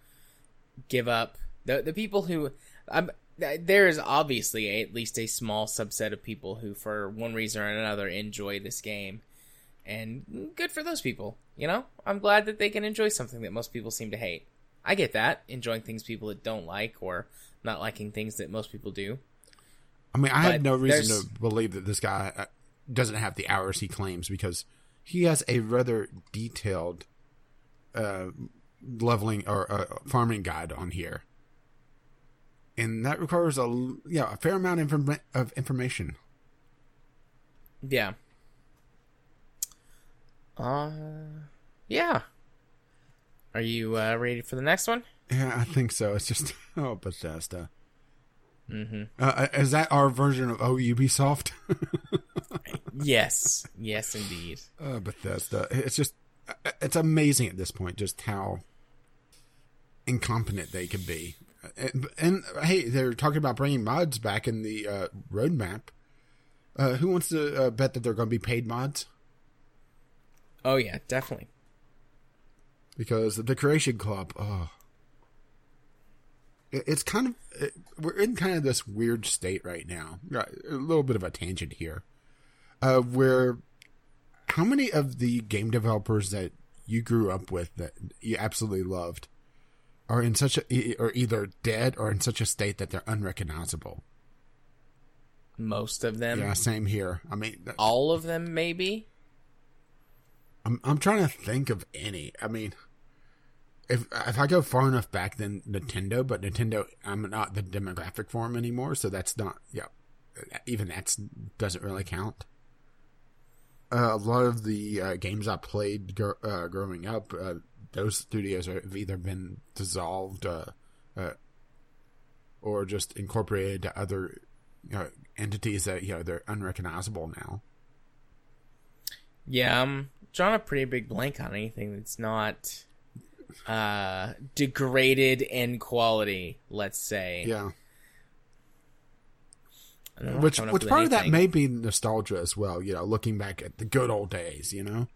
give up. The the people who um, th- there is obviously a, at least a small subset of people who, for one reason or another, enjoy this game, and good for those people. You know, I'm glad that they can enjoy something that most people seem to hate. I get that enjoying things people that don't like or not liking things that most people do. I mean, I had no reason there's- to believe that this guy uh, doesn't have the hours he claims because he has a rather detailed uh, leveling or uh, farming guide on here, and that requires a yeah a fair amount of, informa- of information. Yeah. Uh, yeah. Are you uh, ready for the next one? Yeah, I think so. It's just [laughs] oh Bethesda. Mm-hmm. Uh, is that our version of oh Ubisoft? [laughs] Yes. Yes, indeed. uh, Bethesda. It's just it's amazing at this point just how incompetent they can be. And, and hey, they're talking about bringing mods back in the uh, roadmap. Uh, who wants to uh, bet that they're going to be paid mods? Oh yeah, definitely. Because the Creation Club, oh, it's kind of it, we're in kind of this weird state right now. A little bit of a tangent here, uh, where how many of the game developers that you grew up with that you absolutely loved are in such a e- or either dead or in such a state that they're unrecognizable? Most of them. yeah, same here. I mean, All of them, maybe. I'm I'm trying to think of any. I mean, if if I go far enough back, then Nintendo, but Nintendo, I'm not the demographic for them anymore, so that's not. Yeah, even that doesn't really count. Uh, a lot of the uh, games I played gr- uh, growing up, uh, those studios are, have either been dissolved, uh, uh, or just incorporated to other you know, entities that you know they're unrecognizable now. Yeah, I'm drawing a pretty big blank on anything that's not uh degraded in quality, let's say. Yeah. Which which part of that may be nostalgia as well you know looking back at the good old days you know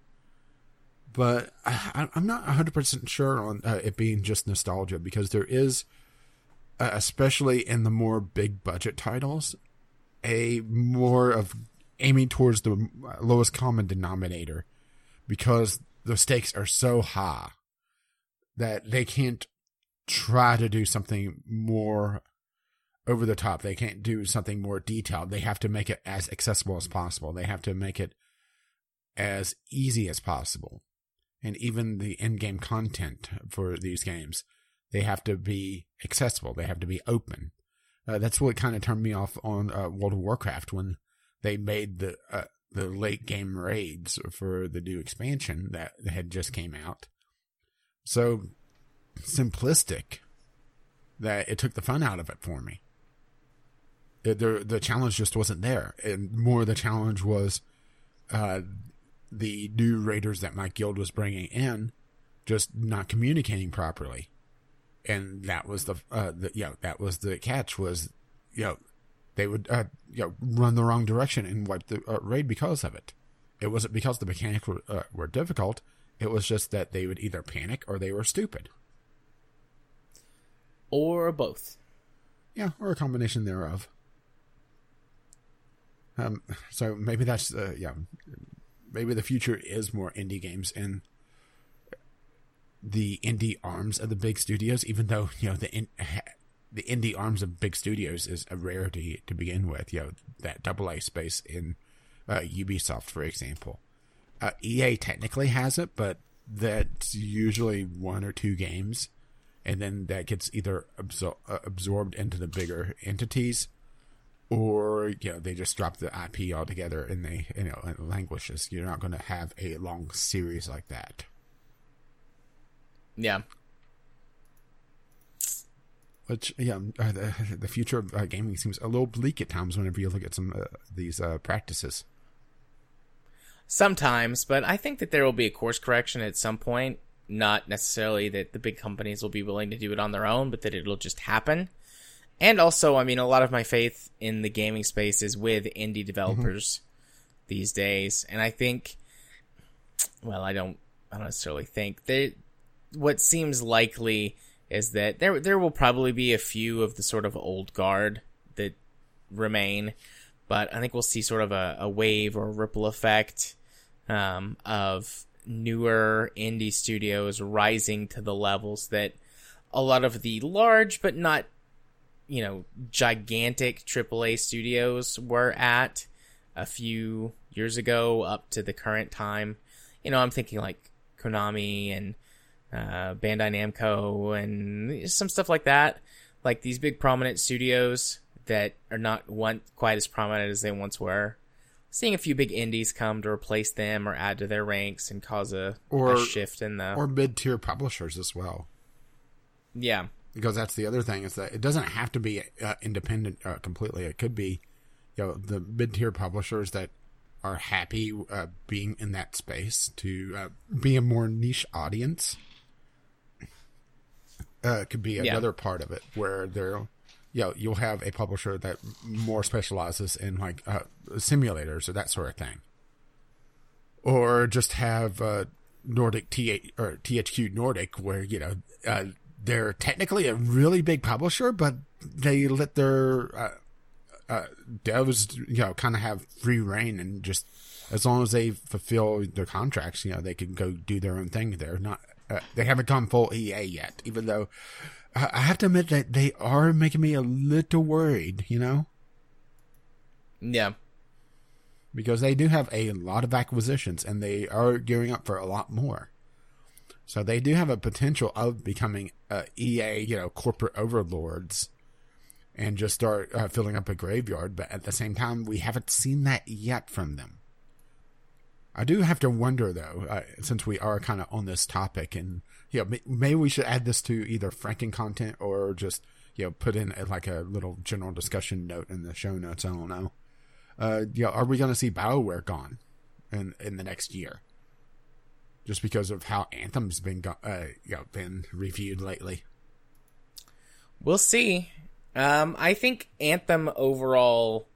but I, I'm not 100 percent sure on uh, it being just nostalgia because there is, uh, especially in the more big budget titles, a more of aiming towards the lowest common denominator because the stakes are so high that they can't try to do something more over the top. They can't do something more detailed. They have to make it as accessible as possible. They have to make it as easy as possible. And even the in game content for these games, they have to be accessible. They have to be open. Uh, that's what kind of turned me off on uh, World of Warcraft when they made the uh, the late game raids for the new expansion that had just came out. So simplistic that it took the fun out of it for me. It, the the challenge just wasn't there, and more the challenge was uh, the new raiders that my guild was bringing in just not communicating properly, and that was the uh, the you know, that was the catch was you know they would uh, you know run the wrong direction and wipe the uh, raid because of it. It wasn't because the mechanics were, uh, were difficult. It was just that they would either panic or they were stupid, or both. Yeah, or a combination thereof. Um, so maybe that's uh, yeah, maybe the future is more indie games and the indie arms of the big studios. Even though you know the in, [laughs] the indie arms of big studios is a rarity to begin with. You know that double A space in uh, Ubisoft, for example. Uh, EA technically has it, but that's usually one or two games, and then that gets either absor- uh, absorbed into the bigger entities, or you know they just drop the IP altogether and they you know it languishes. You're not going to have a long series like that. Yeah. Which yeah, uh, the the future of uh, gaming seems a little bleak at times whenever you look at some uh, these uh, practices. Sometimes, but I think that there will be a course correction at some point. Not necessarily that the big companies will be willing to do it on their own, but that it'll just happen. And also, I mean, a lot of my faith in the gaming space is with indie developers mm-hmm. these days, and I think, well, I don't, I don't necessarily think that What seems likely is that there there will probably be a few of the sort of old guard that remain, but I think we'll see sort of a, a wave or ripple effect um, of newer indie studios rising to the levels that a lot of the large but not you know gigantic AAA studios were at a few years ago up to the current time. You know, I'm thinking like Konami and uh, Bandai Namco and some stuff like that. Like these big prominent studios that are not one quite as prominent as they once were. Seeing a few big indies come to replace them or add to their ranks and cause a, or, a shift in the or mid tier publishers as well. Yeah, because that's the other thing is that it doesn't have to be uh, independent uh, completely. It could be, you know, the mid tier publishers that are happy uh, being in that space to uh, be a more niche audience uh, could be another yeah. part of it where there, you know, you'll have a publisher that more specializes in like uh, simulators or that sort of thing, or just have uh, Nordic T or THQ Nordic where you know uh, they're technically a really big publisher, but they let their uh, uh, devs you know kind of have free reign and just as long as they fulfill their contracts, you know, they can go do their own thing. They're not uh, they haven't gone full EA yet, even though I have to admit that they are making me a little worried, you know? Yeah. Because they do have a lot of acquisitions and they are gearing up for a lot more. So they do have a potential of becoming uh, EA, you know, corporate overlords and just start uh, filling up a graveyard. But at the same time, we haven't seen that yet from them. I do have to wonder though, uh, since we are kind of on this topic, and know, maybe we should add this to either Franken content or just you know put in like a little general discussion note in the show notes. I don't know. Uh, know, are we going to see Bioware gone in in the next year? Just because of how Anthem's been go- uh, you know, been reviewed lately. We'll see. Um, I think Anthem overall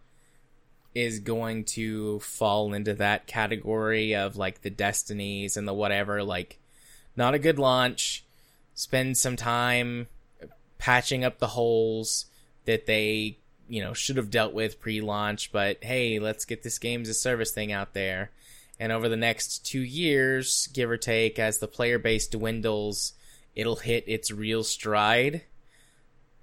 is going to fall into that category of like the destinies and the whatever like not a good launch. Spend some time patching up the holes that they you know should have dealt with pre-launch but hey let's get this games as a service thing out there. And over the next two years give or take as the player base dwindles it'll hit its real stride.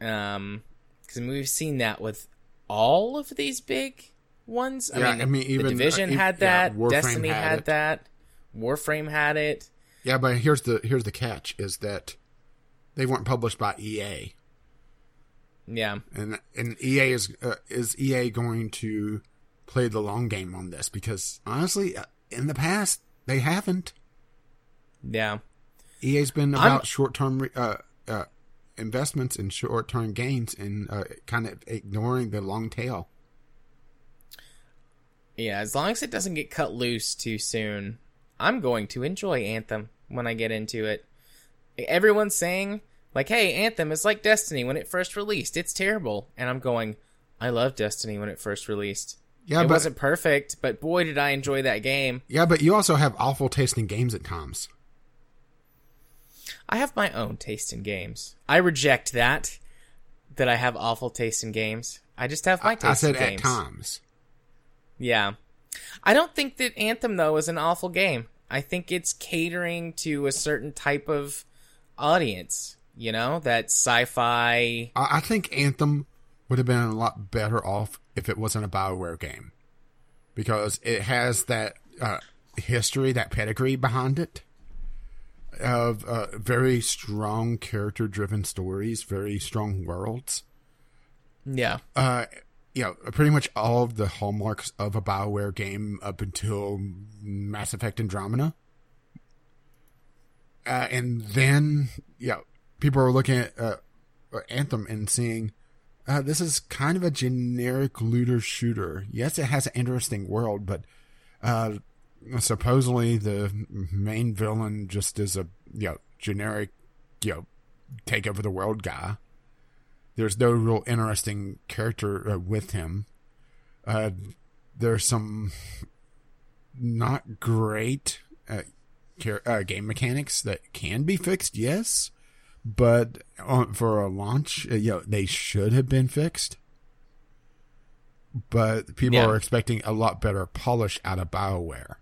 Um because we've seen that with all of these big ones. I Yeah, mean, I mean, even- the division uh, had that Warframe destiny had had, that warframe had it Yeah, but here's the here's the catch: is that they weren't published by EA, yeah and and EA is uh, is EA going to play the long game on this? Because honestly, uh, in the past they haven't. yeah EA's been I'm- about short term uh, uh, investments and short term gains, and uh, kind of ignoring the long tail. Yeah, as long as it doesn't get cut loose too soon, I'm going to enjoy Anthem when I get into it. Everyone's saying, like, hey, Anthem is like Destiny when it first released. It's terrible. And I'm going, I love Destiny when it first released. Yeah, it but wasn't perfect, but boy, did I enjoy that game. yeah, but you also have awful tasting games at times. I have my own taste in games. I reject that, that I have awful taste in games. I just have my taste I said in at games. times. Yeah. I don't think that Anthem though is an awful game. I think it's catering to a certain type of audience, you know, that sci-fi I, I think Anthem would have been a lot better off if it wasn't a Bioware game, because it has that uh, history, that pedigree behind it, of uh, very strong character-driven stories, very strong worlds. Yeah. Uh, you know, pretty much all of the hallmarks of a Bioware game up until Mass Effect Andromeda. Uh, and then, you know, people are looking at uh, Anthem and seeing uh, this is kind of a generic looter shooter. Yes, it has an interesting world, but uh, supposedly the main villain just is a you know generic you know take over the world guy. There's no real interesting character uh, with him. Uh, there's some not great uh, char- uh, game mechanics that can be fixed, yes, but on, for a launch, uh, you know, they should have been fixed. But people Yeah. are expecting a lot better polish out of BioWare.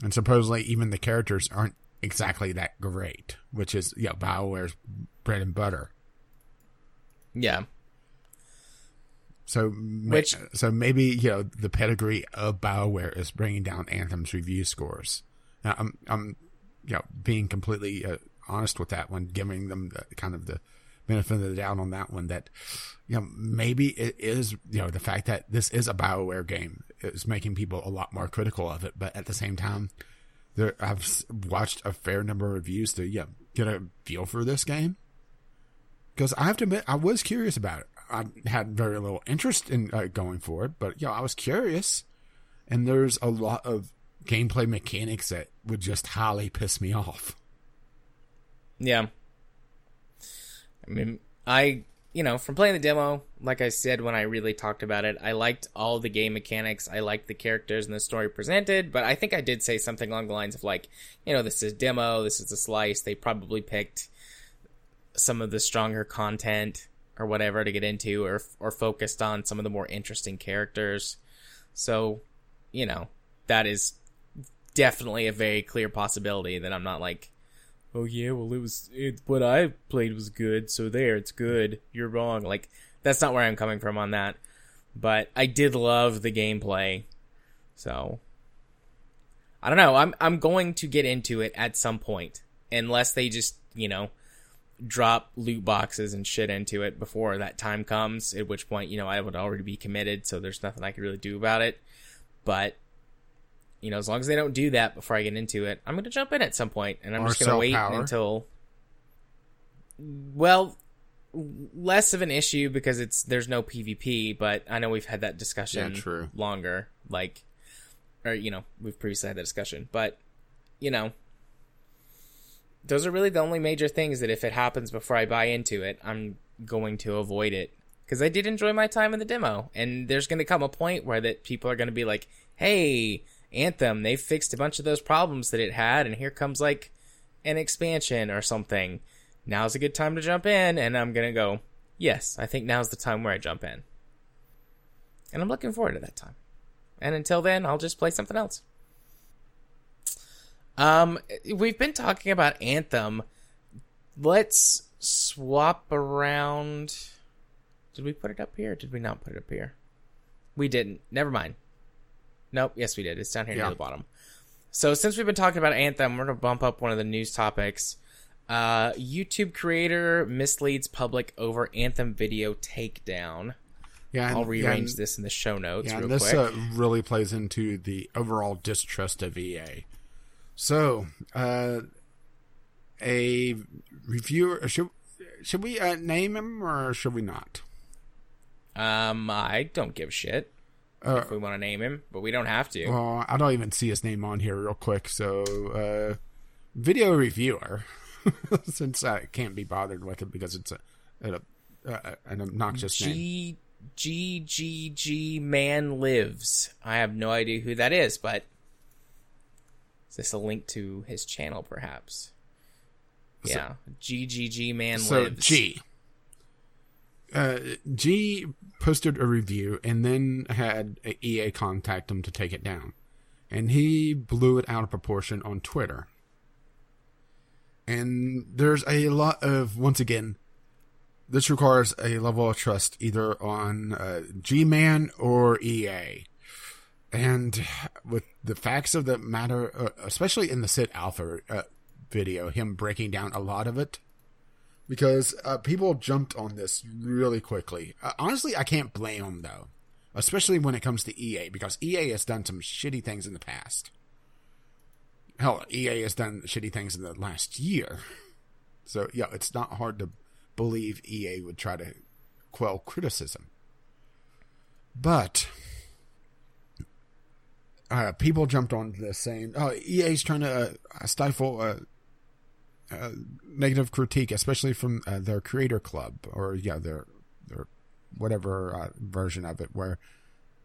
And supposedly even the characters aren't exactly that great, which is, you know, BioWare's bread and butter. Yeah. So, Which- so maybe you know the pedigree of Bioware is bringing down Anthem's review scores. Now, I'm, I'm, you know, being completely uh, honest with that one, giving them the, kind of the benefit of the doubt on that one. That, you know, maybe it is, you know, the fact that this is a Bioware game is making people a lot more critical of it. But at the same time, there I've watched a fair number of reviews to, yeah, get a feel for this game because I have to admit I was curious about it. I had very little interest in uh, going for it, but yeah, I was curious, and there's a lot of gameplay mechanics that would just highly piss me off. Yeah. I mean, I, you know, from playing the demo, like I said when I really talked about it, I liked all the game mechanics. I liked the characters and the story presented, but I think I did say something along the lines of like, you know, this is demo, this is a slice. They probably picked some of the stronger content or whatever to get into or or focused on some of the more interesting characters. So, you know, that is definitely a very clear possibility that I'm not like oh yeah, well it was it, what I played was good, so there it's good. You're wrong. Like that's not where I'm coming from on that. But I did love the gameplay. So I don't know. I'm I'm going to get into it at some point unless they just, you know, drop loot boxes and shit into it before that time comes, at which point, you know, I would already be committed, so there's nothing I can really do about it. But you know, as long as they don't do that before I get into it, I'm going to jump in at some point, and I'm Or just going to wait power. until. Well, less of an issue because it's there's no PvP, but I know we've had that discussion Yeah, true. longer, like, or you know, we've previously had that discussion, but you know, those are really the only major things that if it happens before I buy into it, I'm going to avoid it. because I did enjoy my time in the demo, and there's going to come a point where that people are going to be like, "Hey, Anthem, they fixed a bunch of those problems that it had, and here comes like an expansion or something. Now's a good time to jump in." And I'm going to go, "Yes, I think now's the time where I jump in." And I'm looking forward to that time. And until then, I'll just play something else. Um, we've been talking about Anthem. Let's swap around. Did we put it up here? did we not put it up here? We didn't. Never mind. Nope. Yes, we did. It's down here yeah. near the bottom. So since we've been talking about Anthem, we're gonna bump up one of the news topics. Uh, YouTube creator misleads public over Anthem video takedown. Yeah, I'll rearrange yeah, this in the show notes. Yeah, this uh, really plays into the overall distrust of EA. So, uh, a reviewer should should we uh, name him or should we not? Um, I don't give a shit uh, if we want to name him, but we don't have to. Well, I don't even see his name on here real quick. So, uh, video reviewer, [laughs] since I can't be bothered with it because it's a, a, a an obnoxious G- name. G G G Man Lives. I have no idea who that is, but is this a link to his channel, perhaps? So, yeah, G G G Man so Lives. G. Uh, G posted a review and then had EA contact him to take it down, and he blew it out of proportion on Twitter. And there's a lot of once again this requires a level of trust either on uh, G-Man or EA. And with the facts of the matter, uh, especially in the SidAlpha uh, video, him breaking down a lot of it, because uh, people jumped on this really quickly. Uh, honestly, I can't blame them though, especially when it comes to EA, because EA has done some shitty things in the past. Hell, EA has done shitty things in the last year. [laughs] So yeah, it's not hard to believe EA would try to quell criticism. But uh, people jumped on this saying, "Oh, EA's trying to uh, stifle uh, uh, negative critique, especially from uh, their creator club or yeah, their their whatever uh, version of it, where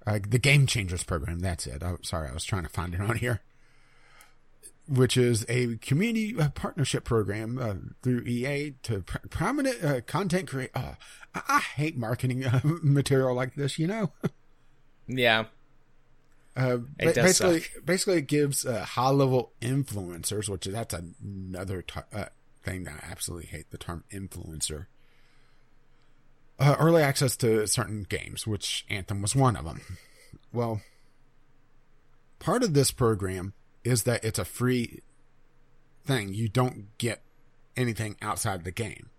the Game Changers program. That's it. Oh, sorry, I was trying to find it on here which is a community uh, partnership program uh, through EA to pr- prominent uh, content create. Uh, I-, I, hate marketing uh, [laughs] material like this, you know. [laughs] yeah. Uh, it basically, suck. basically, it gives uh, high level influencers, which that's another t- uh, thing that I absolutely hate the term influencer. Uh, early access to certain games, which Anthem was one of them. Well, part of this program is that it's a free thing. You don't get anything outside the game.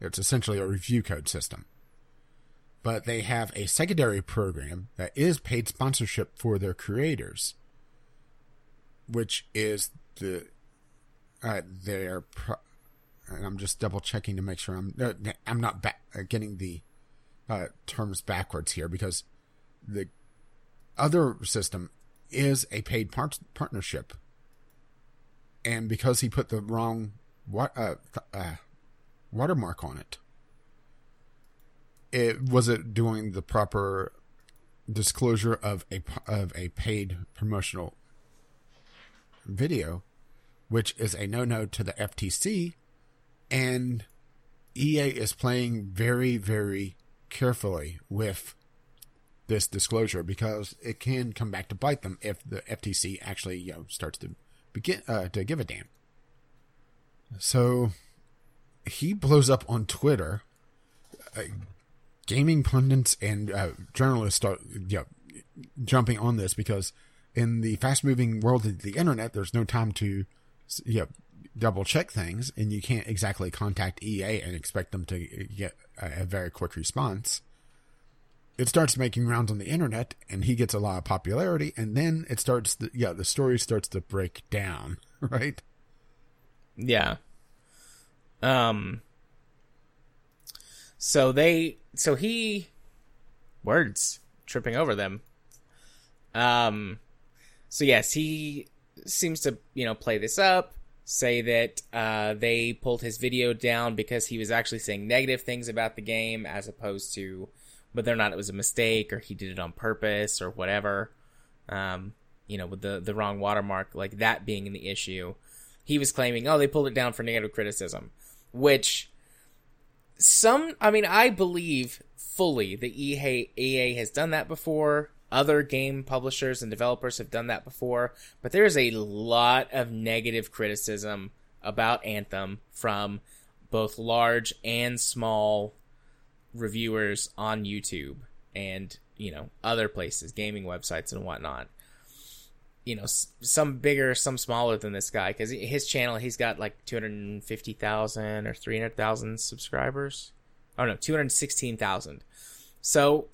It's essentially a review code system. But they have a secondary program that is paid sponsorship for their creators, which is the uh, their. Pro- and I'm just double checking to make sure I'm uh, I'm not ba- uh, getting the uh, terms backwards here because the other system is a paid part- partnership. And because he put the wrong wa- uh, uh, watermark on it, it wasn't doing the proper disclosure of a of a paid promotional video, which is a no no to the FTC, and EA is playing very very carefully with this disclosure because it can come back to bite them if the FTC actually you know starts to begin uh, to give a damn. So he blows up on Twitter. Gaming pundits and uh, journalists start you know, jumping on this because in the fast moving world of the internet, there's no time to you know, double check things, and you can't exactly contact EA and expect them to get a, a very quick response. It starts making rounds on the internet and he gets a lot of popularity and then it starts the, yeah the story starts to break down [laughs] right? Yeah. Um so they so he words tripping over them um so yes he seems to you know play this up say that uh, they pulled his video down because he was actually saying negative things about the game as opposed to whether or not it was a mistake or he did it on purpose or whatever. Um, you know, with the the wrong watermark, like that being the issue. He was claiming, oh, they pulled it down for negative criticism, which some, I mean, I believe fully that EA, EA has done that before. Other game publishers and developers have done that before, but there's a lot of negative criticism about Anthem from both large and small reviewers on YouTube and, you know, other places, gaming websites and whatnot you know some bigger some smaller than this guy because his channel he's got like 250000 or 300000 subscribers. Oh no 216000 so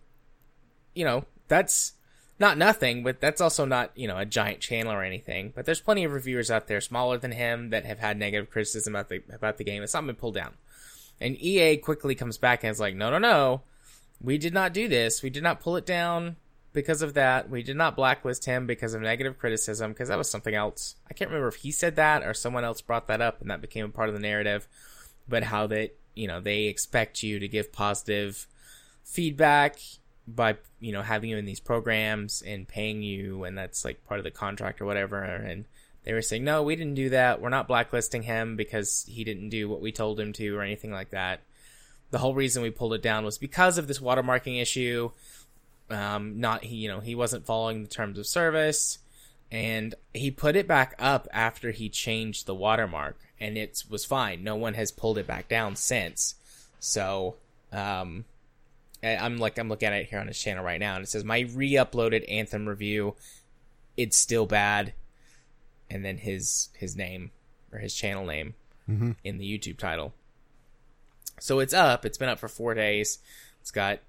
you know that's not nothing but that's also not you know a giant channel or anything but there's plenty of reviewers out there smaller than him that have had negative criticism about the about the game. It's not been pulled down. And ea quickly comes back and is like no no no. We did not do this. We did not pull it down because of that. We did not blacklist him because of negative criticism, because that was something else. I can't remember if he said that or someone else brought that up and that became a part of the narrative. But how that, you know, they expect you to give positive feedback by, you know, having you in these programs and paying you, and that's like part of the contract or whatever. And they were saying, no, we didn't do that. We're not blacklisting him because he didn't do what we told him to or anything like that. The whole reason we pulled it down was because of this watermarking issue um, not he, you know, he wasn't following the terms of service, and he put it back up after he changed the watermark, and it was fine. No one has pulled it back down since. So, um, I'm like I'm looking at it here on his channel right now, and it says my re-uploaded Anthem review. It's still bad, and then his his name or his channel name mm-hmm. in the YouTube title. So it's up. It's been up for four days. It's got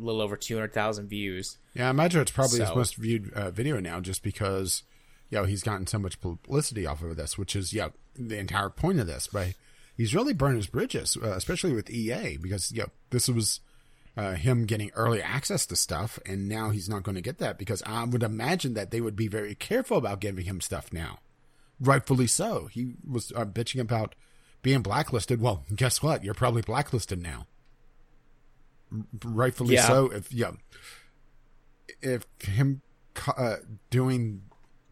a little over 200,000 views. Yeah, I imagine it's probably so, his most viewed uh, video now just because, you know, he's gotten so much publicity off of this, which is, yeah, the entire point of this. But he's really burned his bridges, uh, especially with EA, because, yeah, this was uh, him getting early access to stuff, and now he's not going to get that because I would imagine that they would be very careful about giving him stuff now. Rightfully so. He was uh, bitching about being blacklisted. Well, guess what? You're probably blacklisted now rightfully yeah. so. If yeah, if him uh, doing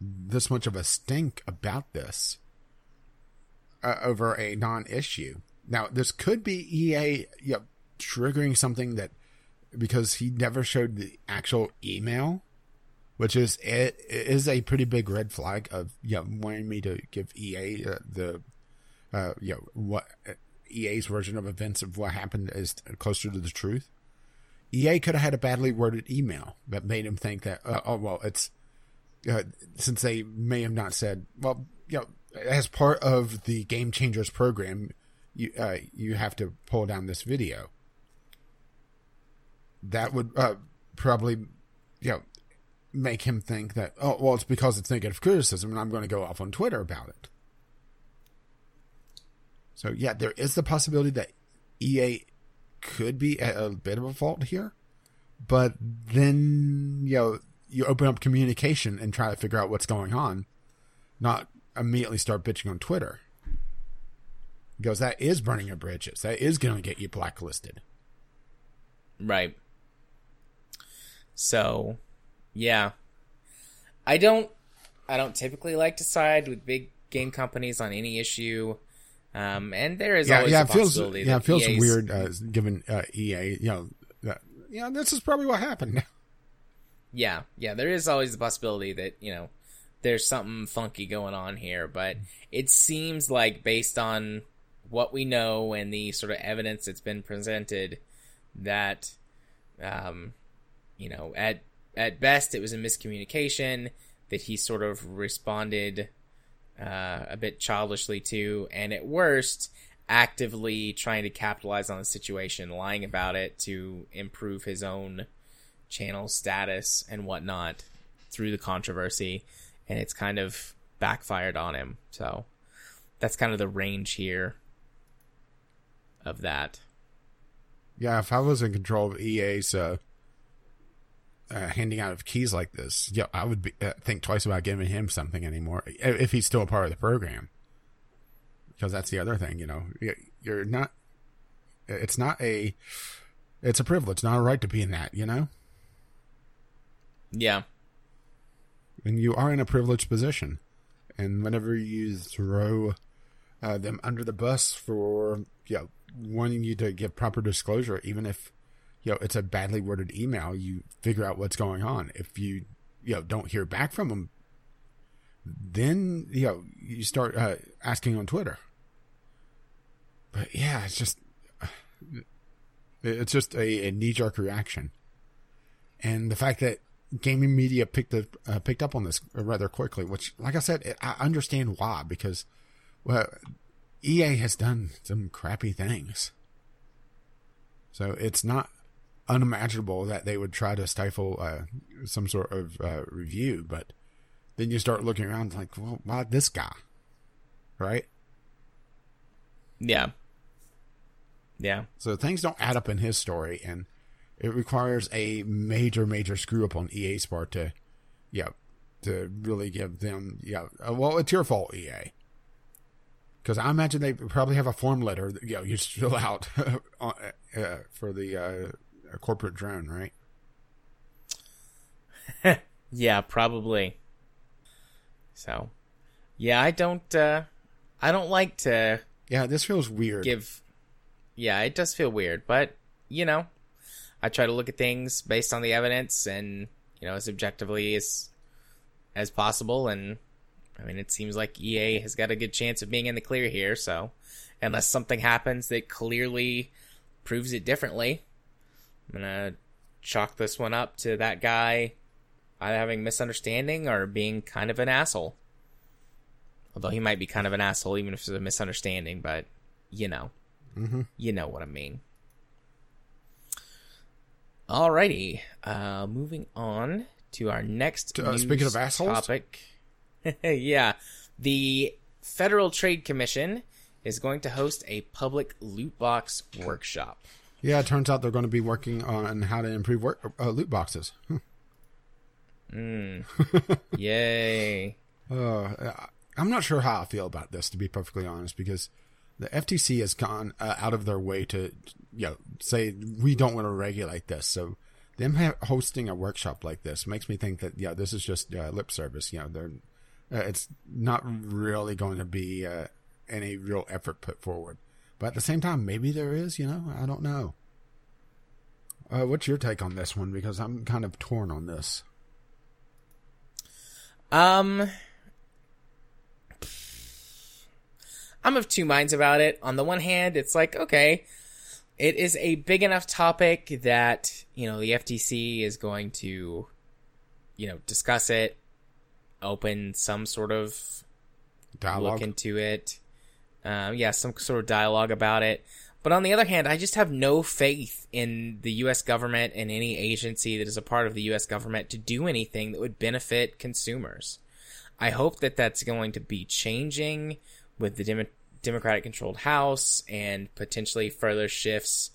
this much of a stink about this uh, over a non-issue. Now, this could be EA yeah, triggering something that because he never showed the actual email, which is it, is a pretty big red flag of yeah wanting me to give EA uh, the uh you know what EA's version of events of what happened is closer to the truth. EA could have had a badly worded email that made him think that, uh, oh, well, it's, uh, since they may have not said, well, you know, as part of the Game Changers program, you, uh, you have to pull down this video. That would, uh, probably, you know, make him think that, oh, well, it's because it's negative criticism and I'm going to go off on Twitter about it. So, yeah, there is the possibility that EA could be a, bit of a fault here, but then you know you open up communication and try to figure out what's going on, not immediately start bitching on Twitter. Because that is burning your bridges. That is going to get you blacklisted. Right. So, yeah. I don't I don't typically like to side with big game companies on any issue. Um, and there is yeah, always yeah, a possibility. Feels, yeah, it feels EA's, weird uh, given uh, EA. You know, uh, yeah, this is probably what happened. [laughs] yeah, yeah, there is always the possibility that you know there's something funky going on here, but it seems like based on what we know and the sort of evidence that's been presented, that um, you know, at at best it was a miscommunication that he sort of responded uh, a bit childishly too, and at worst, actively trying to capitalize on the situation, lying about it to improve his own channel status and whatnot through the controversy, and it's kind of backfired on him. So that's kind of the range here of that. Yeah, if I was in control of EA's uh, uh, handing out of keys like this, yeah, I would be, uh, think twice about giving him something anymore if he's still a part of the program. because that's the other thing. You know, you're not. It's not a. It's a privilege, not a right to be in that. You know. Yeah. And you are in a privileged position, and whenever you throw uh, them under the bus for you know wanting you to give proper disclosure, even if you know it's a badly worded email, you figure out what's going on. If you you know don't hear back from them, then you know you start uh, asking on Twitter. But yeah, it's just it's just a, a knee jerk reaction, and the fact that gaming media picked the, uh, picked up on this rather quickly, which, like I said, I understand why because well, EA has done some crappy things, so it's not unimaginable that they would try to stifle uh, some sort of uh, review, but then you start looking around like, well, why this guy? Right? Yeah. Yeah. So things don't add up in his story, and it requires a major, major screw up on EA's part to, yeah, to really give them, yeah, uh, well, it's your fault, EA. Because I imagine they probably have a form letter that you know you fill out [laughs] uh, uh, for the uh, corporate drone, right? [laughs] yeah, probably. So, yeah, I don't, uh, I don't like to. Yeah, this feels weird. Give, yeah, it does feel weird, but you know, I try to look at things based on the evidence and you know as objectively as as possible. And I mean, it seems like EA has got a good chance of being in the clear here. So, unless something happens that clearly proves it differently, I'm gonna chalk this one up to that guy either having misunderstanding or being kind of an asshole. Although he might be kind of an asshole even if it's a misunderstanding, but you know. Mm-hmm. You know what I mean. Alrighty. Uh moving on to our next Uh, speaking of assholes? topic. [laughs] yeah. The Federal Trade Commission is going to host a public loot box workshop. Yeah, it turns out they're going to be working on how to improve work, uh, loot boxes. Mm. [laughs] Yay. Uh, I'm not sure how I feel about this, to be perfectly honest, because the FTC has gone uh, out of their way to, you know, say we don't want to regulate this. So them ha- hosting a workshop like this makes me think that yeah, this is just uh, lip service. You know, they're uh, it's not really going to be uh, any real effort put forward. But at the same time, maybe there is. You know, I don't know. Uh, what's your take on this one? Because I'm kind of torn on this. Um, I'm of two minds about it. On the one hand, it's like, okay, it is a big enough topic that, you know, the FTC is going to, you know, discuss it, open some sort of Dialogue. look into it. Um, yeah, some sort of dialogue about it. But on the other hand, I just have no faith in the U.S. government and any agency that is a part of the U.S. government to do anything that would benefit consumers. I hope that that's going to be changing with the Dem- Democratic controlled House and potentially further shifts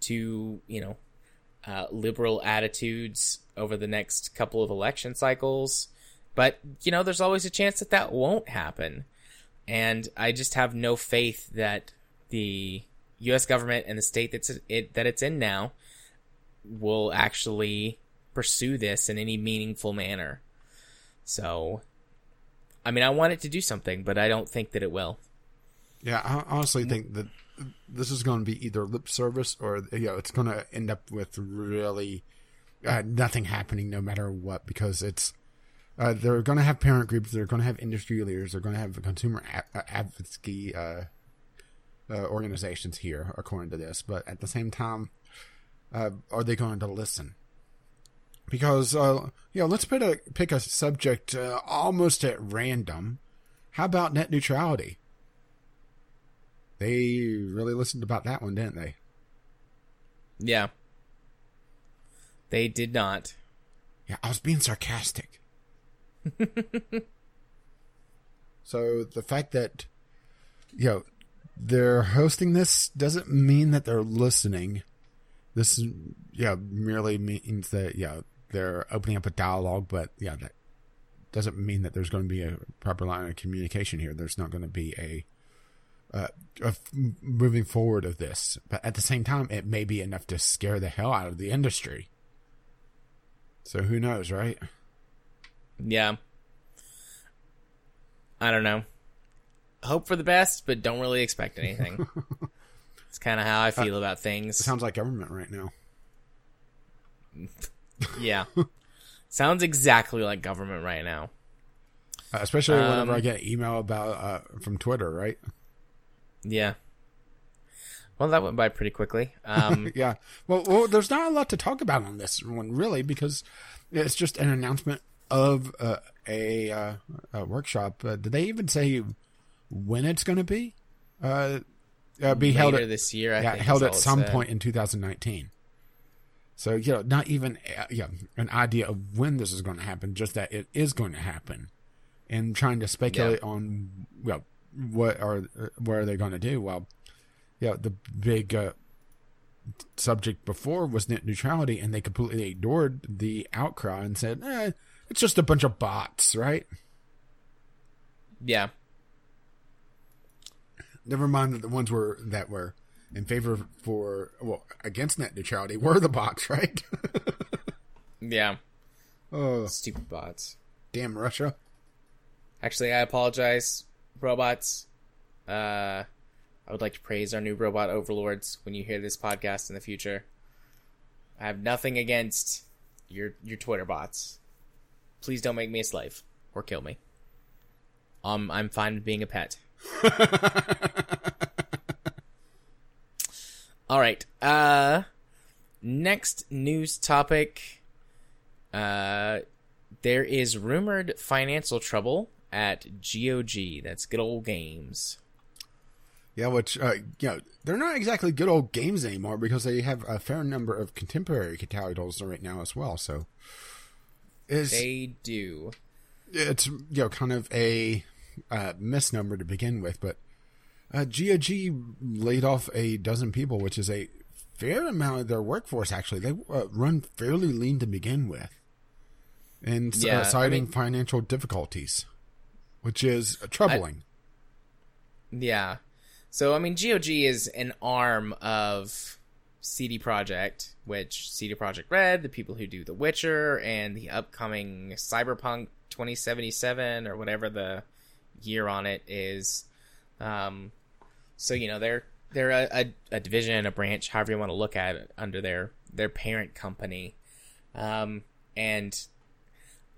to, you know, uh, liberal attitudes over the next couple of election cycles. But, you know, there's always a chance that that won't happen. And I just have no faith that the U.S. government and the state that's it, that it's in now will actually pursue this in any meaningful manner. So, I mean, I want it to do something, but I don't think that it will. Yeah, I honestly think that this is going to be either lip service or you know it's going to end up with really uh, nothing happening no matter what because it's uh, they're going to have parent groups, they're going to have industry leaders, they're going to have consumer a- advocacy uh, uh, organizations here, according to this. But at the same time, uh, are they going to listen? Because uh, you know, let's pick a pick a subject uh, almost at random. How about net neutrality? They really listened about that one, didn't they? Yeah. They did not. Yeah, I was being sarcastic. [laughs] so the fact that you know they're hosting this doesn't mean that they're listening. This yeah merely means that yeah they're opening up a dialogue, but yeah that doesn't mean that there's going to be a proper line of communication here. There's not going to be a uh, moving forward of this. But at the same time, it may be enough to scare the hell out of the industry. So who knows, right? Yeah. I don't know. Hope for the best, but don't really expect anything. [laughs] it's kind of how I feel uh, about things. Sounds like government right now. [laughs] yeah. sounds exactly like government right now. Uh, especially um, whenever I get email about uh, from Twitter, right? Yeah. Well, that went by pretty quickly. Um, [laughs] yeah. Well, well, there's not a lot to talk about on this one, really, because it's just an announcement of uh, a, uh, a, workshop. Uh, did they even say when it's going to be? Uh, uh, be Later held at, this year. I yeah, held at some said. point in 2019. So you know, not even uh, yeah, an idea of when this is going to happen, just that it is going to happen, and trying to speculate yeah. on well, what are what are they going to do? Well, yeah, the big subject before was net neutrality, and they completely ignored the outcry and said, eh, it's just a bunch of bots, right? Yeah. Never mind that the ones were that were in favor for well against net neutrality were the bots, right? [laughs] yeah. Oh, stupid bots. Damn Russia. Actually, I apologize, robots. Uh, I would like to praise our new robot overlords when you hear this podcast in the future. I have nothing against your your Twitter bots. Please don't make me a slave or kill me. Um, I'm fine with being a pet. [laughs] All right. Uh, next news topic. Uh, there is rumored financial trouble at GOG. That's good old games. Yeah, which uh, you know they're not exactly good old games anymore because they have a fair number of contemporary titles right now as well. So is they do. It's you know kind of a uh, misnomer to begin with, but uh, GOG laid off a dozen people, which is a fair amount of their workforce. Actually, they uh, run fairly lean to begin with, and uh, yeah, citing I mean, financial difficulties, which is troubling. I, yeah, so I mean, GOG is an arm of CD Projekt, which CD Projekt Red, the people who do The Witcher and the upcoming Cyberpunk 2077 or whatever the year on it is. Um, so you know they're they're a, a, a, division, a branch, however you want to look at it, under their their parent company. Um, and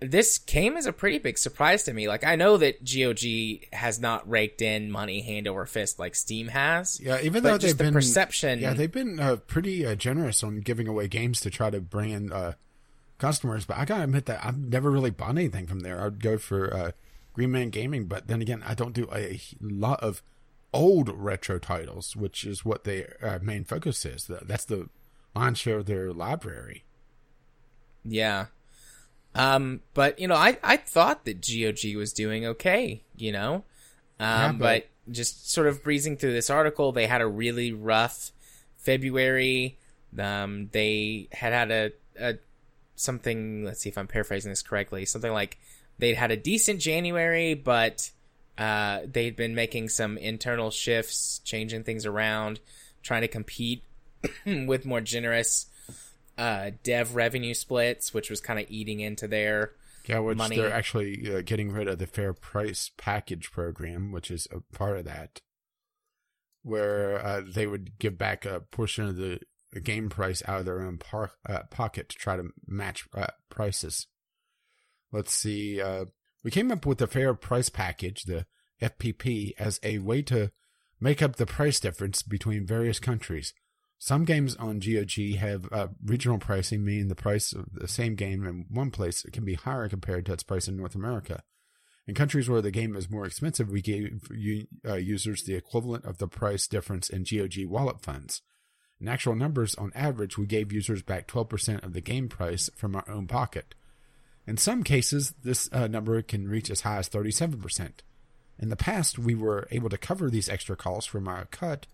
this came as a pretty big surprise to me. Like I know that GOG has not raked in money hand over fist like Steam has. Yeah, even though they've the been perception. Yeah, they've been uh, pretty uh, generous on giving away games to try to bring in uh, customers. But I gotta admit that I've never really bought anything from there. I'd go for uh, Green Man Gaming, but then again, I don't do a lot of old retro titles, which is what their uh, main focus is. That's the lion's share of their library. Yeah, um, but you know, I I thought that GOG was doing okay, you know, um, yeah, but... but just sort of breezing through this article, they had a really rough February. Um, they had had a, a something. Let's see if I'm paraphrasing this correctly. Something like they'd had a decent January, but uh, they'd been making some internal shifts, changing things around, trying to compete [clears throat] with more generous uh, dev revenue splits, which was kind of eating into their yeah, which money. they're actually uh, getting rid of the fair price package program, which is a part of that, where uh, they would give back a portion of the, game price out of their own par- uh, pocket to try to match uh, prices. Let's see. Uh, we came up with the fair price package, the FPP, as a way to make up the price difference between various countries. Some games on GOG have uh, regional pricing, meaning the price of the same game in one place can be higher compared to its price in North America. In countries where the game is more expensive, we gave uh, users the equivalent of the price difference in GOG wallet funds. In actual numbers, on average, we gave users back 12% of the game price from our own pocket. In some cases, this uh, number can reach as high as 37%. In the past, we were able to cover these extra costs from our cut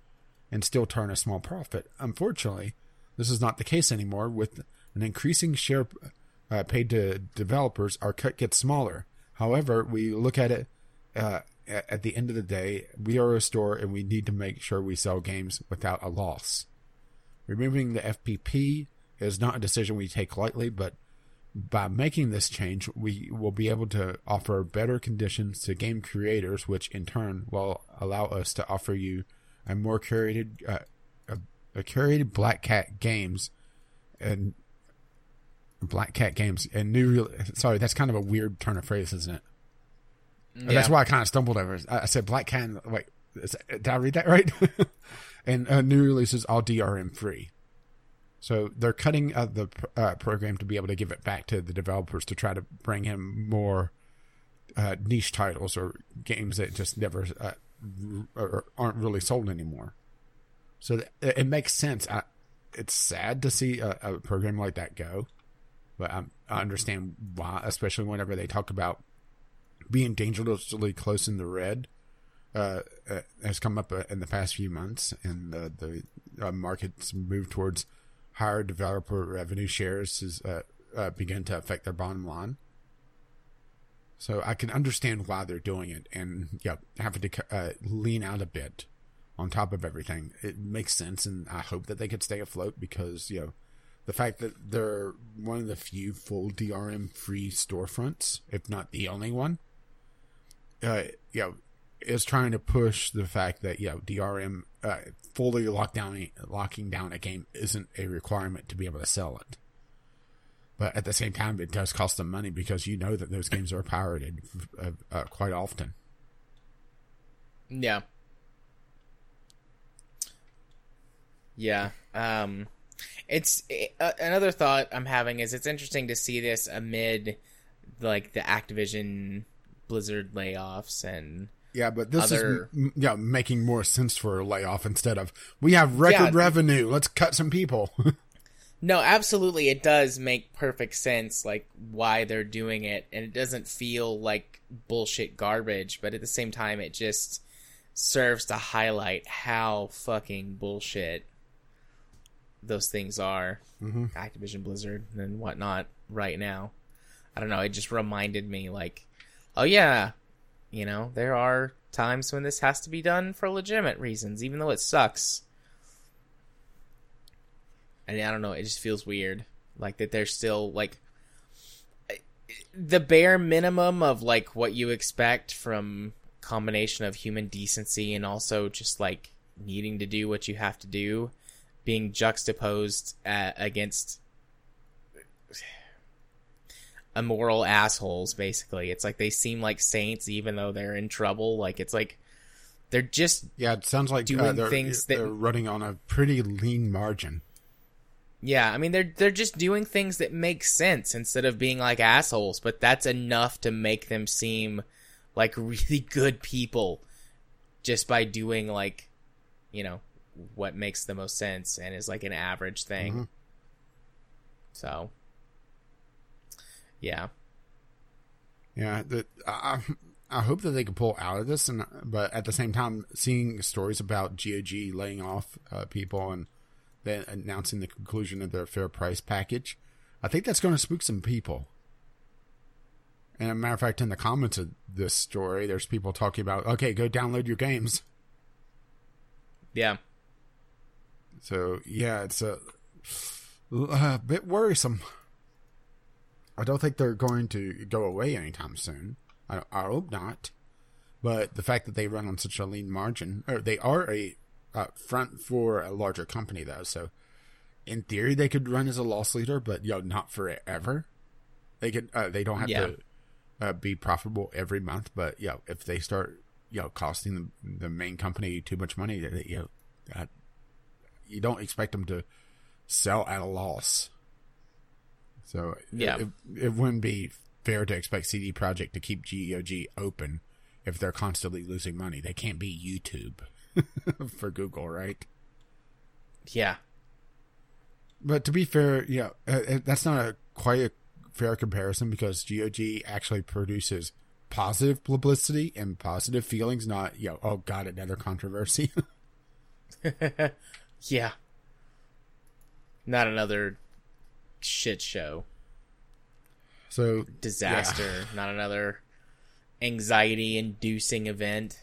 and still turn a small profit. Unfortunately, this is not the case anymore. With an increasing share uh, paid to developers, our cut gets smaller. However, we look at it uh, at, at the end of the day, we are a store and we need to make sure we sell games without a loss. Removing the FPP is not a decision we take lightly, but by making this change, we will be able to offer better conditions to game creators, which in turn will allow us to offer you a more curated, uh, a, a curated Black Cat games and Black Cat games and new. Real, sorry, that's kind of a weird turn of phrase, isn't it? Yeah. That's why I kind of stumbled over. I I said Black Cat. and- Wait, is, did I read that right? [laughs] and uh, new releases all DRM free. So they're cutting uh, the uh, program to be able to give it back to the developers to try to bring him more uh, niche titles or games that just never uh, r- or aren't really sold anymore. So it makes sense. I, it's sad to see a, a program like that go, but I, I understand why, especially whenever they talk about being dangerously close in the red. Uh, uh, has come up uh, in the past few months, and the the uh, market's moved towards higher developer revenue shares has uh, begun to affect their bottom line. So I can understand why they're doing it, and yeah, having to uh, lean out a bit on top of everything. It makes sense, and I hope that they could stay afloat because you know the fact that they're one of the few full DRM free storefronts, if not the only one, uh, you know, is trying to push the fact that you know DRM uh, fully locking down a game isn't a requirement to be able to sell it. But at the same time, it does cost them money because you know that those games are pirated uh, uh, quite often. Yeah. Yeah. Um, it's uh, another thought I'm having is it's interesting to see this amid like the Activision Blizzard layoffs and Yeah, but this Other- is yeah making more sense for a layoff instead of we have record Yeah. revenue. Let's cut some people. [laughs] no, absolutely, it does make perfect sense like why they're doing it, and it doesn't feel like bullshit garbage, but at the same time, it just serves to highlight how fucking bullshit those things are. mm-hmm. Activision Blizzard and whatnot right now. I don't know. It just reminded me, like, oh yeah, you know, there are times when this has to be done for legitimate reasons, even though it sucks. And I don't know. It just feels weird, like that. They're still like the bare minimum of like what you expect from combination of human decency and also just like needing to do what you have to do being juxtaposed uh, against immoral assholes basically it's like they seem like saints even though they're in trouble like it's like they're just Yeah, it sounds like uh, Doing they're, things that- they're running on a pretty lean margin. Yeah i mean they're they're just doing things that make sense instead of being like assholes but that's enough to make them seem like [laughs] really good people just by doing like you know what makes the most sense and is like an average thing Mhm. so yeah Yeah, that I, I hope that they can pull out of this, and but at the same time, seeing stories about GOG laying off uh, people and then announcing the conclusion of their fair price package, I think that's going to spook some people. And a matter of fact, in the comments of this story, there's people talking about, okay, go download your games. yeah So yeah, it's a, uh, a bit worrisome. I don't think they're going to go away anytime soon. I, I hope not. But the fact that they run on such a lean margin, or they are a uh, front for a larger company though, so in theory they could run as a loss leader, but yo, not forever. They could. Uh, they don't have Yeah. to uh, be profitable every month, but yo, if they start, you know, costing the, the main company too much money, they, you know, that you don't expect them to sell at a loss. So Yeah. it, it wouldn't be fair to expect CD Projekt to keep GOG open if they're constantly losing money. They can't be YouTube [laughs] for Google, right? yeah But to be fair, yeah, uh, uh, that's not a quite a fair comparison because GOG actually produces positive publicity and positive feelings, not you know, oh god, another controversy. [laughs] [laughs] yeah. Not another shit show. so Disaster. Not another anxiety inducing event.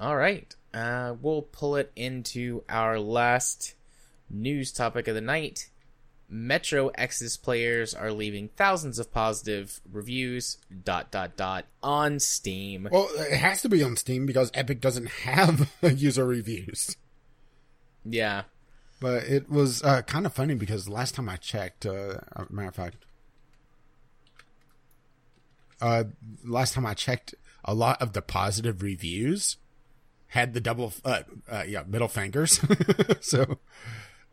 All right. Uh, we'll pull it into our last news topic of the night. Metro Exodus players are leaving thousands of positive reviews dot dot dot on Steam. Well, it has to be on Steam because Epic doesn't have [laughs] user reviews. Yeah. But it was uh, kind of funny because last time I checked, uh, matter of fact, uh, last time I checked, a lot of the positive reviews had the double, uh, uh yeah, middle fingers. [laughs] so,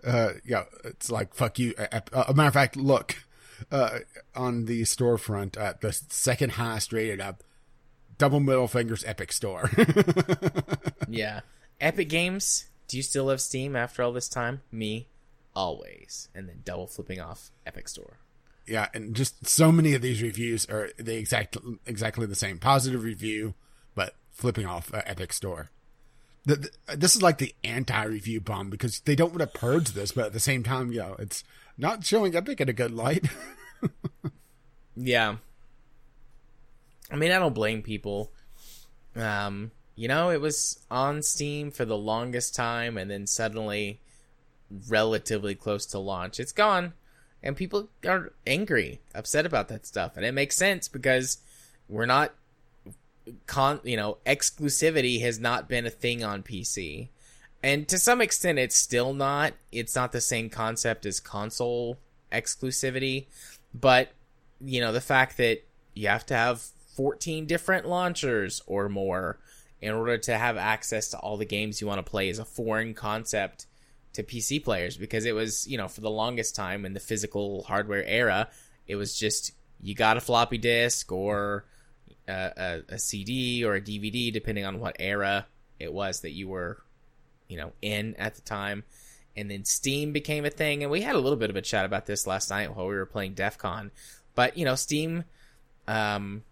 uh, yeah, it's like fuck you. Uh, a matter of fact, look, uh, on the storefront, uh, the second highest rated up, double middle fingers, Epic Store. [laughs] Yeah. Epic Games, do you still have Steam after all this time? Me, always. And then double flipping off Epic Store. yeah, and just so many of these reviews are the exact exactly the same positive review, but flipping off uh, Epic Store. The, the, this is like the anti-review bomb because they don't want to purge this, but at the same time, you know, it's not showing Epic in a good light. [laughs] Yeah. I mean, I don't blame people. Um, you know, it was on Steam for the longest time and then suddenly relatively close to launch. It's gone. And people are angry, upset about that stuff. And it makes sense because we're not con you know, exclusivity has not been a thing on PC. And to some extent it's still not. It's not the same concept as console exclusivity, but you know, the fact that you have to have 14 different launchers or more in order to have access to all the games you want to play is a foreign concept to PC players because it was, you know, for the longest time in the physical hardware era, it was just you got a floppy disk or a, a, CD or a DVD, depending on what era it was that you were, you know, in at the time. And then Steam became a thing, and we had a little bit of a chat about this last night while we were playing DEF CON. But you know, Steam um,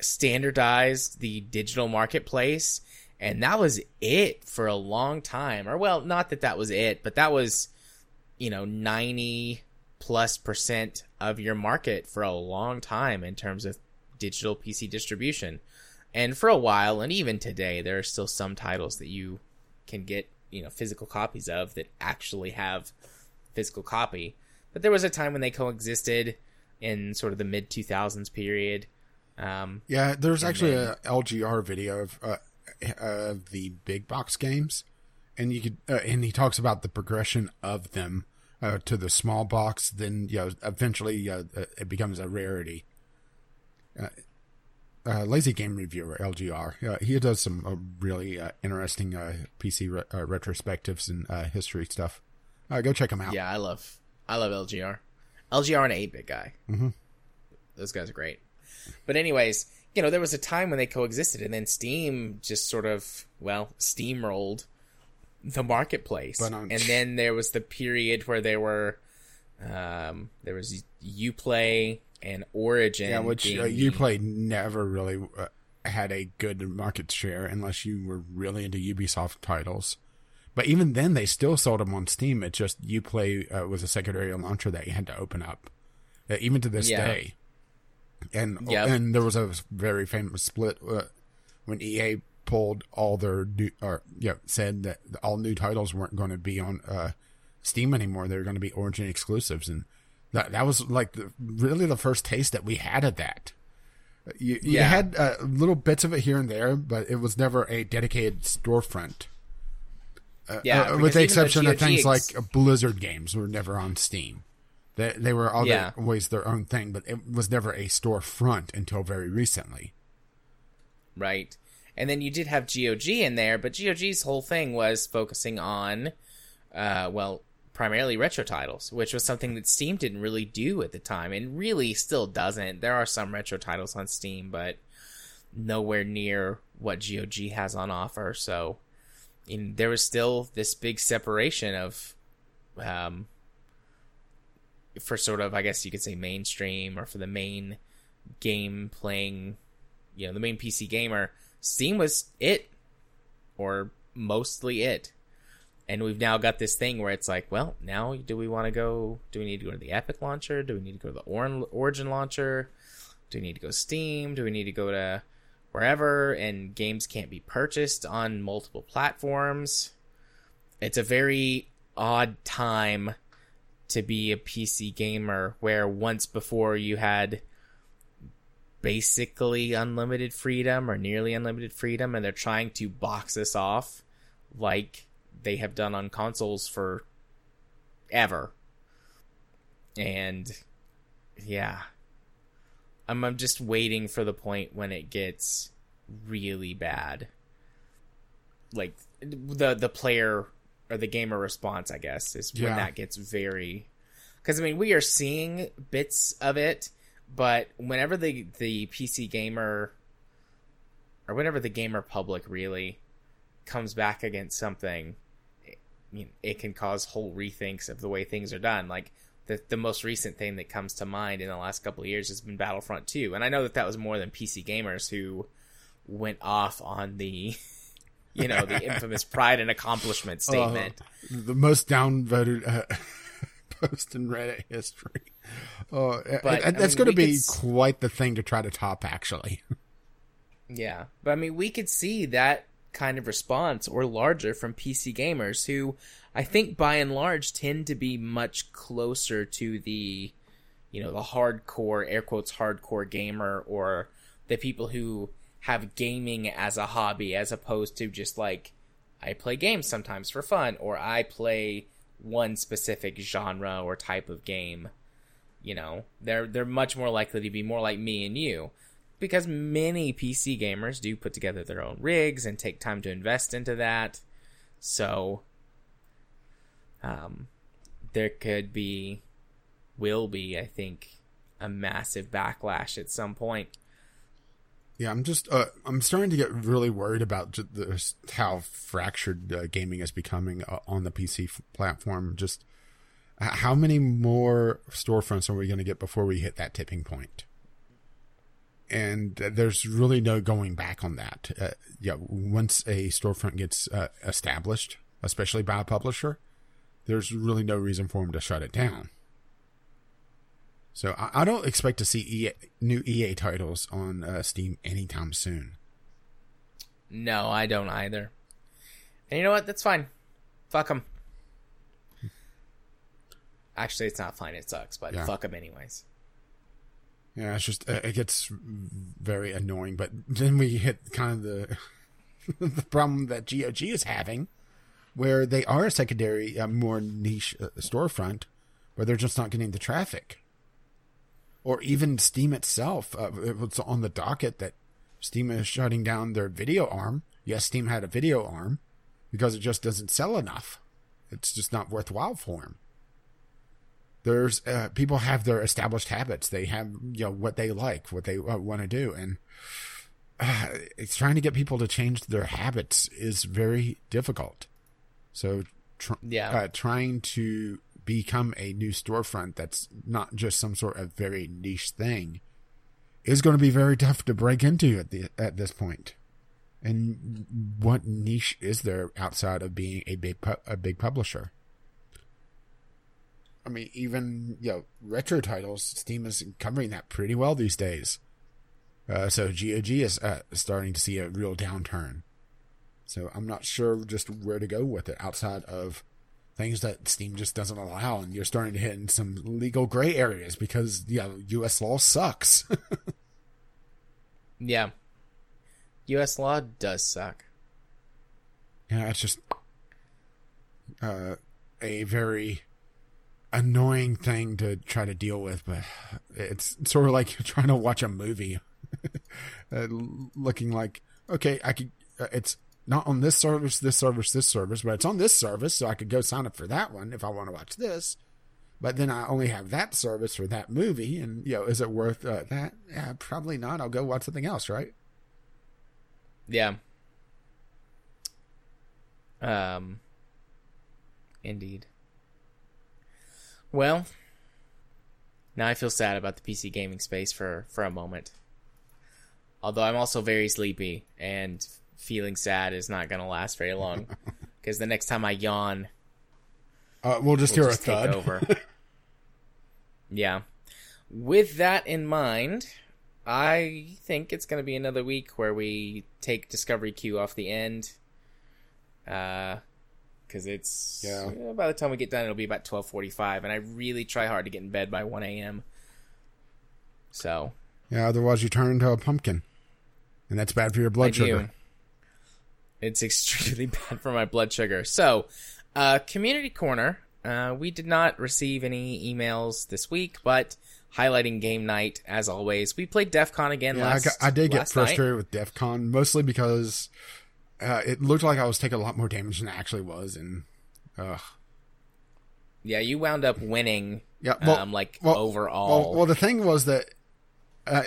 standardized the digital marketplace, and that was it for a long time. Or well, not that that was it, but that was you know ninety plus percent of your market for a long time in terms of digital PC distribution. And for a while, and even today, there are still some titles that you can get, you know, physical copies of that actually have physical copy. But there was a time when they coexisted in sort of the mid 2000s period. Um, yeah, there's actually then- a LGR video of uh, of the big box games, and you could uh, and he talks about the progression of them uh, to the small box. Then you know, eventually uh, it becomes a rarity. Uh, uh, Lazy Game Reviewer (LGR). Uh, he does some uh, really uh, interesting uh, PC re- uh, retrospectives and uh, history stuff. Uh, go check him out. yeah, I love I love LGR. LGR and 8 bit guy. Mm-hmm. Those guys are great. But anyways, you know, there was a time when they coexisted, and then Steam just sort of well steamrolled the marketplace, and then there was the period where there were um, there was UPlay and Origin. Yeah, which uh, Uplay never really uh, had a good market share unless you were really into Ubisoft titles. But even then, they still sold them on Steam. It's just Uplay uh, was a secondary launcher that you had to open up, uh, even to this Yeah. day. And Yep. and there was a very famous split uh, when EA pulled all their new or yeah said that all new titles weren't going to be on uh, Steam anymore. They were going to be Origin exclusives, and that that was like the, really the first taste that we had of that. You, you Yeah. had uh, little bits of it here and there, but it was never a dedicated storefront. yeah, Uh, with the exception of things ex- like uh, Blizzard games were never on Steam. They they were all Yeah. always their own thing, but it was never a storefront until very recently. Right. And then you did have GOG in there, but GOG's whole thing was focusing on, uh, well, primarily retro titles, which was something that Steam didn't really do at the time, and really still doesn't. There are some retro titles on Steam, but nowhere near what GOG has on offer. So, in, there was still this big separation of, um, for sort of, I guess you could say mainstream or for the main game playing you know the main PC gamer, Steam was it, or mostly it. And we've now got this thing where it's like, well, now do we want to go? Do we need to go to the Epic launcher? Do we need to go to the Origin launcher? do we need to go Steam? Do we need to go to wherever? And games can't be purchased on multiple platforms. It's a very odd time to be a PC gamer where once before you had basically unlimited freedom or nearly unlimited freedom and they're trying to box us off like they have done on consoles for ever. And yeah. I'm, I'm just waiting for the point when it gets really bad. Like the the player or the gamer response, I guess, is when Yeah. that gets very because I mean we are seeing bits of it, but whenever the the PC gamer or whenever the gamer public really comes back against something, you know, it can cause whole rethinks of the way things are done. Like the the most recent thing that comes to mind in the last couple of years has been Battlefront 2, and I know that that was more than PC gamers who went off on the [laughs] you know the [laughs] infamous pride and accomplishment statement. the most downvoted uh, [laughs] post in Reddit history. Oh, But, and I that's mean, going to be could quite the thing to try to top, actually. Yeah, but I mean, we could see that kind of response or larger from PC gamers who I think by and large tend to be much closer to the, you know, the hardcore, air quotes, hardcore gamer or the people who have gaming as a hobby as opposed to just like, I play games sometimes for fun or I play one specific genre or type of game. You know, they're they're much more likely to be more like me and you because many PC gamers do put together their own rigs and take time to invest into that. So, um, there could be, will be, I think, a massive backlash at some point. Yeah, I'm just uh, I'm starting to get really worried about this, how fractured uh, gaming is becoming uh, on the PC f- platform. Just how many more storefronts are we going to get before we hit that tipping point? And there's really no going back on that. Uh, yeah, once a storefront gets uh, established, especially by a publisher, there's really no reason for them to shut it down. So I, I don't expect to see EA, new EA titles on uh, Steam anytime soon. No, I don't either. And you know what? That's fine. Fuck them. Actually, it's not fine. It sucks, but Yeah. fuck them anyways. Yeah, it's just it gets very annoying. But then we hit kind of the [laughs] the problem that GOG is having, where they are a secondary, uh, more niche uh, storefront, where they're just not getting the traffic. Or even Steam itself, uh, it was on the docket that Steam is shutting down their video arm. Yes, Steam had a video arm because it just doesn't sell enough. It's just not worthwhile for them there's uh, people have their established habits. They have you know what they like, what they uh, want to do, and uh, it's trying to get people to change their habits is very difficult. So, tr- Yeah. uh, trying to become a new storefront that's not just some sort of very niche thing is going to be very tough to break into at the at this point. And what niche is there outside of being a big pu- a big publisher? I mean, even you know, retro titles, Steam is covering that pretty well these days. Uh, so GOG is uh, starting to see a real downturn. So I'm not sure just where to go with it outside of things that Steam just doesn't allow, and you're starting to hit in some legal gray areas because yeah, U.S. law sucks. [laughs] Yeah. U.S. law does suck. yeah, it's just uh, a very annoying thing to try to deal with, but it's sort of like [laughs] you're trying to watch a movie, [laughs] uh, looking like okay, I could. Uh, it's not on this service, this service, this service, but it's on this service, so I could go sign up for that one if I want to watch this. But then I only have that service for that movie, and you know, is it worth uh, that? Yeah, probably not. I'll go watch something else, right? Yeah. Um. Indeed. Well, now I feel sad about the PC gaming space for for a moment. Although I'm also very sleepy, and feeling sad is not going to last very long. [laughs] Because the next time I yawn, Uh, we'll just we'll hear just a thud. over. [laughs] yeah. With that in mind, I think it's going to be another week where we take Discovery Queue off the end. Uh, because it's Yeah. uh, by the time we get done, it'll be about twelve forty-five, and I really try hard to get in bed by one a.m. So Yeah, otherwise you turn into a pumpkin, and that's bad for your blood I do. sugar. It's [laughs] extremely bad for my blood sugar. So, uh, community corner. Uh, we did not receive any emails this week, but highlighting game night as always. We played DEF CON again Yeah, I, last. got, I did get last night. frustrated with DEF CON, mostly because uh, it looked like I was taking a lot more damage than I actually was, and uh, Yeah, you wound up winning. yeah, well, um, like well, overall. Well, well, the thing was that uh,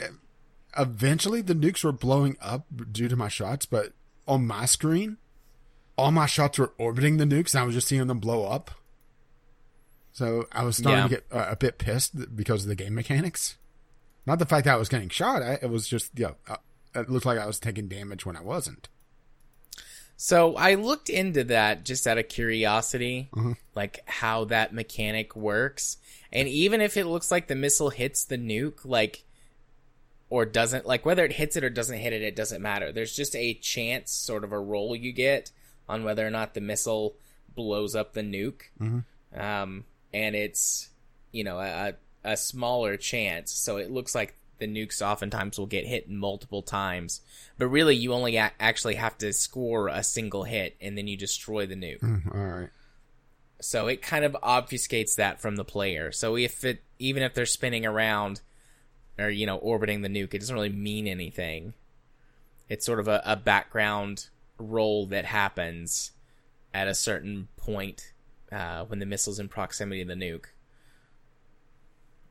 eventually the nukes were blowing up due to my shots, but on my screen, all my shots were orbiting the nukes, and I was just seeing them blow up. So I was starting Yeah. to get uh, a bit pissed because of the game mechanics. Not the fact that I was getting shot at; it was just yeah, uh, it looked like I was taking damage when I wasn't. So I looked into that just out of curiosity, Mhm. like how that mechanic works. And even if it looks like the missile hits the nuke, like, or doesn't, like whether it hits it or doesn't hit it, it doesn't matter. There's just a chance, sort of a roll you get on whether or not the missile blows up the nuke. Mhm. Um, and it's, you know, a, a smaller chance. So it looks like the nukes oftentimes will get hit multiple times. But really, you only a- actually have to score a single hit and then you destroy the nuke. Mm, all right. So it kind of obfuscates that from the player. So if it, even if they're spinning around or, you know, orbiting the nuke, it doesn't really mean anything. It's sort of a, a background role that happens at a certain point uh, when the missile's in proximity to the nuke.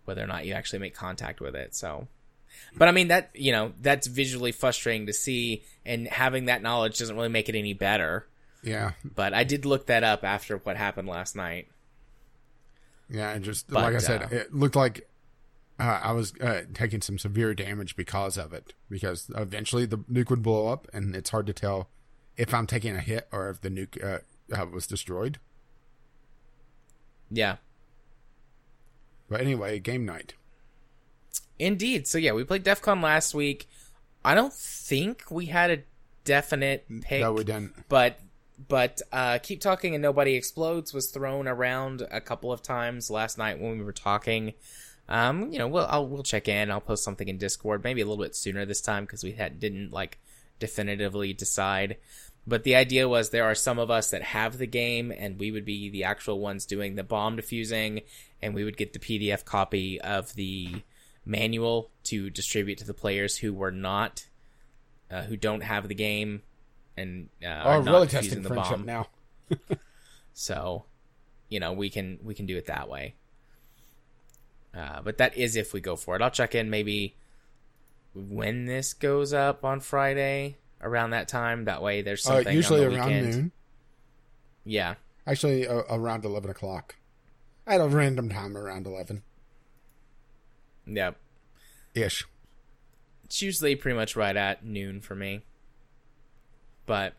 Whether or not you actually make contact with it. So, but I mean, that, you know, that's visually frustrating to see, and having that knowledge doesn't really make it any better. Yeah, But I did look that up after what happened last night. yeah. And just But, like I said, uh, it looked like uh, I was uh, taking some severe damage because of it. Because eventually the nuke would blow up, and it's hard to tell if I'm taking a hit or if the nuke uh, uh, was destroyed. Yeah. But anyway, game night. Indeed. So yeah, we played DEF CON last week. I don't think we had a definite pick, No, we didn't. but but uh, keep talking and nobody explodes was thrown around a couple of times last night when we were talking. Um, you know, we'll I'll, we'll check in. I'll post something in Discord, maybe a little bit sooner this time because we had didn't like definitively decide. But the idea was there are some of us that have the game, and we would be the actual ones doing the bomb defusing, and we would get the PDF copy of the manual to distribute to the players who were not, uh, who don't have the game, and uh, are Oh, not really testing the friendship bomb. now. [laughs] So, you know, we can we can do it that way. Uh, but that is if we go for it. I'll check in maybe when this goes up on Friday around that time. That way, there's Uh, something usually on the around weekend. noon. Yeah, Actually, uh, around eleven o'clock. At a random time around eleven yeah. ish. It's usually pretty much right at noon for me. But,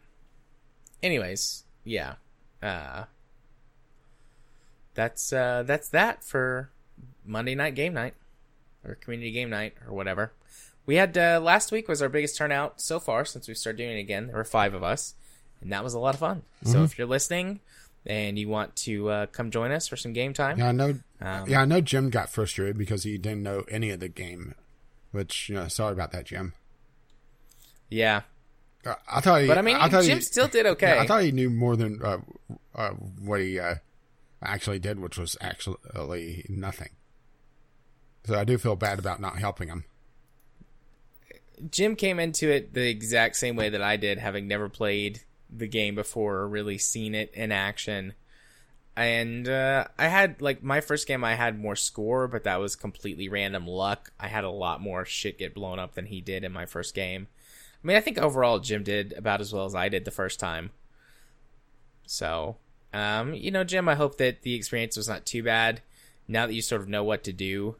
anyways, yeah. Uh, that's uh, that's that for Monday night game night or community game night or whatever. We had uh, last week was our biggest turnout so far since we started doing it again. There were five of us, and that was a lot of fun. So if you're listening and you want to uh, come join us for some game time, Yeah, I know. Um, yeah, I know. Jim got frustrated because he didn't know any of the game. Which, you know, sorry about that, Jim. yeah. Uh, I thought he. But I mean, thought Jim he, still did okay. [laughs] Yeah, I thought he knew more than uh, uh, what he uh, actually did, which was actually nothing. So I do feel bad about not helping him. Jim came into it the exact same way that I did, having never played the game before or really seen it in action. And uh, I had like my first game, I had more score, but that was completely random luck. I had a lot more shit get blown up than he did in my first game. I mean, I think overall Jim did about as well as I did the first time. So, um, you know, Jim, I hope that the experience was not too bad. Now that you sort of know what to do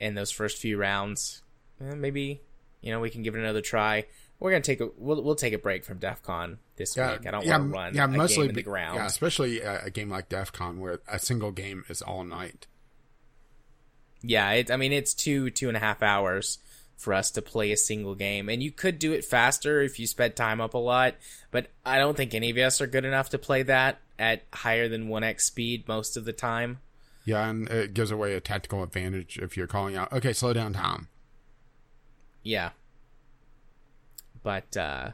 in those first few rounds, eh, maybe you know we can give it another try. We're gonna take a we'll we'll take a break from DEF CON this Yeah, week. I don't yeah, want to run yeah, mostly game in the ground. Yeah, especially a, a game like DEF CON where a single game is all night. Yeah, it, I mean it's two two and a half hours for us to play a single game. And you could do it faster if you sped time up a lot, but I don't think any of us are good enough to play that at higher than 1x speed most of the time. Yeah, and it gives away a tactical advantage if you're calling out, okay, slow down time. Yeah. But uh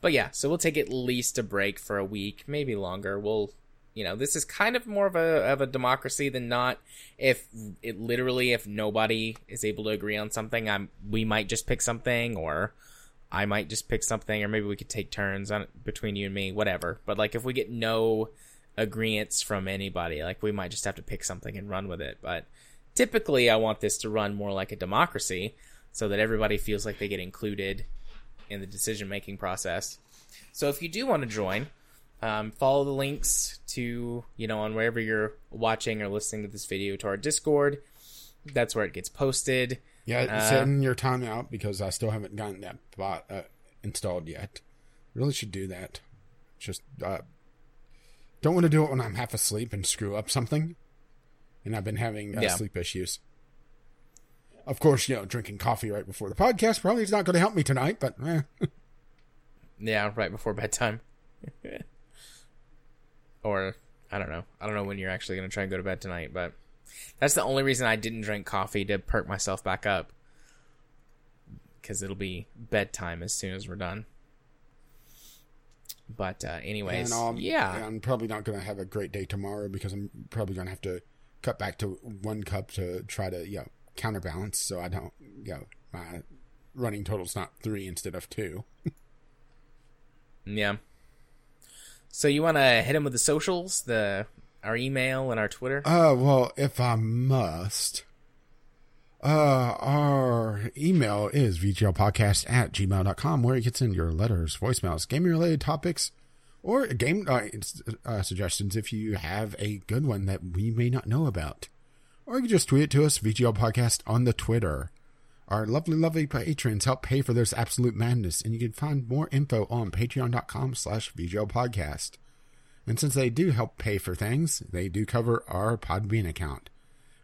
but yeah, so we'll take at least a break for a week, maybe longer. We'll you know, this is kind of more of a of a democracy than not. If it literally if nobody is able to agree on something, I'm we might just pick something or I might just pick something or maybe we could take turns on between you and me, whatever. But like if we get no agreements from anybody, like we might just have to pick something and run with it. But typically I want this to run more like a democracy so that everybody feels like they get included in the decision making process. So if you do want to join, um, follow the links to you know on wherever you're watching or listening to this video to our Discord. That's where it gets posted. Yeah, Uh, setting your time out because I still haven't gotten that bot uh, installed yet. Really should do that. Just uh, don't want to do it when I'm half asleep and screw up something. And I've been having uh, Yeah. sleep issues. Of course, you know, drinking coffee right before the podcast probably is not going to help me tonight, but eh. [laughs] Yeah, right before bedtime. [laughs] or I don't know. I don't know when you're actually going to try and go to bed tonight, but that's the only reason I didn't drink coffee to perk myself back up. Cuz it'll be bedtime as soon as we're done. But uh anyways, and um, yeah. I'm probably not going to have a great day tomorrow because I'm probably going to have to cut back to one cup to try to, you know, counterbalance so I don't, you know, my running total's not three instead of two. [laughs] Yeah. So you want to hit him with the socials, the our email and our Twitter? Uh, well, if I must, uh, our email is vglpodcast at gmail.com where you can send your letters, voicemails, gaming related topics, or game uh, uh, suggestions if you have a good one that we may not know about. Or you can just tweet it to us, VGL Podcast, on the Twitter. Our lovely, lovely patrons help pay for this absolute madness, and you can find more info on patreon.com slash VGL Podcast. And since they do help pay for things, they do cover our Podbean account.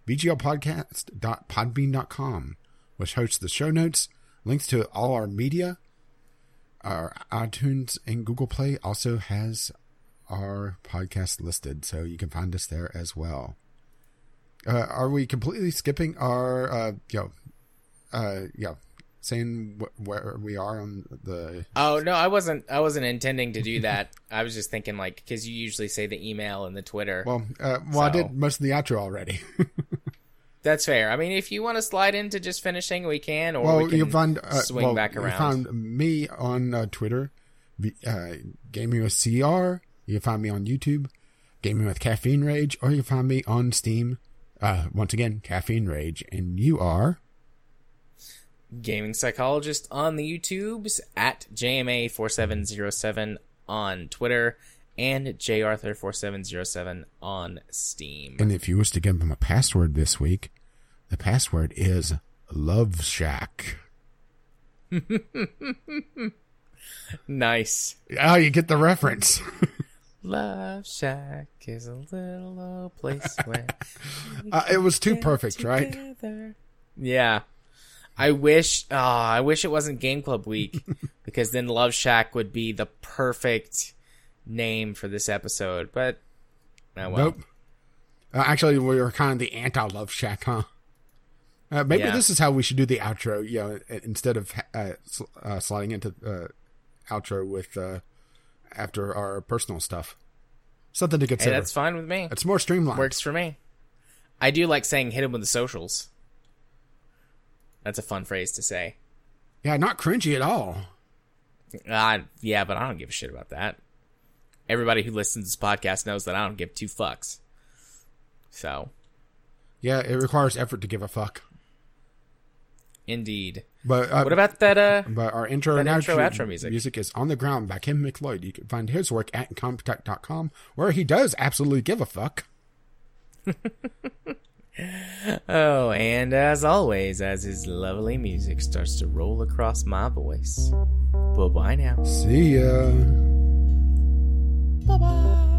VGLpodcast.podbean.com, which hosts the show notes, links to all our media. Our iTunes and Google Play also has our podcast listed, so you can find us there as well. Uh, are we completely skipping our, uh, you know, uh, yeah, saying wh- where we are on the Oh no, I wasn't. I wasn't intending to do that. [laughs] I was just thinking like because you usually say the email and the Twitter. Well, uh, well, I did most of the outro already. [laughs] That's fair. I mean, if you want to slide into just finishing, we can, or we can you find uh, swing well, back You around. find me on uh, Twitter, uh, Gaming with CR. You can find me on YouTube, Gaming with Caffeine Rage, or you can find me on Steam. Uh, once again, Caffeine Rage, and you are. Gaming psychologist on the YouTubes at JMA4707 on Twitter and JArthur4707 on Steam. And if you wish to give them a password this week, the password is Love Shack. [laughs] Nice. Oh, you get the reference. [laughs] Love Shack is a little old place [laughs] where Uh, it was too perfect, right? Yeah. I wish oh, I wish it wasn't Game Club week [laughs] because then Love Shack would be the perfect name for this episode. But oh well. Nope. Uh, actually, we were kind of the anti Love Shack, huh? Uh, maybe Yeah. this is how we should do the outro. You know, instead of uh, sl- uh, sliding into uh, outro with uh, after our personal stuff. Something to Hey, consider. that's fine with me. it's more streamlined. Works for me. I do like saying hit him with the socials. That's a fun phrase to say. Yeah, not cringy at all. Uh, yeah, but I don't give a shit about that. Everybody who listens to this podcast knows that I don't give two fucks. So, Yeah, it requires effort to give a fuck. Indeed. But uh, What about that? Uh, But our intro That and intro, outro, outro music. music is on the ground by Kevin MacLeod. You can find his work at incompetech.com, where he does absolutely give a fuck. [laughs] oh, and as always, as his lovely music starts to roll across my voice. Bye bye now. See ya. Bye bye.